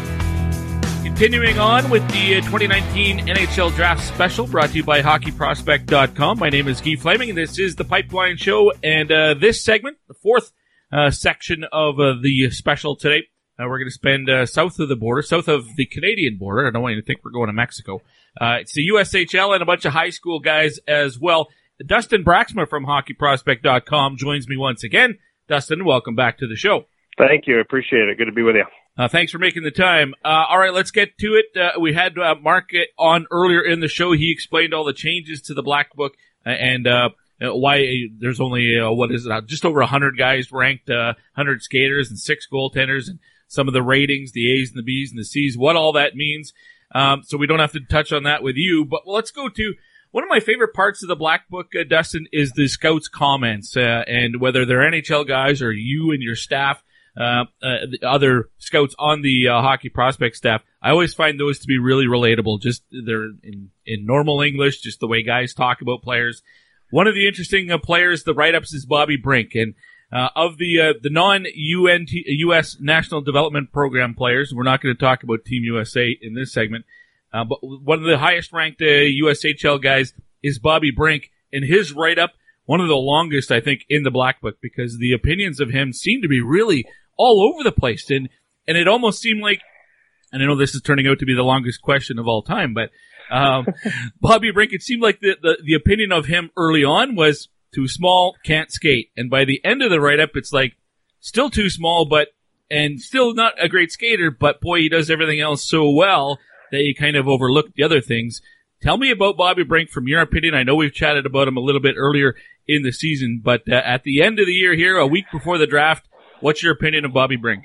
Continuing on with the uh, 2019 NHL Draft Special brought to you by HockeyProspect.com. My name is Guy Flaming, and this is the Pipeline Show. And uh, this segment, the fourth uh, section of uh, the special today, uh, we're going to spend uh, south of the border, south of the Canadian border. I don't want you to think we're going to Mexico. it's the USHL and a bunch of high school guys as well. Dusten Braaksma from HockeyProspect.com joins me once again. Dusten, welcome back to the show. Thank you. Appreciate it. Good to be with you. Uh, thanks for making the time. Uh, all right, let's get to it. Uh, we had uh, Mark on earlier in the show. He explained all the changes to the Black Book uh, and uh, why there's only what is it, just over 100 guys ranked, 100 skaters and six goaltenders, and some of the ratings, the A's and the B's and the C's, what all that means. Um, so we don't have to touch on that with you. But let's go to one of my favorite parts of the Black Book, uh, Dusten, is the scouts' comments, uh, and whether they're NHL guys or you and your staff, uh, uh other scouts on the uh, hockey prospect staff. I always find those to be really relatable. Just they're in in normal English, just the way guys talk about players. One of the interesting uh, players, the write-ups is Bobby Brink, and of the the non UNT U.S. National Development Program players, we're not going to talk about Team USA in this segment. Uh, but one of the highest ranked uh, USHL guys is Bobby Brink, and his write up, one of the longest, I think, in the Black Book because the opinions of him seem to be really all over the place. And, and it almost seemed like, and I know this is turning out to be the longest question of all time, but, um, Bobby Brink, it seemed like the, the, the opinion of him early on was too small, can't skate. And by the end of the write up, it's like still too small, but, and still not a great skater, but boy, he does everything else so well that you kind of overlooked the other things. Tell me about Bobby Brink from your opinion. I know we've chatted about him a little bit earlier in the season, but uh, at the end of the year here, a week before the draft, what's your opinion of Bobby Brink?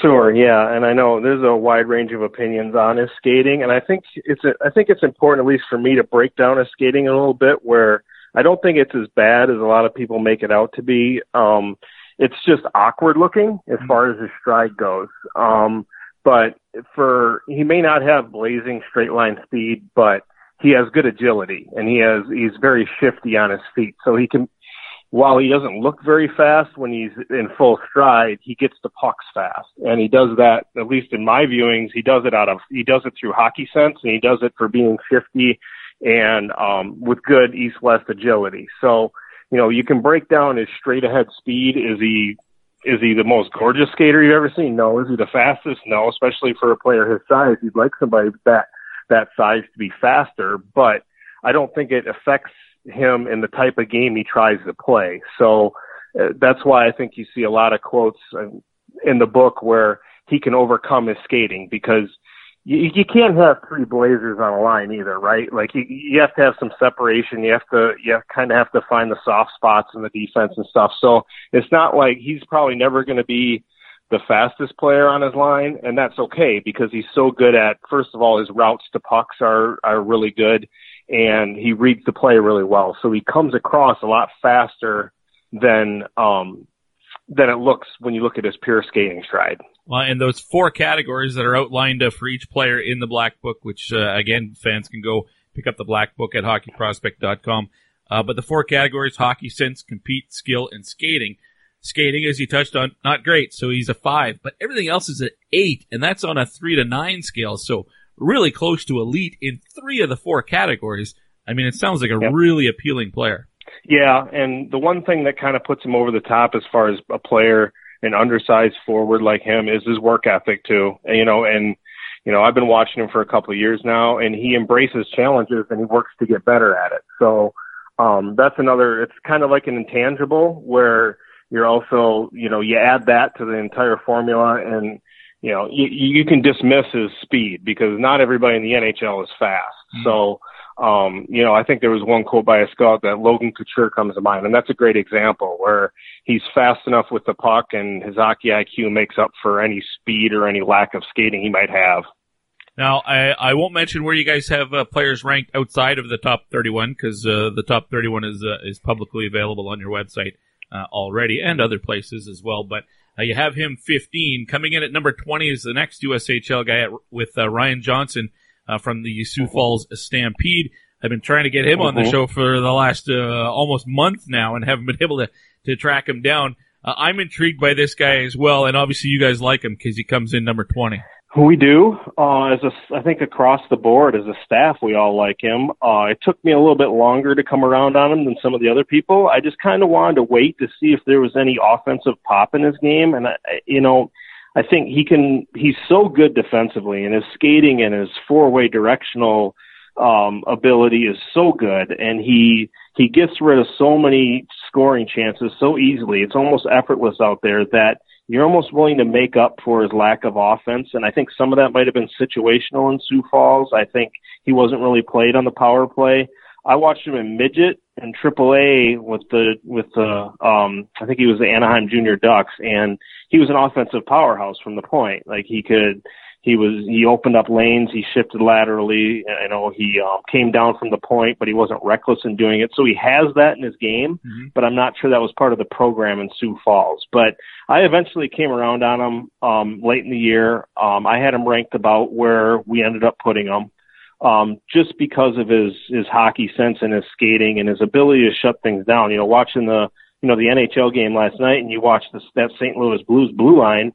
Sure, yeah, and I know there's a wide range of opinions on his skating, and I think it's a, I think it's important, at least for me, to break down his skating a little bit. Where I don't think it's as bad as a lot of people make it out to be. Um, it's just awkward looking as far as his stride goes. Um, but for he may not have blazing straight line speed, but he has good agility and he has he's very shifty on his feet, so he can. While he doesn't look very fast when he's in full stride, he gets the pucks fast, and he does that. At least in my viewings, he does it out of he does it through hockey sense, and he does it for being shifty and um, with good east-west agility. So, you know, you can break down his straight-ahead speed. Is he is he the most gorgeous skater you've ever seen? No. Is he the fastest? No. Especially for a player his size, you'd like somebody that that size to be faster, but I don't think it affects him in the type of game he tries to play. So uh, that's why I think you see a lot of quotes in the book where he can overcome his skating because you, you can't have three Blazers on a line either, right? Like you, you have to have some separation. You have to, you kind of have to find the soft spots in the defense and stuff. So it's not like he's probably never going to be the fastest player on his line, and that's okay because he's so good at. First of all, his routes to pucks are are really good, and he reads the play really well. So he comes across a lot faster than um than it looks when you look at his pure skating stride. Well, and those four categories that are outlined uh, for each player in the Black Book, which uh, again fans can go pick up the Black Book at hockeyprospect.com. Uh, but the four categories: hockey sense, compete, skill, and skating. Skating, as you touched on, not great, so he's a five. But everything else is an eight, and that's on a three to nine scale. So really close to elite in three of the four categories. I mean, it sounds like a yep. really appealing player. Yeah, and the one thing that kind of puts him over the top as far as a player, an undersized forward like him, is his work ethic too. And, you know, and you know, I've been watching him for a couple of years now, and he embraces challenges and he works to get better at it. So um, that's another. It's kind of like an intangible where you're also, you know, you add that to the entire formula and, you know, you, you can dismiss his speed because not everybody in the NHL is fast. Mm-hmm. So, um, you know, I think there was one quote by a scout that Logan Couture comes to mind, and that's a great example where he's fast enough with the puck and his hockey IQ makes up for any speed or any lack of skating he might have. Now, I, I won't mention where you guys have uh, players ranked outside of the top 31 because uh, the top 31 is uh, is publicly available on your website uh, already and other places as well. But uh, you have him 15. Coming in at number 20 is the next USHL guy at, with uh, Ryan Johnson uh, from the Sioux Falls Stampede. I've been trying to get him on the show for the last uh, almost month now and haven't been able to, to track him down. Uh, I'm intrigued by this guy as well, and obviously you guys like him because he comes in number 20. We do. Uh, as a, I think across the board, as a staff, we all like him. Uh, it took me a little bit longer to come around on him than some of the other people. I just kind of wanted to wait to see if there was any offensive pop in his game, and I, you know, I think he can. He's so good defensively, and his skating and his four-way directional um, ability is so good, and he he gets rid of so many scoring chances so easily. It's almost effortless out there that you're almost willing to make up for his lack of offense. And I think some of that might have been situational in Sioux Falls. I think he wasn't really played on the power play. I watched him in midget and AAA with the with the um I think he was the Anaheim Junior Ducks and he was an offensive powerhouse from the point. Like he could he was he opened up lanes, he shifted laterally. You know, he um, came down from the point, but he wasn't reckless in doing it. So he has that in his game, mm-hmm. but I'm not sure that was part of the program in Sioux Falls. But I eventually came around on him um, late in the year. Um, I had him ranked about where we ended up putting him. Um, just because of his his hockey sense and his skating and his ability to shut things down. You know, watching the you know the NHL game last night, and you watch this, that St. Louis Blues blue line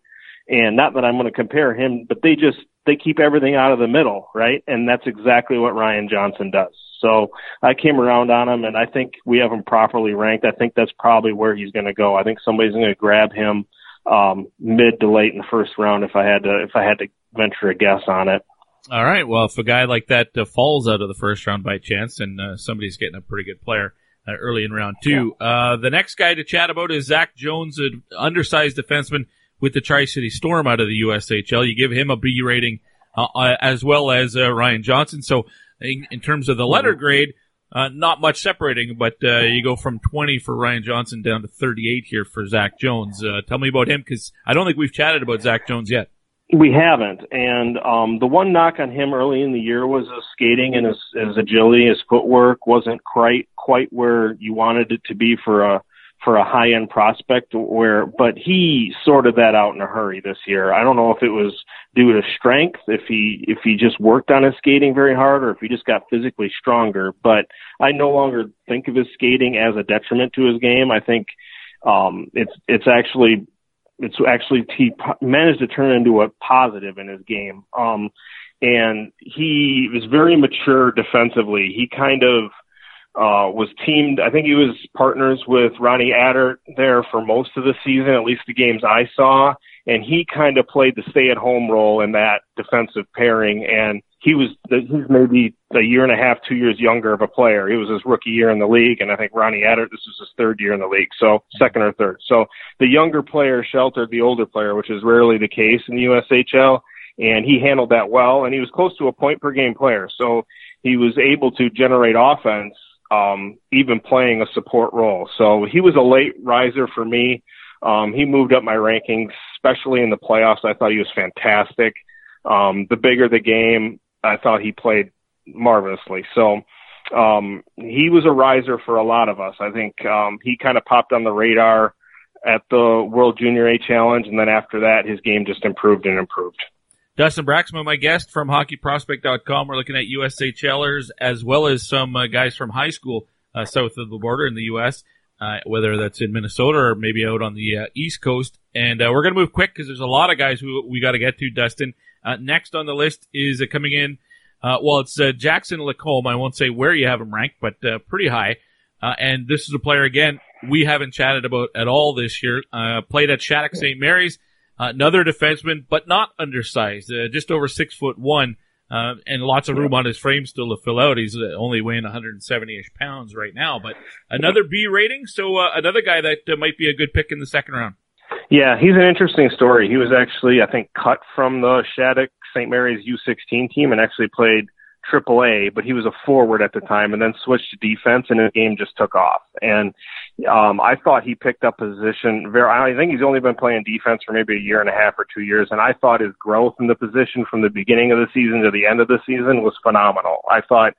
and not that I'm going to compare him, but they just they keep everything out of the middle, right? And that's exactly what Ryan Johnson does. So I came around on him, and I think we have him properly ranked. I think that's probably where he's going to go. I think somebody's going to grab him um, mid to late in the first round if I had to if I had to venture a guess on it. All right. Well, if a guy like that uh, falls out of the first round by chance, and uh, somebody's getting a pretty good player uh, early in round two. Uh, the next guy to chat about is Zach Jones, an undersized defenseman with the Tri City Storm out of the USHL. You give him a B rating uh, uh, as well as uh, Ryan Johnson. So in, in, terms of the letter mm-hmm. grade, uh, not much separating, but uh, you go from 20 for Ryan Johnson down to 38 here for Zach Jones. Uh, tell me about him because I don't think we've chatted about Zach Jones yet. We haven't, and um, the one knock on him early in the year was his skating and his, his agility, his footwork wasn't quite quite where you wanted it to be for a for a high end prospect where but he sorted that out in a hurry this year. I don't know if it was due to strength, if he if he just worked on his skating very hard or if he just got physically stronger, but I no longer think of his skating as a detriment to his game. I think um it's it's actually it's actually he managed to turn into a positive in his game. Um and he was very mature defensively. He kind of uh, was teamed. I think he was partners with Ronnie Attard there for most of the season, at least the games I saw. And he kind of played the stay-at-home role in that defensive pairing. And he was he's maybe a year and a half, two years younger of a player. He was his rookie year in the league, and I think Ronnie Attard this was his third year in the league, so second or third. So the younger player sheltered the older player, which is rarely the case in the USHL and he handled that well. And he was close to a point per game player, so he was able to generate offense, um, even playing a support role. So he was a late riser for me. Um, he moved up my rankings, especially in the playoffs. I thought he was fantastic. Um, the bigger the game, I thought he played marvelously. So um, he was a riser for a lot of us. I think um, he kind of popped on the radar at the World Junior A Challenge, and then after that, his game just improved and improved. Dusten Braaksma, my guest from hockeyprospect.com. We're looking at USHLers as well as some uh, guys from high school uh, south of the border in the U.S., uh, whether that's in Minnesota or maybe out on the uh, East Coast. And uh, we're going to move quick because there's a lot of guys who we got to get to, Dusten. Uh, next on the list is coming in, well, it's Jackson Lacombe. I won't say where you have him ranked, but pretty high. and this is a player, again, we haven't chatted about at all this year. played at Shattuck St. Mary's. Uh, another defenseman, but not undersized, uh, just over six foot one, uh, and lots of room on his frame still to fill out. He's uh, only weighing 170ish pounds right now, but another B rating. So uh, another guy that uh, might be a good pick in the second round. Yeah, he's an interesting story. He was actually, I think, cut from the Shattuck St. Mary's U16 team and actually played Triple A, but he was a forward at the time and then switched to defense and the game just took off. And um I thought he picked up position very I think he's only been playing defense for maybe a year and a half or two years and I thought his growth in the position from the beginning of the season to the end of the season was phenomenal. I thought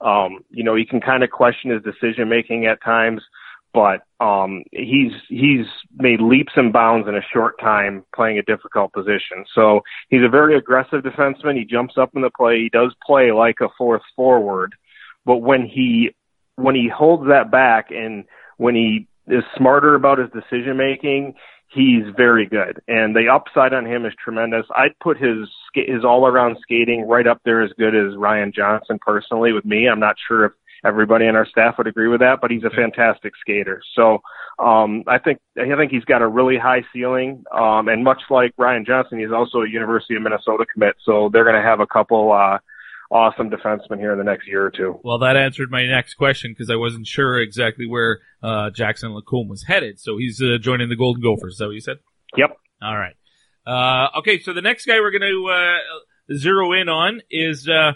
um, you know, you can kind of question his decision making at times but um, he's he's made leaps and bounds in a short time playing a difficult position. So he's a very aggressive defenseman. He jumps up in the play. He does play like a fourth forward, but when he when he holds that back and when he is smarter about his decision making, he's very good. And the upside on him is tremendous. I'd put his his all around skating right up there as good as Ryan Johnson personally with me. I'm not sure if everybody on our staff would agree with that, but he's a fantastic skater. So um, I think I think he's got a really high ceiling. Um, and much like Ryan Johnson, he's also a University of Minnesota commit. So they're going to have a couple uh, awesome defensemen here in the next year or two. Well, that answered my next question because I wasn't sure exactly where uh, Jackson Lacombe was headed. So he's uh, joining the Golden Gophers. Is that what you said? Yep. All right. Uh, okay, so the next guy we're going to uh, zero in on is uh,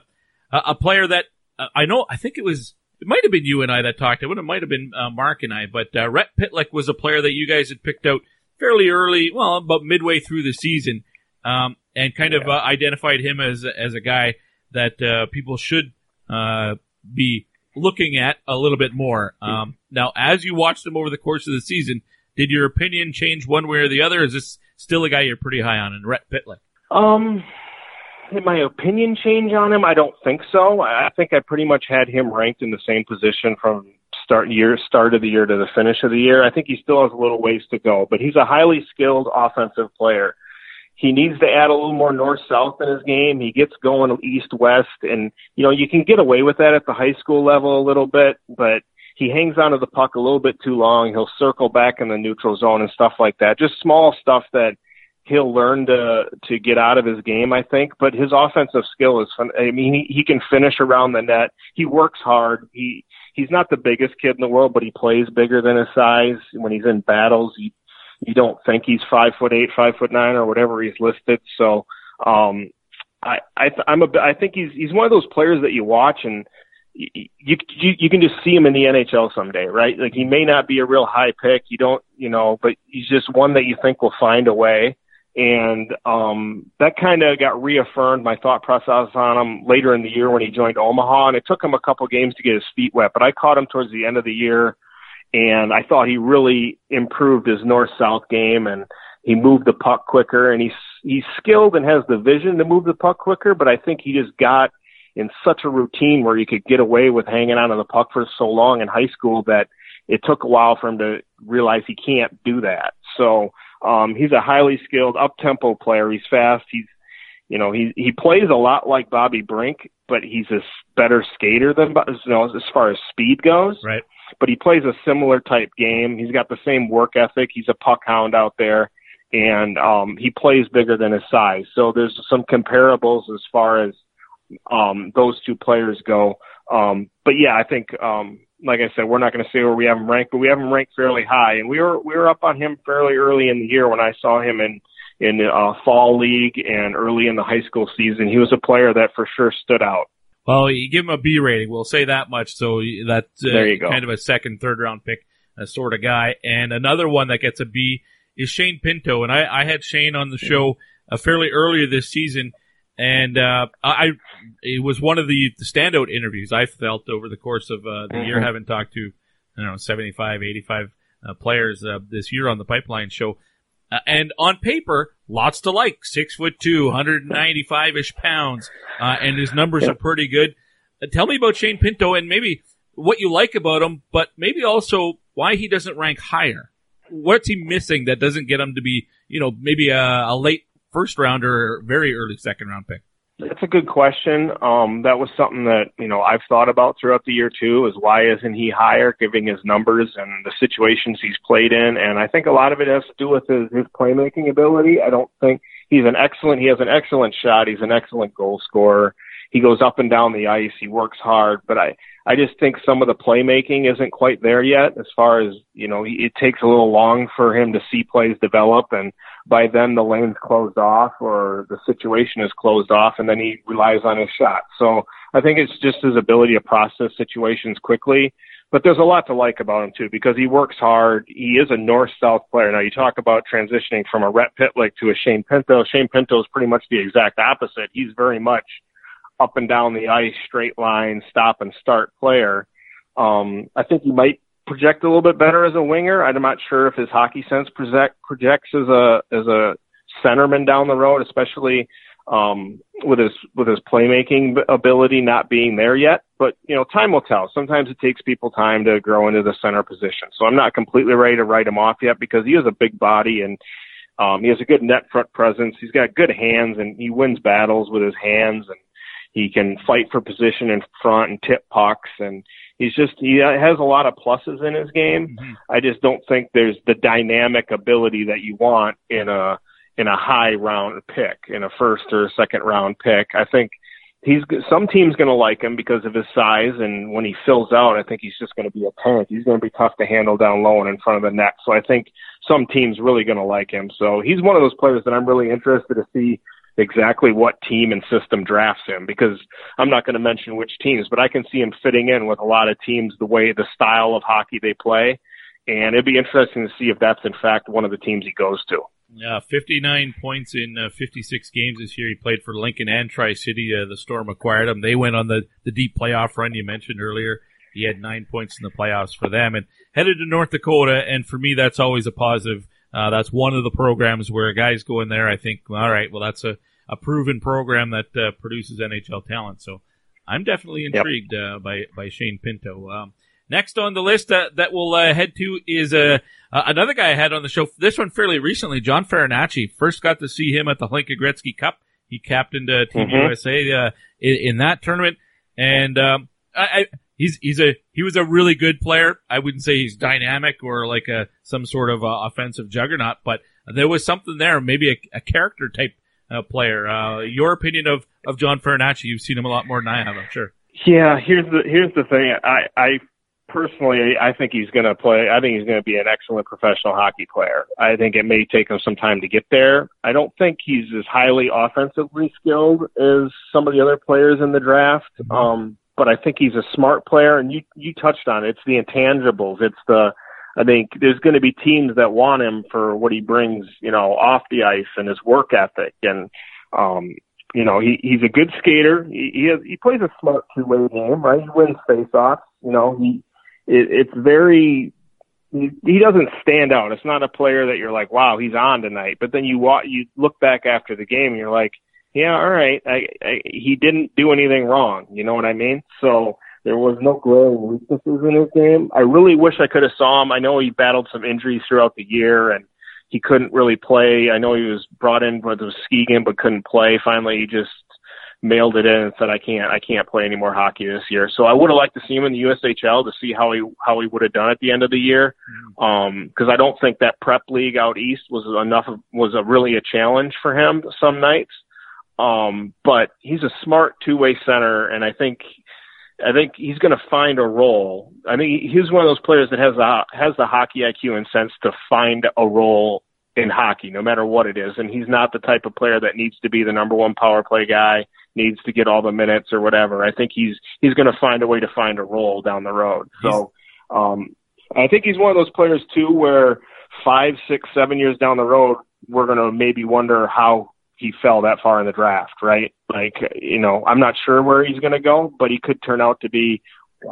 a player that I know, I think it was, it might have been you and I that talked. It might have been uh, Mark and I, but uh, Rhett Pitlick was a player that you guys had picked out fairly early, well, about midway through the season, um, and kind of uh, identified him as as a guy that uh, people should uh, be looking at a little bit more. Um, now, as you watched him over the course of the season, did your opinion change one way or the other? Is this still a guy you're pretty high on, in Rhett Pitlick? Um, did my opinion change on him? I don't think so. I think I pretty much had him ranked in the same position from start year start of the year to the finish of the year. I think he still has a little ways to go, but he's a highly skilled offensive player. He needs to add a little more north south in his game. He gets going east west, and you know you can get away with that at the high school level a little bit, but he hangs onto the puck a little bit too long. He'll circle back in the neutral zone and stuff like that. Just small stuff that he'll learn to to get out of his game, I think. But his offensive skill is fun. I mean, he, he can finish around the net. He works hard. He he's not the biggest kid in the world, but he plays bigger than his size. When he's in battles, you you don't think he's five foot eight, five foot nine, or whatever he's listed. So um, I I I'm a I think he's he's one of those players that you watch and. You, you you can just see him in the NHL someday, right? Like he may not be a real high pick, you don't, you know, but he's just one that you think will find a way and um, that kind of got reaffirmed my thought process on him later in the year when he joined Omaha, and it took him a couple games to get his feet wet. But I caught him towards the end of the year, and I thought he really improved his north-south game, and he moved the puck quicker, and he's he's skilled and has the vision to move the puck quicker. But I think he just got in such a routine where he could get away with hanging on to the puck for so long in high school that it took a while for him to realize he can't do that. So um, he's a highly skilled up tempo player. He's fast. He's you know, he he plays a lot like Bobby Brink, but he's a better skater than you know as far as speed goes. Right. But he plays a similar type game. He's got the same work ethic. He's a puck hound out there, and um, he plays bigger than his size. So there's some comparables as far as um, those two players go. Um, but yeah, I think um, like I said, we're not going to say where we have him ranked, but we have him ranked fairly high, and we were we were up on him fairly early in the year when I saw him in in uh, fall league and early in the high school season. He was a player that for sure stood out. Well, you give him a B rating. We'll say that much. So that's uh, there you go. kind of a second, third round pick uh, sort of guy. And another one that gets a B is Shane Pinto. And I, I had Shane on the show uh, fairly earlier this season. And uh, I, it was one of the, the standout interviews I felt over the course of uh, the mm-hmm. year, having talked to, I don't know, 75, 85 uh, players uh, this year on the Pipeline Show. Uh, and on paper, lots to like. Six foot two, 195 ish pounds, uh, and his numbers are pretty good. Uh, tell me about Shane Pinto and maybe what you like about him, but maybe also why he doesn't rank higher. What's he missing that doesn't get him to be, you know, maybe a, a late first round or very early second round pick? That's a good question. Um, that was something that you know I've thought about throughout the year too. Is why isn't he higher, giving his numbers and the situations he's played in? And I think a lot of it has to do with his, his playmaking ability. I don't think he's an excellent. He has an excellent shot. He's an excellent goal scorer. He goes up and down the ice. He works hard, but I I just think some of the playmaking isn't quite there yet. As far as you know, it takes a little long for him to see plays develop and by then the lane's closed off or the situation is closed off and then he relies on his shot. So I think it's just his ability to process situations quickly. But there's a lot to like about him too because he works hard. He is a north-south player. Now you talk about transitioning from a Rhett Pitlick to a Shane Pinto. Shane Pinto is pretty much the exact opposite. He's very much up and down the ice, straight line, stop and start player. Um, I think he might project a little bit better as a winger. I'm not sure if his hockey sense project, projects as a as a centerman down the road, especially um, with his with his playmaking ability not being there yet. But you know, time will tell. Sometimes it takes people time to grow into the center position. So I'm not completely ready to write him off yet because he has a big body and um, he has a good net front presence. He's got good hands and he wins battles with his hands and he can fight for position in front and tip pucks and he's just he has a lot of pluses in his game. Mm-hmm. I just don't think there's the dynamic ability that you want in a in a high round pick, in a first or second round pick. I think he's some team's going to like him because of his size, and when he fills out, I think he's just going to be a tank. He's going to be tough to handle down low and in front of the net. So I think some teams really going to like him. So he's one of those players that I'm really interested to see exactly what team and system drafts him because I'm not going to mention which teams, but I can see him fitting in with a lot of teams the way the style of hockey they play. And it'd be interesting to see if that's in fact one of the teams he goes to. Yeah, 59 points in uh, 56 games this year. He played for Lincoln and Tri City. Uh, the Storm acquired him. They went on the, the deep playoff run you mentioned earlier. He had nine points in the playoffs for them and headed to North Dakota. And for me, that's always a positive uh, that's one of the programs where guys go in there. I think, all right, well, that's a, a proven program that uh, produces NHL talent. So I'm definitely intrigued yep. uh, by by Shane Pinto. Um, next on the list uh, that we'll uh, head to is uh, another guy I had on the show. This one fairly recently, John Farinacci. First got to see him at the Hlinka Gretzky Cup. He captained Team mm-hmm. USA in, in, that tournament, and um, I, I he's he's a he was a really good player. I wouldn't say he's dynamic or like a some sort of uh, offensive juggernaut, but there was something there, maybe a, a character type uh, player. Uh, your opinion of of John Farinacci? You've seen him a lot more than I have, I'm sure. Yeah, here's the here's the thing. I I personally I think he's going to play. I think he's going to be an excellent professional hockey player. I think it may take him some time to get there. I don't think he's as highly offensively skilled as some of the other players in the draft. Mm-hmm. Um, but I think he's a smart player, and you you touched on it. It's the intangibles. It's the I think there's going to be teams that want him for what he brings, you know, off the ice and his work ethic, and um, you know, he he's a good skater. He he, has, he plays a smart two way game, right? He wins faceoffs. You know, he it, it's very he doesn't stand out. It's not a player that you're like, wow, he's on tonight. But then you walk, you look back after the game and you're like, yeah, all right, I, I, he didn't do anything wrong. You know what I mean? So there was no glaring weaknesses in his game. I really wish I could have saw him. I know he battled some injuries throughout the year and he couldn't really play. I know he was brought in for the ski game but couldn't play. Finally, he just mailed it in and said, "I can't, I can't play any more hockey this year." So I would have liked to see him in the USHL to see how he how he would have done at the end of the year, because um, I don't think that prep league out east was enough of, was a really a challenge for him some nights. Um, but he's a smart two way center, and I think I think he's going to find a role. I think he's one of those players that has the has the hockey IQ and sense to find a role in hockey, no matter what it is. And he's not the type of player that needs to be the number one power play guy needs to get all the minutes or whatever. I think he's he's going to find a way to find a role down the road. So um, I think he's one of those players too, where five, six, seven years down the road, we're going to maybe wonder how he fell that far in the draft, right? Like, you know, I'm not sure where he's going to go, but he could turn out to be.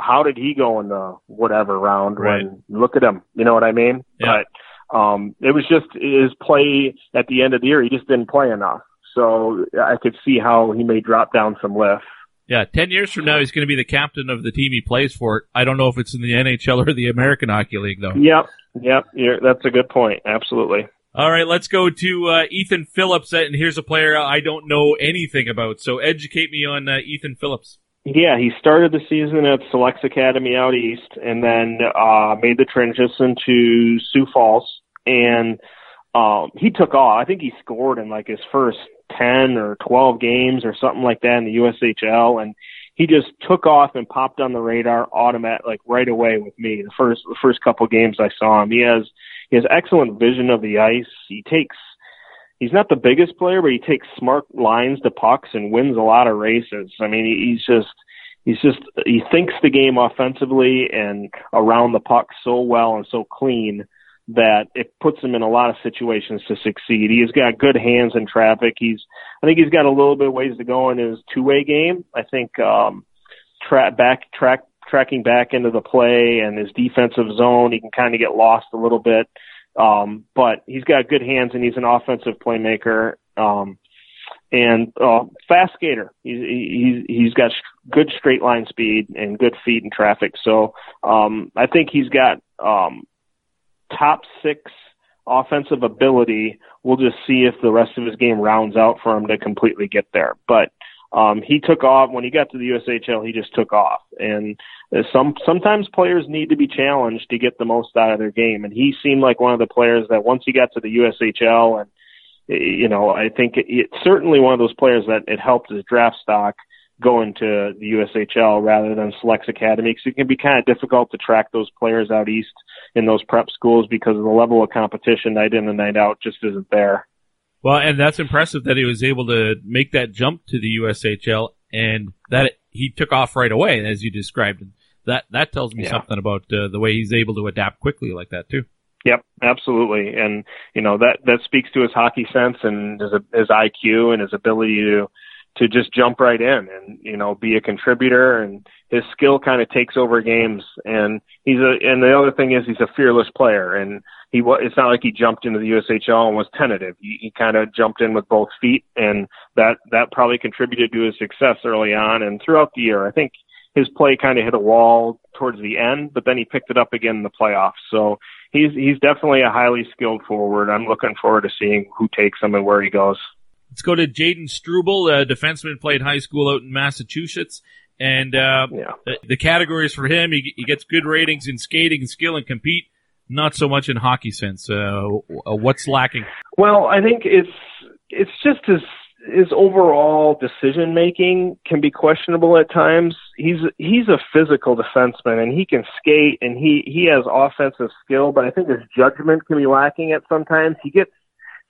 How did he go in the whatever round? Right. When look at him, you know what I mean? Yeah. But um, it was just his play at the end of the year. He just didn't play enough. So I could see how he may drop down some lift. Yeah, ten years from now, he's going to be the captain of the team he plays for. I don't know if it's in the NHL or the American Hockey League, though. Yep, yep, You're, that's a good point. Absolutely. All right, let's go to uh, Ethan Phillips, and here's a player I don't know anything about. So educate me on uh, Ethan Phillips. Yeah, he started the season at Selects Academy out east, and then uh, made the transition to Sioux Falls, and um, he took off. I think he scored in like his first 10 or 12 games or something like that in the USHL. And he just took off and popped on the radar automatic, like right away with me. The first, the first couple games I saw him, he has, he has excellent vision of the ice. He takes, he's not the biggest player, but he takes smart lines to pucks and wins a lot of races. I mean, he's just, he's just, he thinks the game offensively and around the puck so well and so clean that it puts him in a lot of situations to succeed. He's got good hands in traffic. He's, I think he's got a little bit of ways to go in his two-way game. I think, um, track back, track, tracking back into the play and his defensive zone, he can kind of get lost a little bit. Um, but he's got good hands and he's an offensive playmaker. Um, and uh, fast skater. He's he's he's got good straight line speed and good feet in traffic. So um, I think he's got um, top six offensive ability. We'll just see if the rest of his game rounds out for him to completely get there. But um, he took off when he got to the USHL. He just took off, and some sometimes players need to be challenged to get the most out of their game. And he seemed like one of the players that once he got to the USHL, and you know, I think it, it's certainly one of those players that it helped his draft stock going to the USHL rather than Selects Academy because it can be kind of difficult to track those players out east in those prep schools because of the level of competition night in and night out just isn't there. Well, and that's impressive that he was able to make that jump to the USHL and that he took off right away, as you described. That that tells me Yeah. something about uh, the way he's able to adapt quickly like that too. Yep, absolutely, and you know that that speaks to his hockey sense and his his IQ and his ability to to just jump right in and you know be a contributor and his skill kind of takes over games and he's a and the other thing is he's a fearless player and he wa it's not like he jumped into the USHL and was tentative he, he kind of jumped in with both feet and that that probably contributed to his success early on and throughout the year I think his play kind of hit a wall towards the end but then he picked it up again in the playoffs so he's he's definitely a highly skilled forward I'm looking forward to seeing who takes him and where he goes Let's go to Jayden Struble, a defenseman, played high school out in Massachusetts. And uh, yeah. the, the categories for him, he, he gets good ratings in skating, and skill, and compete. Not so much in hockey sense. Uh, what's lacking? Well, I think it's it's just his his overall decision making can be questionable at times. He's he's a physical defenseman and he can skate and he he has offensive skill, but I think his judgment can be lacking at sometimes. He gets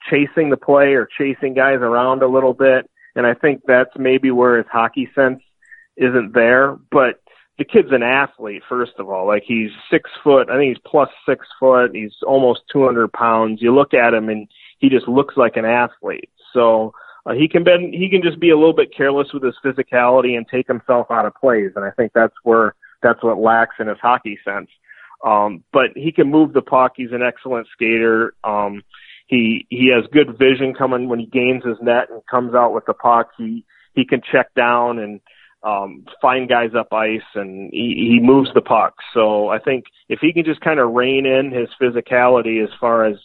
chasing the play or chasing guys around a little bit, and I think that's maybe where his hockey sense isn't there. But the kid's an athlete, first of all. Like he's six foot. I think he's plus six foot. He's almost 200 pounds. You look at him and he just looks like an athlete. So uh, he can be, he can just be a little bit careless with his physicality and take himself out of plays. And I think that's where that's what lacks in his hockey sense. Um, but he can move the puck. He's an excellent skater. Um, he he has good vision coming when he gains his net and comes out with the puck. He he can check down and um, find guys up ice, and he, he moves the puck. So I think if he can just kind of rein in his physicality as far as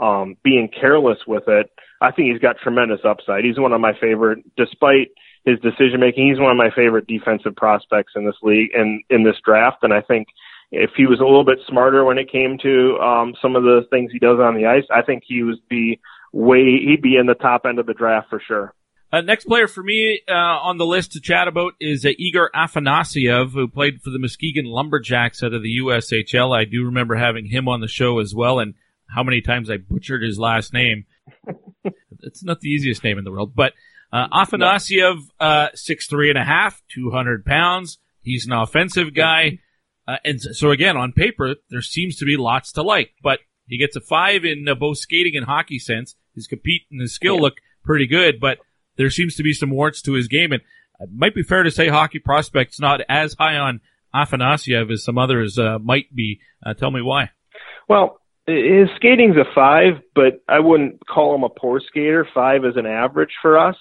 um, being careless with it, I think he's got tremendous upside. He's one of my favorite, despite his decision making. He's one of my favorite defensive prospects in this league and in this draft. And I think if he was a little bit smarter when it came to um, some of the things he does on the ice, I think he would be way he'd be in the top end of the draft for sure. Uh, next player for me uh, on the list to chat about is uh, Igor Afanasyev, who played for the Muskegon Lumberjacks out of the USHL. I do remember having him on the show as well, and how many times I butchered his last name. it's not the easiest name in the world, but uh, Afanasyev, uh, six three and a half, two hundred pounds. He's an offensive guy, uh, and so again, on paper, there seems to be lots to like. But he gets a five in uh, both skating and hockey sense. His compete and his skill look pretty good, but there seems to be some warts to his game, and it might be fair to say hockey prospects not as high on Afanasyev as some others uh, might be. Uh, tell me why. Well, his skating's a five, but I wouldn't call him a poor skater. Five is an average for us.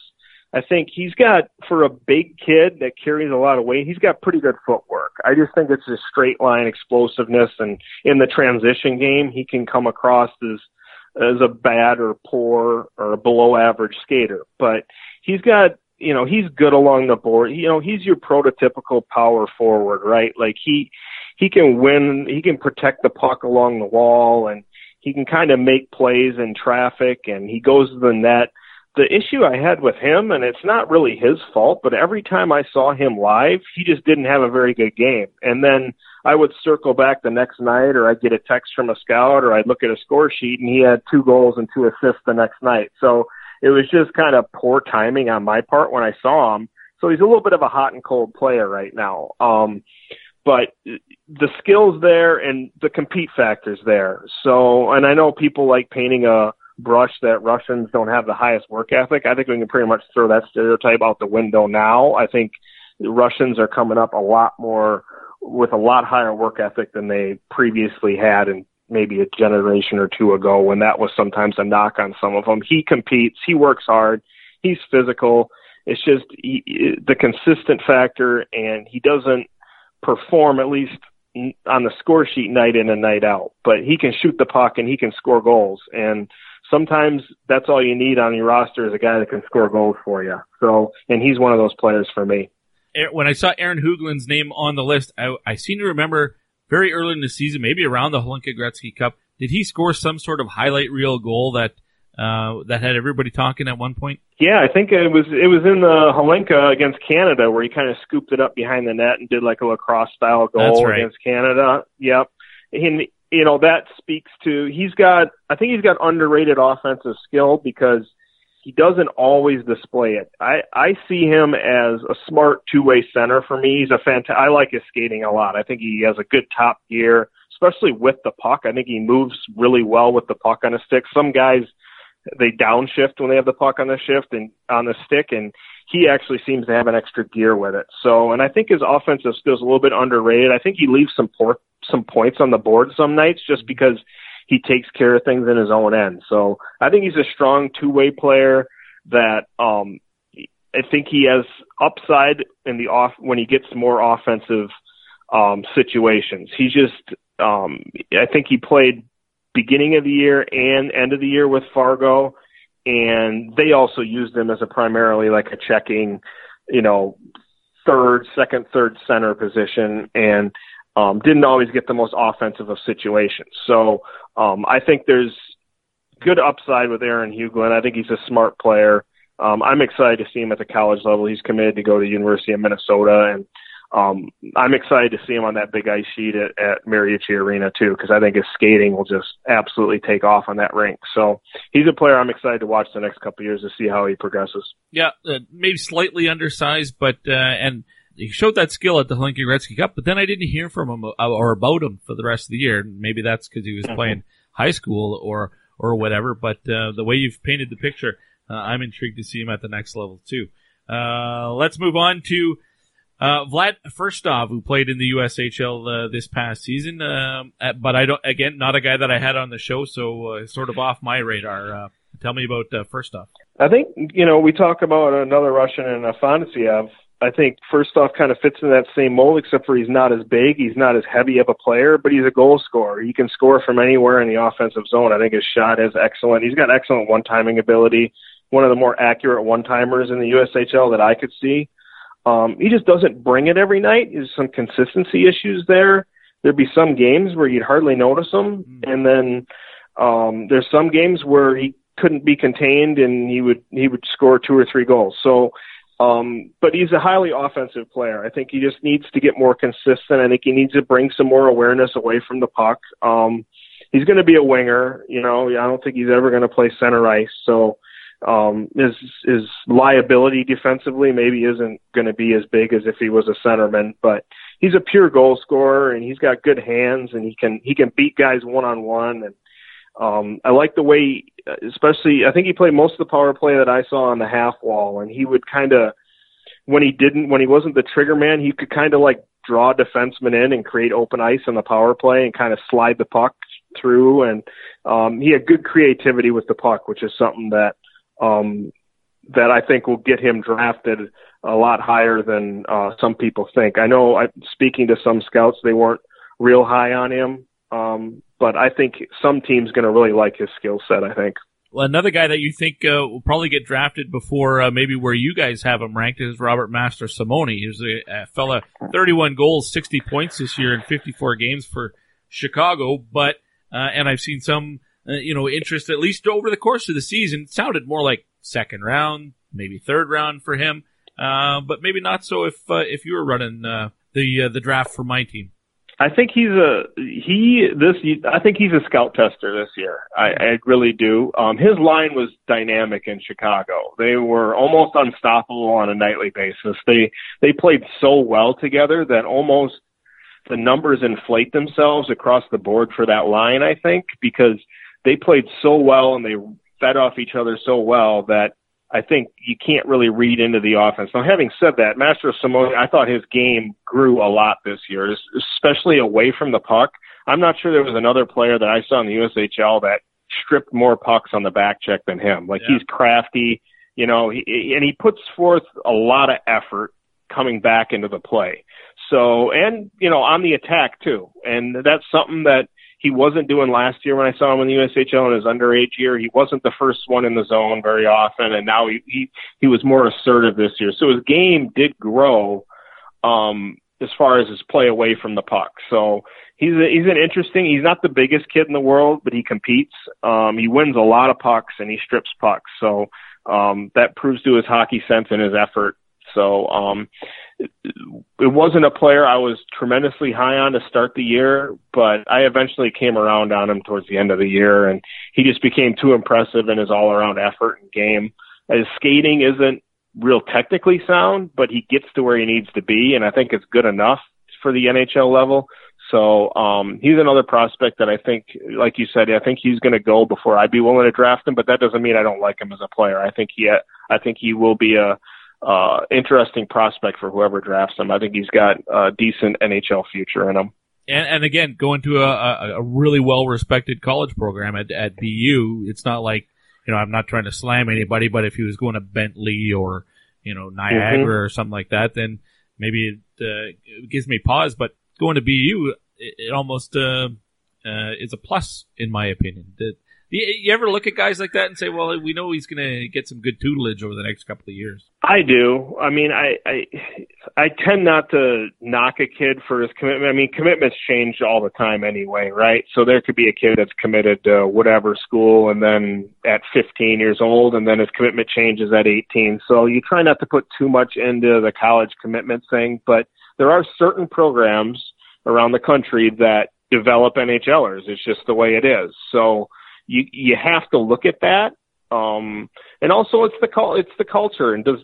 I think he's got, for a big kid that carries a lot of weight, he's got pretty good footwork. I just think it's a straight line explosiveness, and in the transition game, he can come across as as a bad or poor or below average skater. But he's got, you know, he's good along the board. You know, he's your prototypical power forward, right? Like he he can win, he can protect the puck along the wall, and he can kind of make plays in traffic, and he goes to the net the issue I had with him, and it's not really his fault, but every time I saw him live, he just didn't have a very good game. And then I would circle back the next night, or I'd get a text from a scout, or I'd look at a score sheet, and he had two goals and two assists the next night. So it was just kind of poor timing on my part when I saw him. So he's a little bit of a hot and cold player right now. Um, but the skills there and the compete factors there. So, and I know people like painting a brush that Russians don't have the highest work ethic. I think we can pretty much throw that stereotype out the window now. I think Russians are coming up a lot more with a lot higher work ethic than they previously had and maybe a generation or two ago when that was sometimes a knock on some of them. He competes, he works hard, he's physical. It's just he, the consistent factor and he doesn't perform at least on the score sheet night in and night out, but he can shoot the puck and he can score goals and sometimes that's all you need on your roster is a guy that can score goals for you. So, and he's one of those players for me. When I saw Aaron Huglen's name on the list, I, I seem to remember very early in the season, maybe around the Hlinka Gretzky Cup, did he score some sort of highlight reel goal that uh, that had everybody talking at one point? Yeah, I think it was it was in the Hlinka against Canada where he kind of scooped it up behind the net and did like a lacrosse style goal right. against Canada. Yep. And you know, that speaks to he's got I think he's got underrated offensive skill because he doesn't always display it. I I see him as a smart two-way center for me. He's a fantastic I like his skating a lot. I think he has a good top gear, especially with the puck. I think he moves really well with the puck on a stick. Some guys they downshift when they have the puck on the shift and on the stick and he actually seems to have an extra gear with it. So, and I think his offensive skills a little bit underrated. I think he leaves some poor some points on the board some nights just because he takes care of things in his own end. So I think he's a strong two way player that um I think he has upside in the off when he gets more offensive um situations. He just um I think he played beginning of the year and end of the year with Fargo and they also used him as a primarily like a checking, you know, third, second, third center position and um, didn't always get the most offensive of situations. So um, I think there's good upside with Aaron Huglen. I think he's a smart player. Um, I'm excited to see him at the college level. He's committed to go to the University of Minnesota, and um, I'm excited to see him on that big ice sheet at, at Mariucci Arena too, because I think his skating will just absolutely take off on that rink. So he's a player I'm excited to watch the next couple years to see how he progresses. Yeah, uh, maybe slightly undersized, but uh, and he showed that skill at the Hlinka Gretzky Cup, but then I didn't hear from him uh, or about him for the rest of the year. Maybe that's because he was mm-hmm. playing high school or or whatever. But uh, the way you've painted the picture, uh, I'm intrigued to see him at the next level too. Uh, let's move on to Uh, Vlad Firstov, who played in the USHL uh, this past season, uh, but I don't. Again, not a guy that I had on the show, so uh, sort of off my radar. Uh, tell me about uh, Firstov. I think you know we talk about another Russian and Afanasyev. I think Firstov kind of fits in that same mold, except for he's not as big, he's not as heavy of a player, but he's a goal scorer. He can score from anywhere in the offensive zone. I think his shot is excellent. He's got excellent one-timing ability. One of the more accurate one-timers in the USHL that I could see. Um, he just doesn't bring it every night. There's some consistency issues there. There'd be some games where you'd hardly notice him, mm-hmm. and then um, there's some games where he couldn't be contained and he would he would score two or three goals. So, um, but he's a highly offensive player. I think he just needs to get more consistent. I think he needs to bring some more awareness away from the puck. Um, he's going to be a winger. You know, I don't think he's ever going to play center ice. So um, his his liability defensively maybe isn't going to be as big as if he was a centerman, but he's a pure goal scorer and he's got good hands and he can he can beat guys one on one and um, I like the way, especially I think he played most of the power play that I saw on the half wall, and he would kind of when he didn't when he wasn't the trigger man, he could kind of like draw defensemen in and create open ice on the power play and kind of slide the puck through and um he had good creativity with the puck which is something that um, that I think will get him drafted a lot higher than uh, some people think. I know, I, speaking to some scouts, they weren't real high on him, um, but I think some team's going to really like his skill set. I think. Well, another guy that you think uh, will probably get drafted before uh, maybe where you guys have him ranked is Robert Mastrosimone. He's a, a fella, 31 goals, 60 points this year in 54 games for Chicago. But uh, and I've seen some uh, you know, interest at least over the course of the season. It sounded more like second round, maybe third round for him, uh, but maybe not so if uh, if you were running the the draft for my team. I think he's a he this I think he's a scout tester this year. I, I really do. Um, his line was dynamic in Chicago. They were almost unstoppable on a nightly basis. They they played so well together that almost the numbers inflate themselves across the board for that line. I think because they played so well and they fed off each other so well that I think you can't really read into the offense. Now, having said that, Mastrosimone, I thought his game grew a lot this year, especially away from the puck. I'm not sure there was another player that I saw in the USHL that stripped more pucks on the back check than him. Like yeah. he's crafty, you know, he, and he puts forth a lot of effort coming back into the play. So, and you know, on the attack too, and that's something that he wasn't doing last year when I saw him in the USHL in his underage year. He wasn't the first one in the zone very often, and now he he, he was more assertive this year. So his game did grow um, as far as his play away from the puck. So he's a, he's an interesting. He's not the biggest kid in the world, but he competes. Um, he wins a lot of pucks and he strips pucks. So um, that proves to his hockey sense and his effort. So um, it, it wasn't a player I was tremendously high on to start the year, but I eventually came around on him towards the end of the year, and he just became too impressive in his all-around effort and game. His skating isn't real technically sound, but he gets to where he needs to be, and I think it's good enough for the NHL level. So um, he's another prospect that I think, like you said, I think he's going to go before I'd be willing to draft him. But that doesn't mean I don't like him as a player. I think he, I think he will be a uh, interesting prospect for whoever drafts him. I think he's got a decent NHL future in him. And, and again, going to a, a really well respected college program at, at BU, it's not like, you know, I'm not trying to slam anybody, but if he was going to Bentley or, you know, Niagara mm-hmm. or something like that, then maybe it, uh, it gives me pause. But going to BU, it, it almost uh, uh, is a plus, in my opinion. That you, you ever look at guys like that and say, well, we know he's going to get some good tutelage over the next couple of years? I do. I mean, I, I I tend not to knock a kid for his commitment. I mean, commitments change all the time anyway, right? So there could be a kid that's committed to whatever school, and then at 15 years old, and then his commitment changes at 18. So you try not to put too much into the college commitment thing, but there are certain programs around the country that develop NHLers. It's just the way it is. So you you have to look at that. Um, and also it's the call it's the culture and does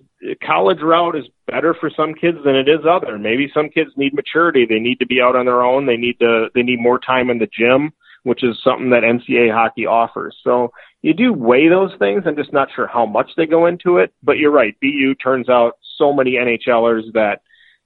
college route is better for some kids than it is other. Maybe some kids need maturity. They need to be out on their own. They need to they need more time in the gym, which is something that NCAA hockey offers. So you do weigh those things. I'm just not sure how much they go into it, but you're right. BU turns out so many NHLers that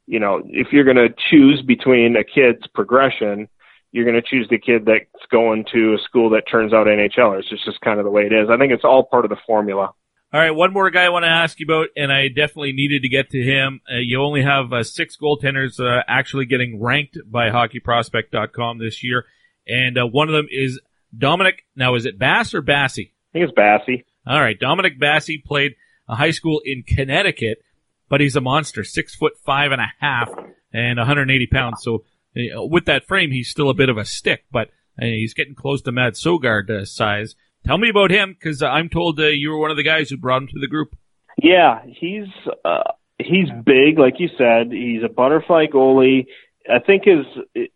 you know, if you're going to choose between a kid's progression, you're going to choose the kid that's going to a school that turns out NHLers. It's just kind of the way it is. I think it's all part of the formula. All right, one more guy I want to ask you about, and I definitely needed to get to him. Uh, you only have uh, six goaltenders uh, actually getting ranked by HockeyProspect.com this year, and uh, one of them is Dominic. Now, is it Bass or Bassey? I think it's Bassey. All right, Dominic Bassey played a high school in Connecticut, but he's a monster, six foot five and a half and 180 pounds. So with that frame, he's still a bit of a stick, but uh, he's getting close to Mads Sogaard uh, size. Tell me about him because I'm told uh, you were one of the guys who brought him to the group. Yeah, he's uh, he's big, like you said. He's a butterfly goalie. I think his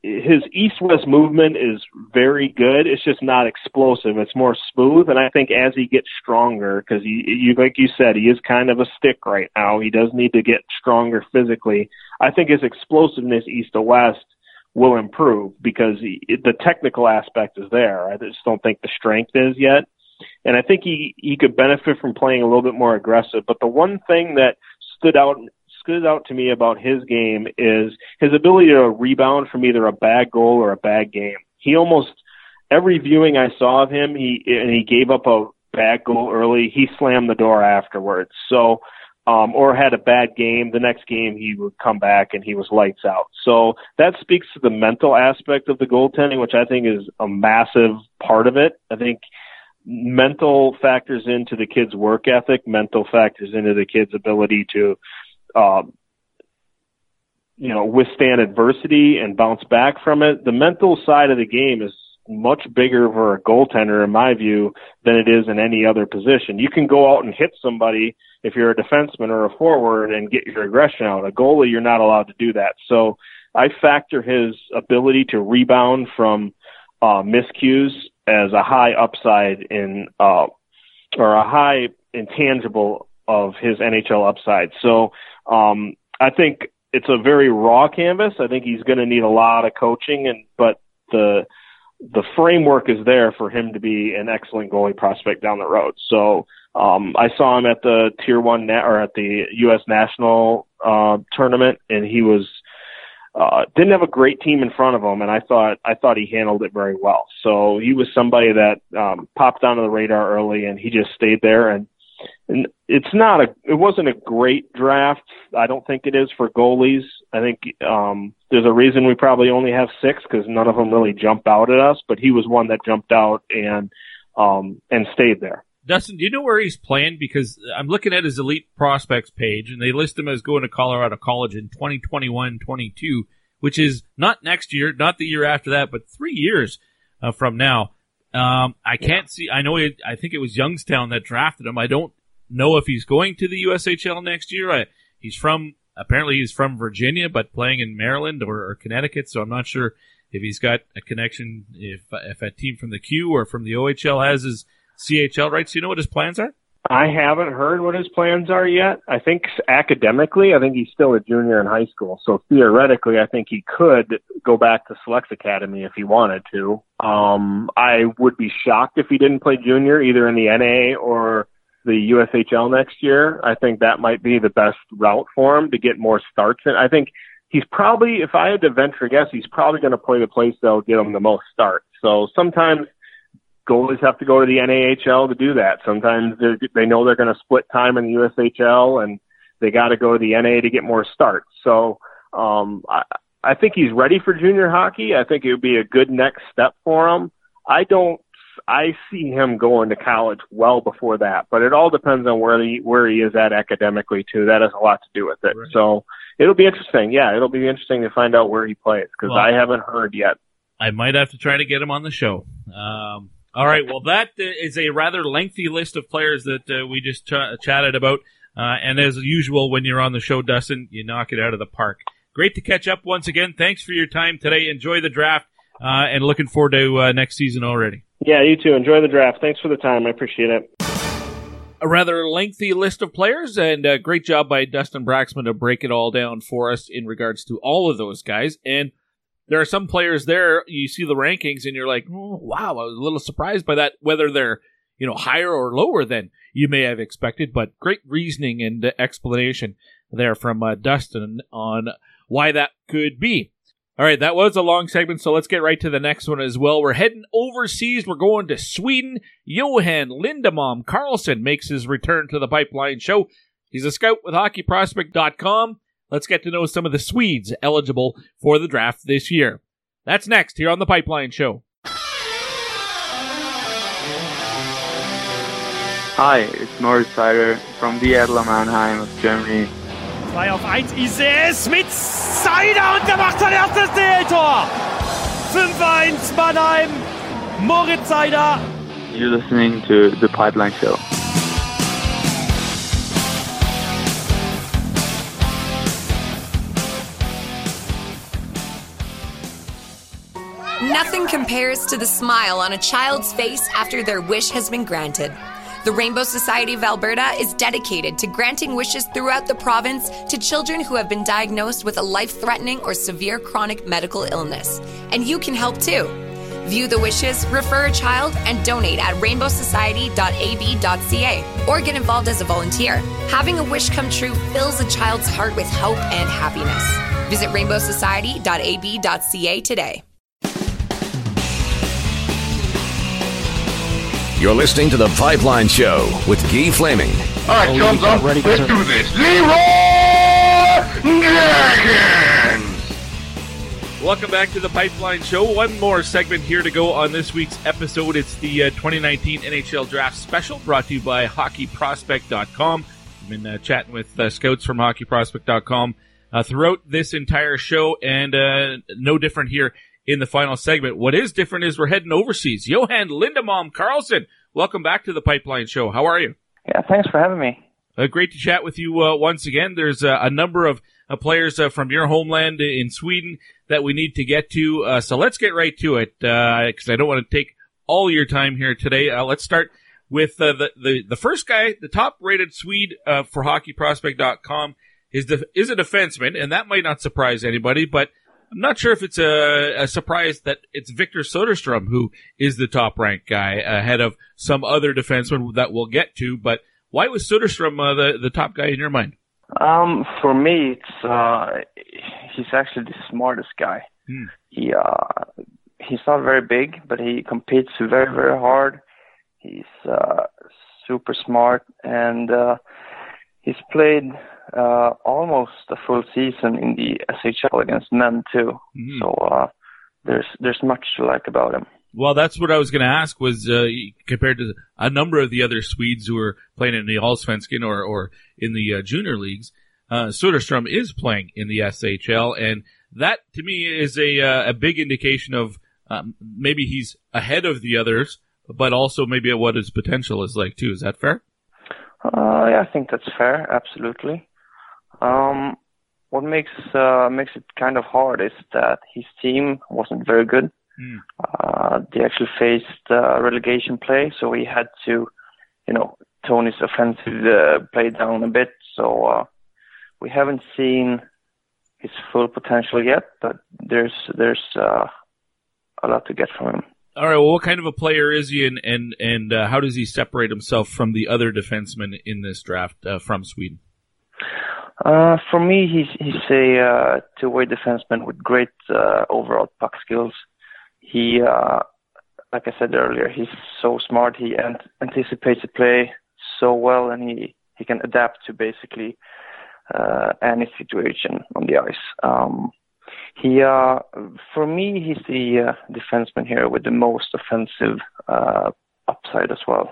his east west movement is very good. It's just not explosive. It's more smooth, and I think as he gets stronger, because he, you like you said, he is kind of a stick right now. He does need to get stronger physically. I think his explosiveness east to west will improve because he, the technical aspect is there. I just don't think the strength is yet. And I think he, he could benefit from playing a little bit more aggressive. But the one thing that stood out stood out to me about his game is his ability to rebound from either a bad goal or a bad game. He almost every viewing I saw of him, he and he gave up a bad goal early, he slammed the door afterwards. So um, or had a bad game, the next game he would come back and he was lights out. So that speaks to the mental aspect of the goaltending, which I think is a massive part of it. I think mental factors into the kid's work ethic, mental factors into the kid's ability to, um, you know, withstand adversity and bounce back from it. The mental side of the game is much bigger for a goaltender, in my view, than it is in any other position. You can go out and hit somebody if you're a defenseman or a forward and get your aggression out. A goalie, you're not allowed to do that. So I factor his ability to rebound from uh, miscues as a high upside in, uh, or a high intangible of his NHL upside. So um, I think it's a very raw canvas. I think he's going to need a lot of coaching, and but the the framework is there for him to be an excellent goalie prospect down the road. So um, I saw him at the Tier One na- or at the U.S. National uh, tournament, and he was uh, didn't have a great team in front of him, and I thought I thought he handled it very well. So he was somebody that um, popped onto the radar early, and he just stayed there. And and it's not a it wasn't a great draft. I don't think it is for goalies. I think um, there's a reason we probably only have six because none of them really jump out at us. But he was one that jumped out and um, and stayed there. Dusten, do you know where he's playing? Because I'm looking at his elite prospects page, and they list him as going to Colorado College in 2021-22, which is not next year, not the year after that, but three years uh, from now. Um, I can't yeah. see. I know. It, I think it was Youngstown that drafted him. I don't know if he's going to the USHL next year. I, he's from apparently he's from Virginia, but playing in Maryland or, or, Connecticut. So I'm not sure if he's got a connection. If if a team from the Q or from the OHL has his CHL rights. Do you know what his plans are? I haven't heard what his plans are yet. I think academically, I think he's still a junior in high school. So theoretically, I think he could go back to Selects Academy if he wanted to. Um, I would be shocked if he didn't play junior either in the NA or the USHL next year. I think that might be the best route for him to get more starts in. I think he's probably, if I had to venture a guess, he's probably going to play the place that'll get him the most starts. So sometimes goalies have to go to the NAHL to do that. Sometimes they know they're going to split time in the USHL and they got to go to the NA to get more starts. So um, I, I think he's ready for junior hockey. I think it would be a good next step for him. I don't. I see him going to college well before that, but it all depends on where he where he is at academically too. That has a lot to do with it. Right. So it'll be interesting. Yeah, it'll be interesting to find out where he plays because well, I haven't heard yet. I might have to try to get him on the show. Um, all right. Well, that is a rather lengthy list of players that uh, we just ch- chatted about. Uh, and as usual, when you're on the show, Dusten, you knock it out of the park. Great to catch up once again. Thanks for your time today. Enjoy the draft, uh, and looking forward to uh, next season already. Yeah, you too. Enjoy the draft. Thanks for the time. I appreciate it. A rather lengthy list of players, and uh, great job by Dusten Braaksma to break it all down for us in regards to all of those guys. And there are some players there, you see the rankings and you're like, oh, wow, I was a little surprised by that, whether they're, you know, higher or lower than you may have expected, but great reasoning and explanation there from uh, Dusten on why that could be. All right, that was a long segment, so let's get right to the next one as well. We're heading overseas. We're going to Sweden. Johan Lindemalm Karlsson makes his return to the Pipeline Show. He's a scout with HockeyProspect.com. Let's get to know some of the Swedes eligible for the draft this year. That's next here on the Pipeline Show. Hi, it's Moritz Seider from the Adler Mannheim of Germany. 3 auf 1 Ises mit Seider und der macht sein erstes DL-Tor. 5-1 Mannheim, Moritz Seider. You're listening to The Pipeline Show. Nothing compares to the smile on a child's face after their wish has been granted. The Rainbow Society of Alberta is dedicated to granting wishes throughout the province to children who have been diagnosed with a life threatening or severe chronic medical illness. And you can help too. View the wishes, refer a child, and donate at rainbowsociety.ab.ca or get involved as a volunteer. Having a wish come true fills a child's heart with hope and happiness. Visit rainbowsociety.ab.ca today. You're listening to The Pipeline Show with Guy Flaming. All right, chums up. Let's do this. Leeroy Jenkins! Welcome back to the Pipeline Show. One more segment here to go on this week's episode. It's the uh, 2019 NHL Draft Special brought to you by HockeyProspect.com. I've been uh, chatting with uh, scouts from HockeyProspect.com uh, throughout this entire show, and uh, no different here in the final segment. What is different is we're heading overseas. Johan Lindemalm Karlsson, welcome back to the Pipeline Show. How are you? Yeah, thanks for having me. Uh, great to chat with you uh, once again. There's uh, a number of uh, players uh, from your homeland in Sweden that we need to get to. Uh, so let's get right to it because I don't want to take all your time here today. let's start with the, the the first guy, the top rated Swede for HockeyProspect.com is the is a defenseman, and that might not surprise anybody, but I'm not sure if it's a, a, surprise that it's Victor Soderstrom who is the top ranked guy ahead of some other defensemen that we'll get to. But why was Soderstrom uh, the the top guy in your mind? Um, for me, it's uh, he's actually the smartest guy. Hmm. He uh, he's not very big, but he competes very very hard. He's uh, super smart, and uh, he's played uh, almost a full season in the SHL against men too. Mm-hmm. So uh, there's there's much to like about him. Well, that's what I was going to ask. Was uh, compared to a number of the other Swedes who are playing in the Allsvenskan or or in the uh, junior leagues, uh, Soderstrom is playing in the SHL, and that to me is a uh, a big indication of um, maybe he's ahead of the others, but also maybe what his potential is like too. Is that fair? Uh, yeah, I think that's fair. Absolutely. Um, what makes uh, makes it kind of hard is that his team wasn't very good. Mm. Uh, they actually faced uh, relegation play, so he had to, you know, tone his offensive uh, play down a bit. So uh, we haven't seen his full potential yet, but there's there's uh, a lot to get from him. All right. Well, what kind of a player is he, and and and uh, how does he separate himself from the other defensemen in this draft uh, from Sweden? Uh, for me, he's he's a uh, two-way defenseman with great uh, overall puck skills. He, uh, like I said earlier, he's so smart. He ant- anticipates the play so well, and he he can adapt to basically uh, any situation on the ice. Um, he, uh, for me, he's the uh, defenseman here with the most offensive uh, upside as well.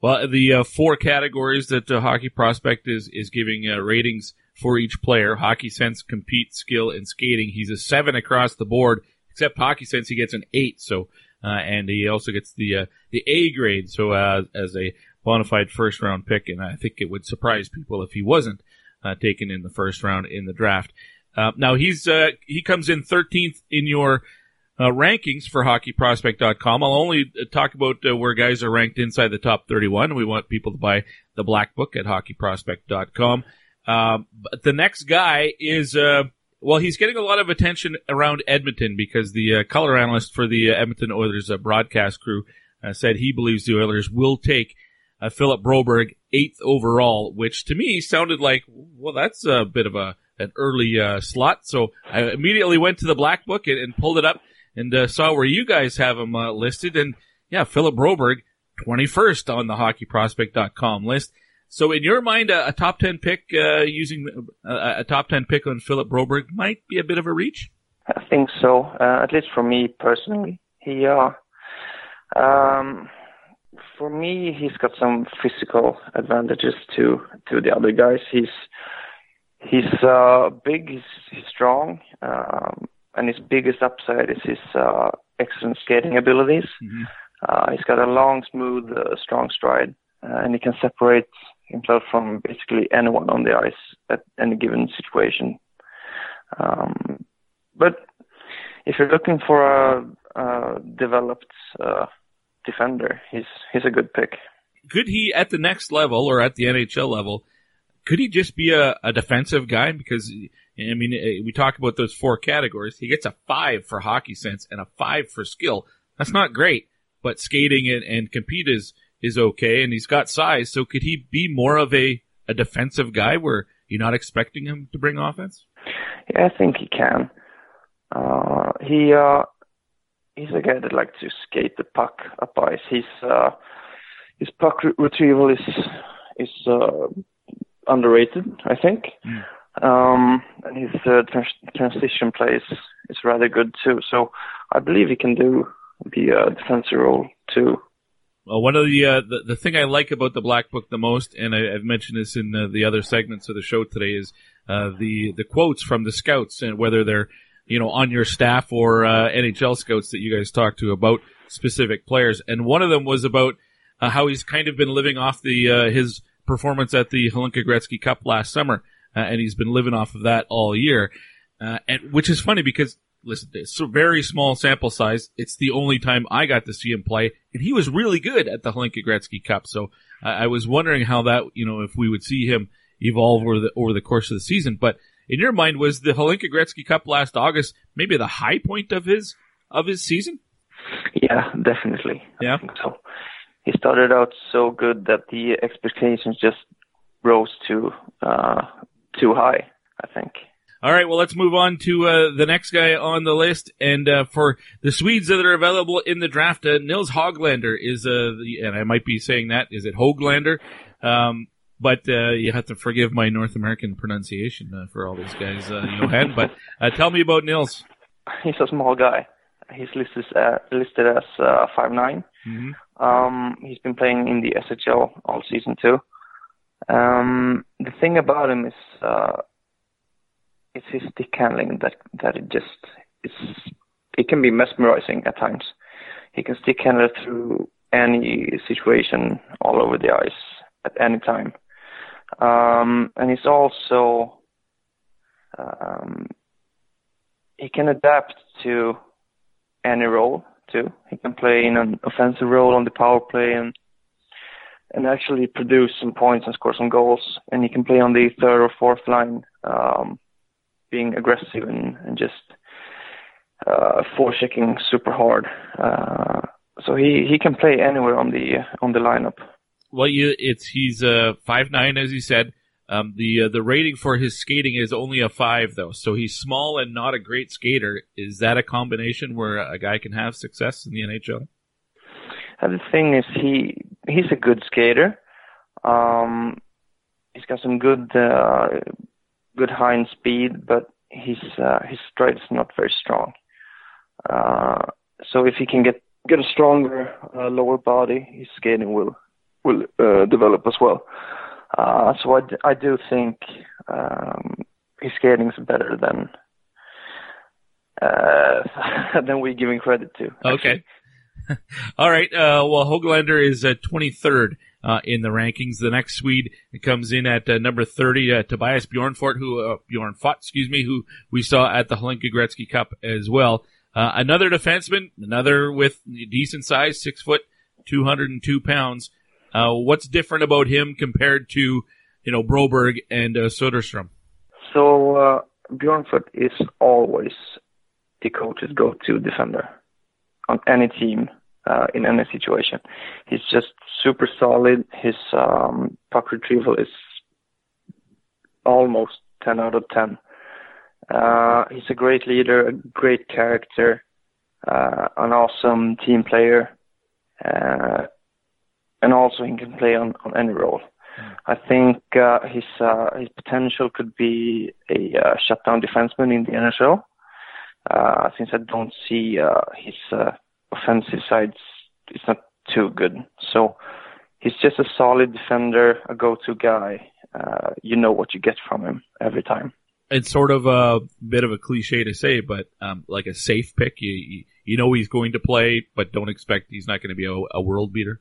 Well, the uh, four categories that uh, Hockey Prospect is is giving uh, ratings for each player: hockey sense, compete, skill, and skating. He's a seven across the board, except hockey sense. He gets an eight. So, uh, and he also gets the uh, the A grade. So, uh, as a bona fide first round pick, and I think it would surprise people if he wasn't taken in the first round in the draft. now he's he comes in 13th in your uh, rankings for hockeyprospect.com. I'll only uh, talk about uh, where guys are ranked inside the top 31. We want people to buy the black book at hockeyprospect.com. Um, but the next guy is, uh, well, he's getting a lot of attention around Edmonton because the uh, color analyst for the uh, Edmonton Oilers broadcast crew said he believes the Oilers will take Philip Broberg eighth overall, which to me sounded like, well, that's a bit of a an early slot. So I immediately went to the black book and, and pulled it up and uh, saw where you guys have him uh, listed. And yeah, Philip Broberg, 21st on the hockeyprospect.com list. So in your mind, a, a top 10 pick uh, using a, a, top 10 pick on Philip Broberg might be a bit of a reach? I think so, uh, at least for me personally. He, uh, um, for me, he's got some physical advantages to to the other guys. He's he's uh, big, he's, he's strong, um, and his biggest upside is his uh, excellent skating abilities. Mm-hmm. Uh, he's got a long, smooth, uh, strong stride, uh, and he can separate himself from basically anyone on the ice at any given situation. Um, but if you're looking for a, a developed uh, defender, he's he's a good pick. Could he, at the next level or at the NHL level, could he just be a, a defensive guy? Because I mean, eh, we talk about those four categories. He gets a five for hockey sense and a five for skill. That's not great, but skating and, and compete is is okay, and he's got size. So could he be more of a a defensive guy where you're not expecting him to bring offense? Yeah, I think he can. Uh, he uh, he's a guy that likes to skate the puck up ice. He's uh, his puck retrieval is is uh, underrated, I think. Mm. Um, and his uh, trans- transition plays is rather good too. So I believe he can do the uh, defensive role too. Well, one of the, uh, the the thing I like about the Black Book the most, and I, have mentioned this in uh, the other segments of the show today, is uh, the the quotes from the scouts and whether they're you know on your staff or uh, NHL scouts that you guys talk to about specific players. And one of them was about uh, how he's kind of been living off the uh, his performance at the Hlinka Gretzky Cup last summer, and he's been living off of that all year. and which is funny because listen, it's a very small sample size. It's the only time I got to see him play, and he was really good at the Hlinka Gretzky Cup. So uh, I was wondering how that, you know, if we would see him evolve over the over the course of the season. But in your mind, was the Hlinka Gretzky Cup last August maybe the high point of his of his season? Yeah, definitely. Yeah. so. He started out so good that the expectations just rose to uh, too high. I think. All right, well, let's move on to uh, the next guy on the list. And uh, for the Swedes that are available in the draft, uh, Nils Hoglander is, uh, the, and I might be saying that, is it Hoglander? Um, but uh, you have to forgive my North American pronunciation uh, for all these guys, uh, Johan. but tell me about Nils. He's a small guy. He's listed, listed as five nine. Mm-hmm. Um, he's been playing in the SHL all season too. Um, the thing about him is it's his stick handling that that it just it's it can be mesmerizing at times. He can stick handle through any situation all over the ice at any time. Um, and he's also um, he can adapt to any role too. He can play in an offensive role on the power play and and actually produce some points and score some goals. And he can play on the third or fourth line. Um, being aggressive and, and just uh, checking super hard. Uh, so he, he can play anywhere on the on the lineup. Well, you, it's he's a five nine as you said. Um, the uh, the rating for his skating is only a five though, so he's small and not a great skater. Is that a combination where a guy can have success in the NHL? And the thing is, he he's a good skater. Um, he's got some good uh, good high speed, but his uh, his stride is not very strong. Uh, so if he can get get a stronger uh, lower body, his skating will will uh, develop as well. Uh, so I, d- I do think um, his skating is better than uh, than we giving credit to. Okay. All right. well, Hoglander is 23rd uh, in the rankings. The next Swede comes in at uh, number 30, uh, Tobias Bjornfot, who, uh, Bjornfot, excuse me, who we saw at the Hlinka Gretzky Cup as well. Uh, another defenseman, another with decent size, six foot, 202 pounds. Uh, what's different about him compared to, you know, Broberg and uh, Soderstrom? So, uh, Bjornfot is always the coach's go-to defender on any team uh, in any situation. He's just super solid. His um, puck retrieval is almost 10 out of 10. Uh, he's a great leader, a great character, uh, an awesome team player, uh, and also he can play on, on any role. I think uh, his uh, his potential could be a uh, shutdown defenseman in the NHL. Uh, since I don't see uh, his uh, offensive side it's not too good. So he's just a solid defender, a go-to guy. Uh, you know what you get from him every time. It's sort of a bit of a cliche to say, but um, like a safe pick. You, you you know he's going to play, but don't expect he's not going to be a, a world beater.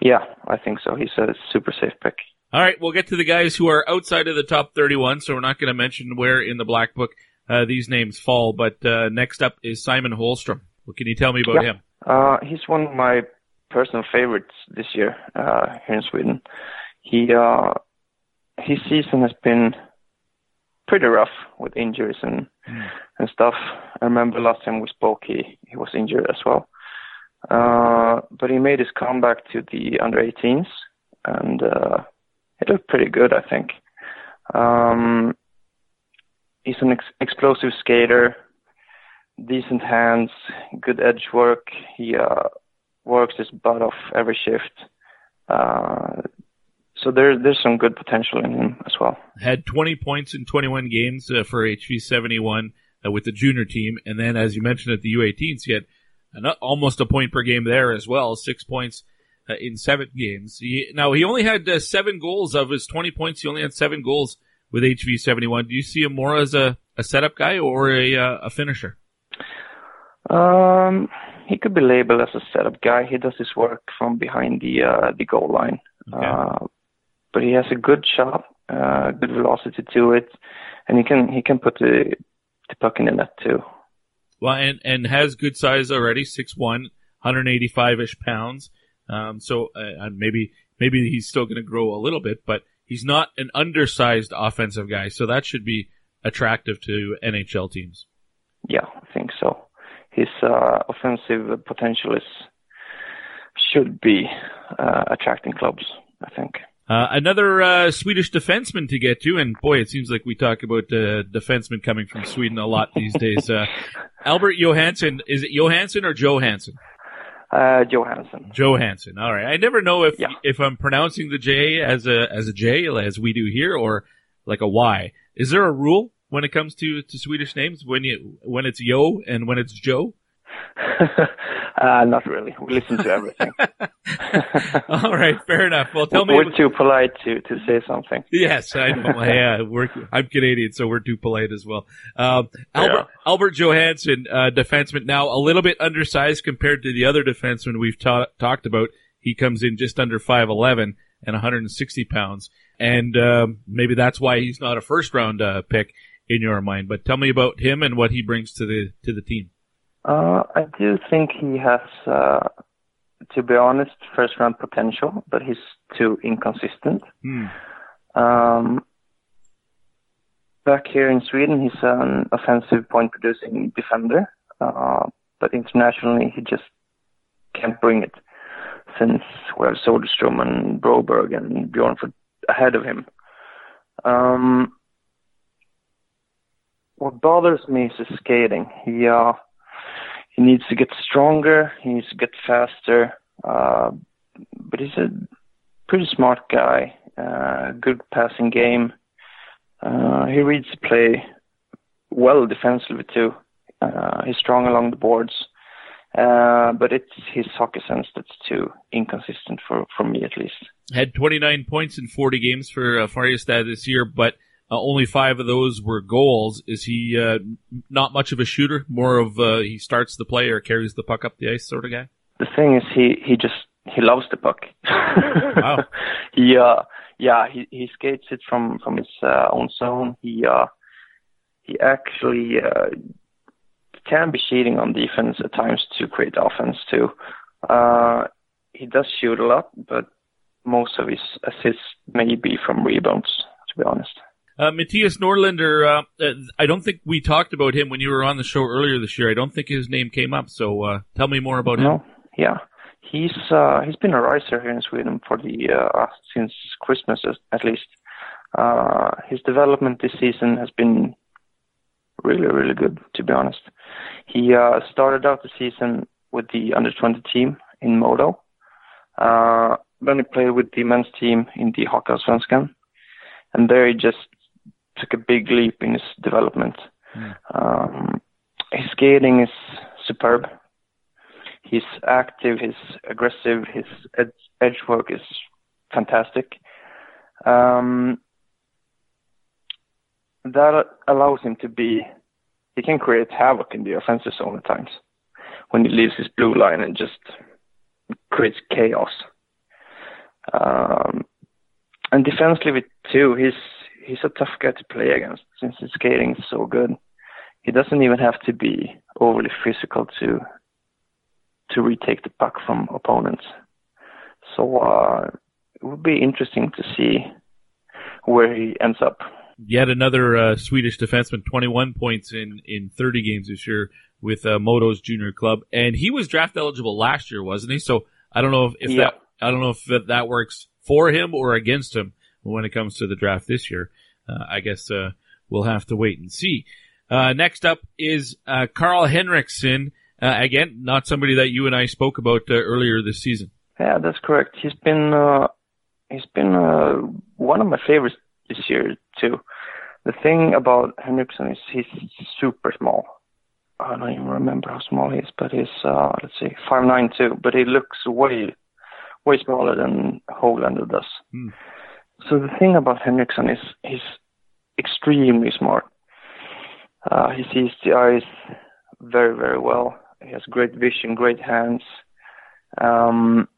Yeah, I think so. He's a super safe pick. All right, we'll get to the guys who are outside of the top 31, so we're not going to mention where in the black book uh, these names fall. But uh, next up is Simon Holmstrom. What can you tell me about Yeah. him? Uh, he's one of my personal favorites this year uh, here in Sweden. He uh, his season has been pretty rough with injuries and and stuff. I remember last time we spoke, he he was injured as well. Uh, but he made his comeback to the under 18s, and uh, it looked pretty good, I think. Um, he's an ex- explosive skater, decent hands, good edge work. He uh, works his butt off every shift. Uh, so there, there's some good potential in him as well. Had 20 points in 21 games uh, for HV 71 uh, with the junior team, and then as you mentioned at the U18s, he had an, almost a point per game there as well, six points uh, in seven games. He, now he only had uh, seven goals of his 20 points. He only had seven goals with HV 71. Do you see him more as a, a setup guy or a, uh, a finisher? Um, he could be labeled as a setup guy. He does his work from behind the uh, the goal line, uh, but he has a good shot, uh, good velocity to it, and he can he can put the the puck in the net too. Well, and, and has good size already, 6'1", 185 ish pounds. Um, so uh, maybe maybe he's still going to grow a little bit, but he's not an undersized offensive guy, so that should be attractive to NHL teams. Yeah, I think so. His uh, offensive potential is should be uh, attracting clubs. I think. Uh, another uh, Swedish defenseman to get to, and boy, it seems like we talk about uh, defensemen coming from Sweden a lot these days. Uh, Albert Johansson, is it Johansson or Johansson? Uh, Johansson. Johansson. All right. I never know if if I'm pronouncing the J as a as a J as we do here or like a Y. Is there a rule when it comes to, to Swedish names when you when it's Yo and when it's Joe? uh, not really. We listen to everything. All right, fair enough. Well, tell me. We're too polite to, to say something. Yes, I know. yeah, we're, I'm Canadian, so we're too polite as well. Um, Albert, Albert Johansson, uh, defenseman, now a little bit undersized compared to the other defensemen we've ta- talked about. He comes in just under 5'11 and 160 pounds. And, um, maybe that's why he's not a first round, uh, pick in your mind. But tell me about him and what he brings to the, to the team. Uh, I do think he has, uh, to be honest, first round potential, but he's too inconsistent. Hmm. Um, back here in Sweden, he's an offensive point producing defender, uh, but internationally, he just can't bring it since we have Soderstrom and Broberg and Bjornfot ahead of him. Um, what bothers me is his skating. He, uh, he needs to get stronger. He needs to get faster. Uh, but he's a pretty smart guy. Uh, good passing game. Uh, he reads the play well defensively too. Uh, he's strong along the boards. Uh, but it's his hockey sense that's too inconsistent for, for me at least. Had 29 points in 40 games for uh, this year, but uh, only five of those were goals. Is he uh, not much of a shooter? More of uh, he starts the play or carries the puck up the ice sort of guy? The thing is, he he just he loves the puck. wow. He uh yeah he he skates it from from his uh, own zone. He uh he actually uh, can be cheating on defense at times to create offense too. Uh, he does shoot a lot, but most of his assists may be from rebounds. To be honest. Uh, Mattias Norlinder, uh, uh, I don't think we talked about him when you were on the show earlier this year. I don't think his name came up. So uh, tell me more about him. No, yeah, he's uh, he's been a riser here in Sweden for the uh, since Christmas at least. Uh, his development this season has been really, really good, to be honest. He started out the season with the under 20 team in Modo. Uh, then he played with the men's team in the Hockeyallsvenskan. And there he just took a big leap in his development. Mm. Um, his skating is superb. He's active, he's aggressive, his edge, edge work is fantastic. Um, that allows him to be, he can create havoc in the offensive zone at times when he leaves his blue line and just creates chaos. Um, and defensively too, he's he's a tough guy to play against since his skating is so good. He doesn't even have to be overly physical to to retake the puck from opponents. So uh, it would be interesting to see where he ends up. Yet another uh, Swedish defenseman, 21 points in, in 30 games this year with uh, Modo's junior club, and he was draft eligible last year, wasn't he? So I don't know if, if Yeah. that I don't know if that works for him or against him when it comes to the draft this year. Uh, I guess uh, we'll have to wait and see. Uh, next up is uh, Karl Henriksson. Uh, again, not somebody that you and I spoke about uh, earlier this season. Yeah, that's correct. He's been uh, he's been uh, one of my favorites this year too. The thing about Henriksen is he's super small. I don't even remember how small he is, but he's uh, let's see, five nine two. But he looks way way smaller than Hoglander does. Hmm. So the thing about Henriksson is he's extremely smart. Uh, he sees the ice very very well. He has great vision, great hands. Um,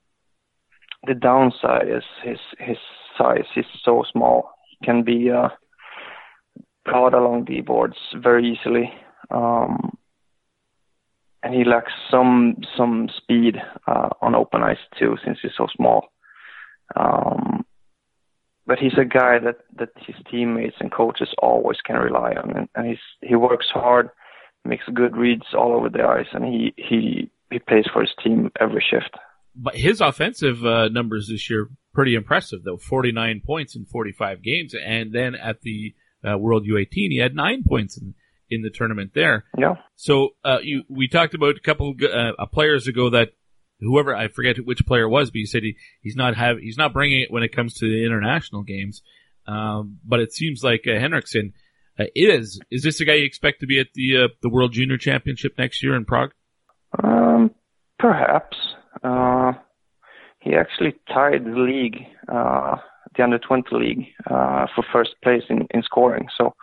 the downside is his his size. He's so small. He can be uh, caught along the boards very easily, um, and he lacks some some speed uh, on open ice too, since he's so small. Um, but he's a guy that that his teammates and coaches always can rely on, and, and he's he works hard, makes good reads all over the ice, and he he he plays for his team every shift. But his offensive uh, numbers this year pretty impressive though. 49 points in 45 games, and then at the uh, World U18 he had nine points in in the tournament there. Yeah. So uh, you we talked about a couple uh, players ago that whoever I forget which player it was, but you said he, he's not have he's not bringing it when it comes to the international games. Um, but it seems like uh, Henriksson uh, is is this the guy you expect to be at the uh, the World Junior Championship next year in Prague? Um, perhaps. Uh, he actually tied the league, uh, the under 20 league, uh, for first place in, in scoring. So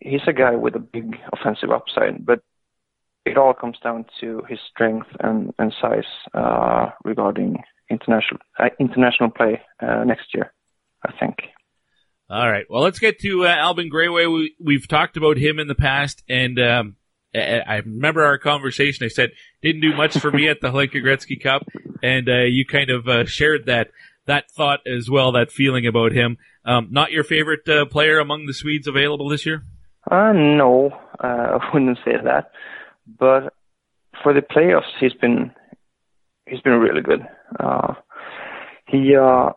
he's a guy with a big offensive upside, but it all comes down to his strength and, and size, uh, regarding international, uh, international play, uh, next year, I think. All right. Well, let's get to uh, Albin Grewe. We, we've talked about him in the past, and um, I, I remember our conversation. I said didn't do much for me at the Hlinka Gretzky Cup, and uh, you kind of uh, shared that that thought as well, that feeling about him. Um, not your favorite uh, player among the Swedes available this year? Uh, no, uh, I wouldn't say that. But for the playoffs, he's been he's been really good. Uh, he uh,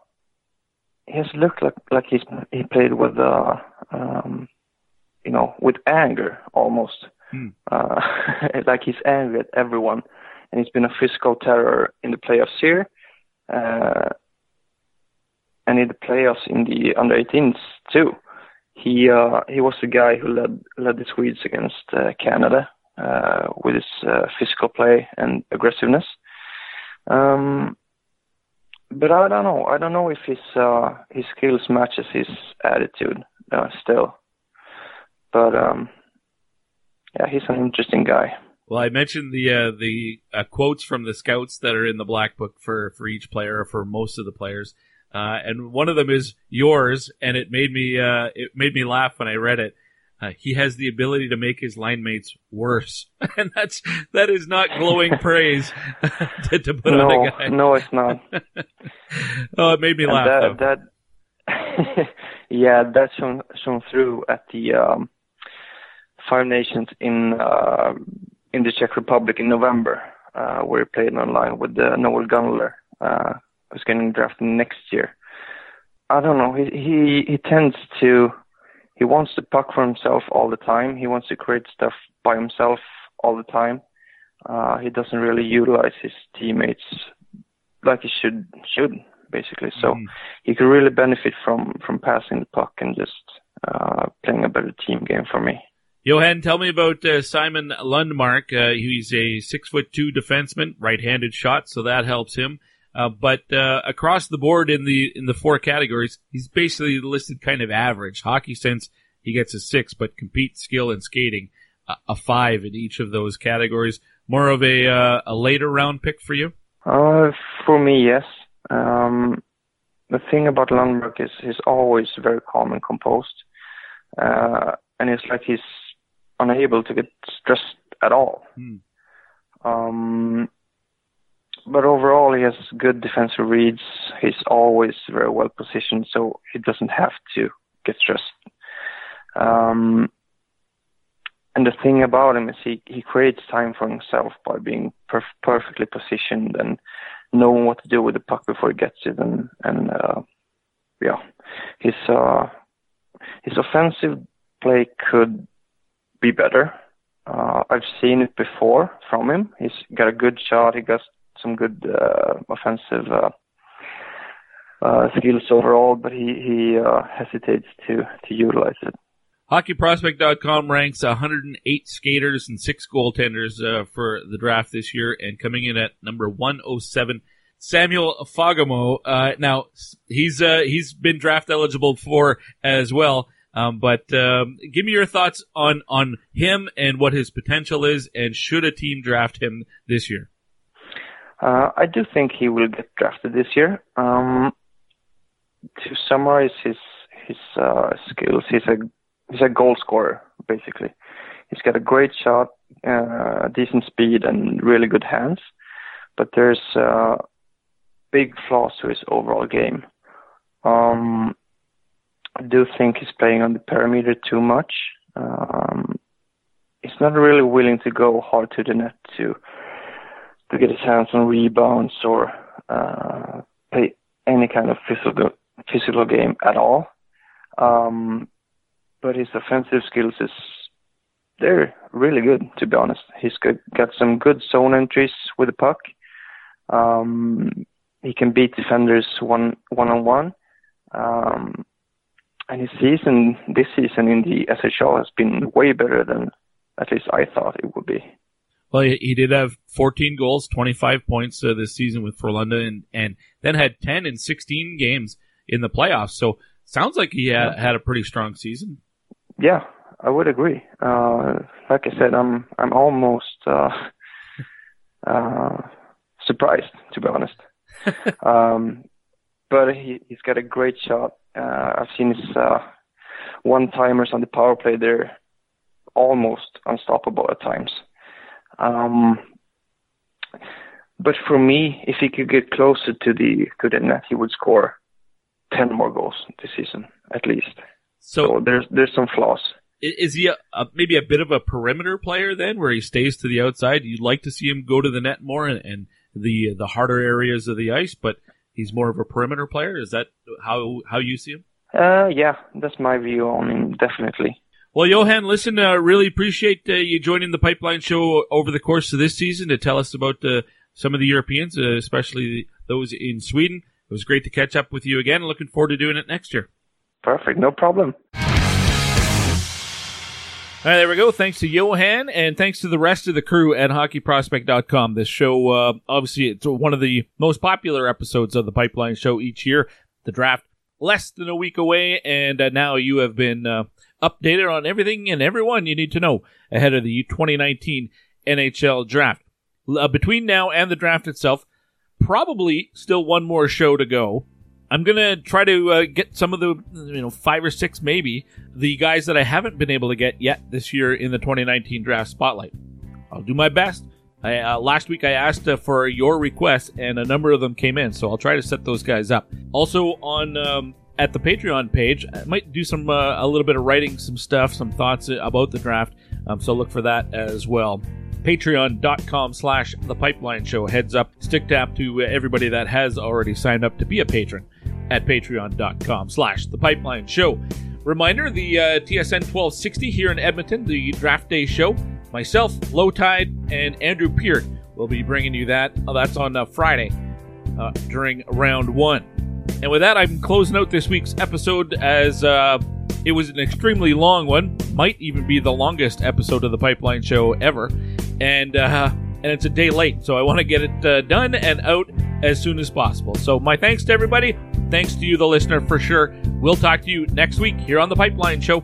he has looked like like he's he played with uh, um, you know with anger almost. Hmm. Uh, like he's angry at everyone, and he's been a physical terror in the playoffs here, uh, and in the playoffs in the under 18s too. He uh, he was the guy who led led the Swedes against uh, Canada uh, with his uh, physical play and aggressiveness. Um, but I don't know. I don't know if his uh, his skills matches his attitude uh, still. But um, yeah, he's an interesting guy. Well, I mentioned the uh, the uh, quotes from the scouts that are in the black book for for each player, or for most of the players, uh, and one of them is yours, and it made me uh, it made me laugh when I read it. Uh, he has the ability to make his line mates worse, and that's that is not glowing praise to, to put no, on a guy. no, it's not. oh, it made me And laugh. that, that yeah, that shone shone through at the um, Five Nations in uh, in the Czech Republic in November, uh, where he played online with uh, Noel Gunler, uh, who's getting drafted next year. I don't know. He he he tends to he wants the puck for himself all the time. He wants to create stuff by himself all the time. Uh, he doesn't really utilize his teammates like he should should basically. So mm. he could really benefit from from passing the puck and just uh, playing a better team game for me. Johan, tell me about uh, Simon Lundmark. Uh, he's a six foot two defenseman, right-handed shot, so that helps him. Uh, but uh, across the board in the in the four categories, he's basically listed kind of average. Hockey sense, he gets a six, but compete, skill, and skating, uh, a five in each of those categories. More of a uh, a later round pick for you. Uh, for me, yes. Um, the thing about Lundmark is he's always very calm and composed, uh, and it's like he's unable to get stressed at all. Hmm. Um, but overall, he has good defensive reads. He's always very well positioned, so he doesn't have to get stressed. Um, and the thing about him is he, he creates time for himself by being perf- perfectly positioned and knowing what to do with the puck before he gets it. And, and uh, yeah, his uh, his offensive play could be better. Uh, I've seen it before from him. He's got a good shot. He got some good uh, offensive uh, uh, skills overall, but he he uh, hesitates to to utilize it. HockeyProspect.com ranks 108 skaters and six goaltenders uh, for the draft this year, and coming in at number 107, Samuel Fagemo. Uh, now he's uh, he's been draft eligible before as well. Um, but um, give me your thoughts on on him and what his potential is, and should a team draft him this year? Uh, I do think he will get drafted this year. Um, to summarize his his uh, skills, he's a he's a goal scorer basically. He's got a great shot, uh, decent speed, and really good hands. But there's uh, big flaws to his overall game. Um, I do think he's playing on the perimeter too much. Um, he's not really willing to go hard to the net to to get his hands on rebounds or uh, play any kind of physical physical game at all. Um, but his offensive skills is they're really good to be honest. He's got, got some good zone entries with the puck. Um, he can beat defenders one one on one. Um, and his season this season in the SHL has been way better than at least I thought it would be. Well, he did have 14 goals, 25 points uh, this season with Frölunda, and, and then had 10 in 16 games in the playoffs. So sounds like he had, had a pretty strong season. Yeah, I would agree. Uh, like I said, I'm I'm almost uh, uh, surprised to be honest. um, but he he's got a great shot. Uh, I've seen his uh, one timers on the power play. They're almost unstoppable at times. Um, but for me, if he could get closer to the to the net, he would score ten more goals this season at least. So, so there's there's some flaws. Is he a, a, maybe a bit of a perimeter player then, where he stays to the outside? You'd like to see him go to the net more and, and the the harder areas of the ice, but he's more of a perimeter player. Is that how how you see him? Uh, yeah, that's my view on him, definitely. Well, Johan, listen, uh, really appreciate uh, you joining the Pipeline Show over the course of this season to tell us about uh, some of the Europeans, uh, especially those in Sweden. It was great to catch up with you again. Looking forward to doing it next year. Perfect, no problem. All right, there we go. Thanks to Johan and thanks to the rest of the crew at hockeyprospect.com. This show, uh, obviously, it's one of the most popular episodes of the Pipeline Show each year. The draft less than a week away, and uh, now you have been uh, updated on everything and everyone you need to know ahead of the 2019 NHL draft. Uh, between now and the draft itself, probably still one more show to go. I'm gonna try to uh, get some of the, you know, five or six maybe the guys that I haven't been able to get yet this year in the 2019 draft spotlight. I'll do my best. I, uh, last week I asked uh, for your requests, and a number of them came in, so I'll try to set those guys up. Also on um, at the Patreon page. I might do some uh, a little bit of writing, some stuff, some thoughts about the draft. Um, so look for that as well. Patreon.com slash The Pipeline Show. Heads up, stick tap to everybody that has already signed up to be a patron at patreon.com slash The Pipeline Show. Reminder the uh, TSN 1260 here in Edmonton, the draft day show. Myself, Lowetide, and Andrew Peart will be bringing you that. Oh, that's on uh, Friday uh, during round one. And with that, I'm closing out this week's episode as uh, it was an extremely long one, might even be the longest episode of the Pipeline Show ever, and uh, and it's a day late, so I want to get it uh, done and out as soon as possible. So my thanks to everybody. Thanks to you, the listener, for sure. We'll talk to you next week here on the Pipeline Show.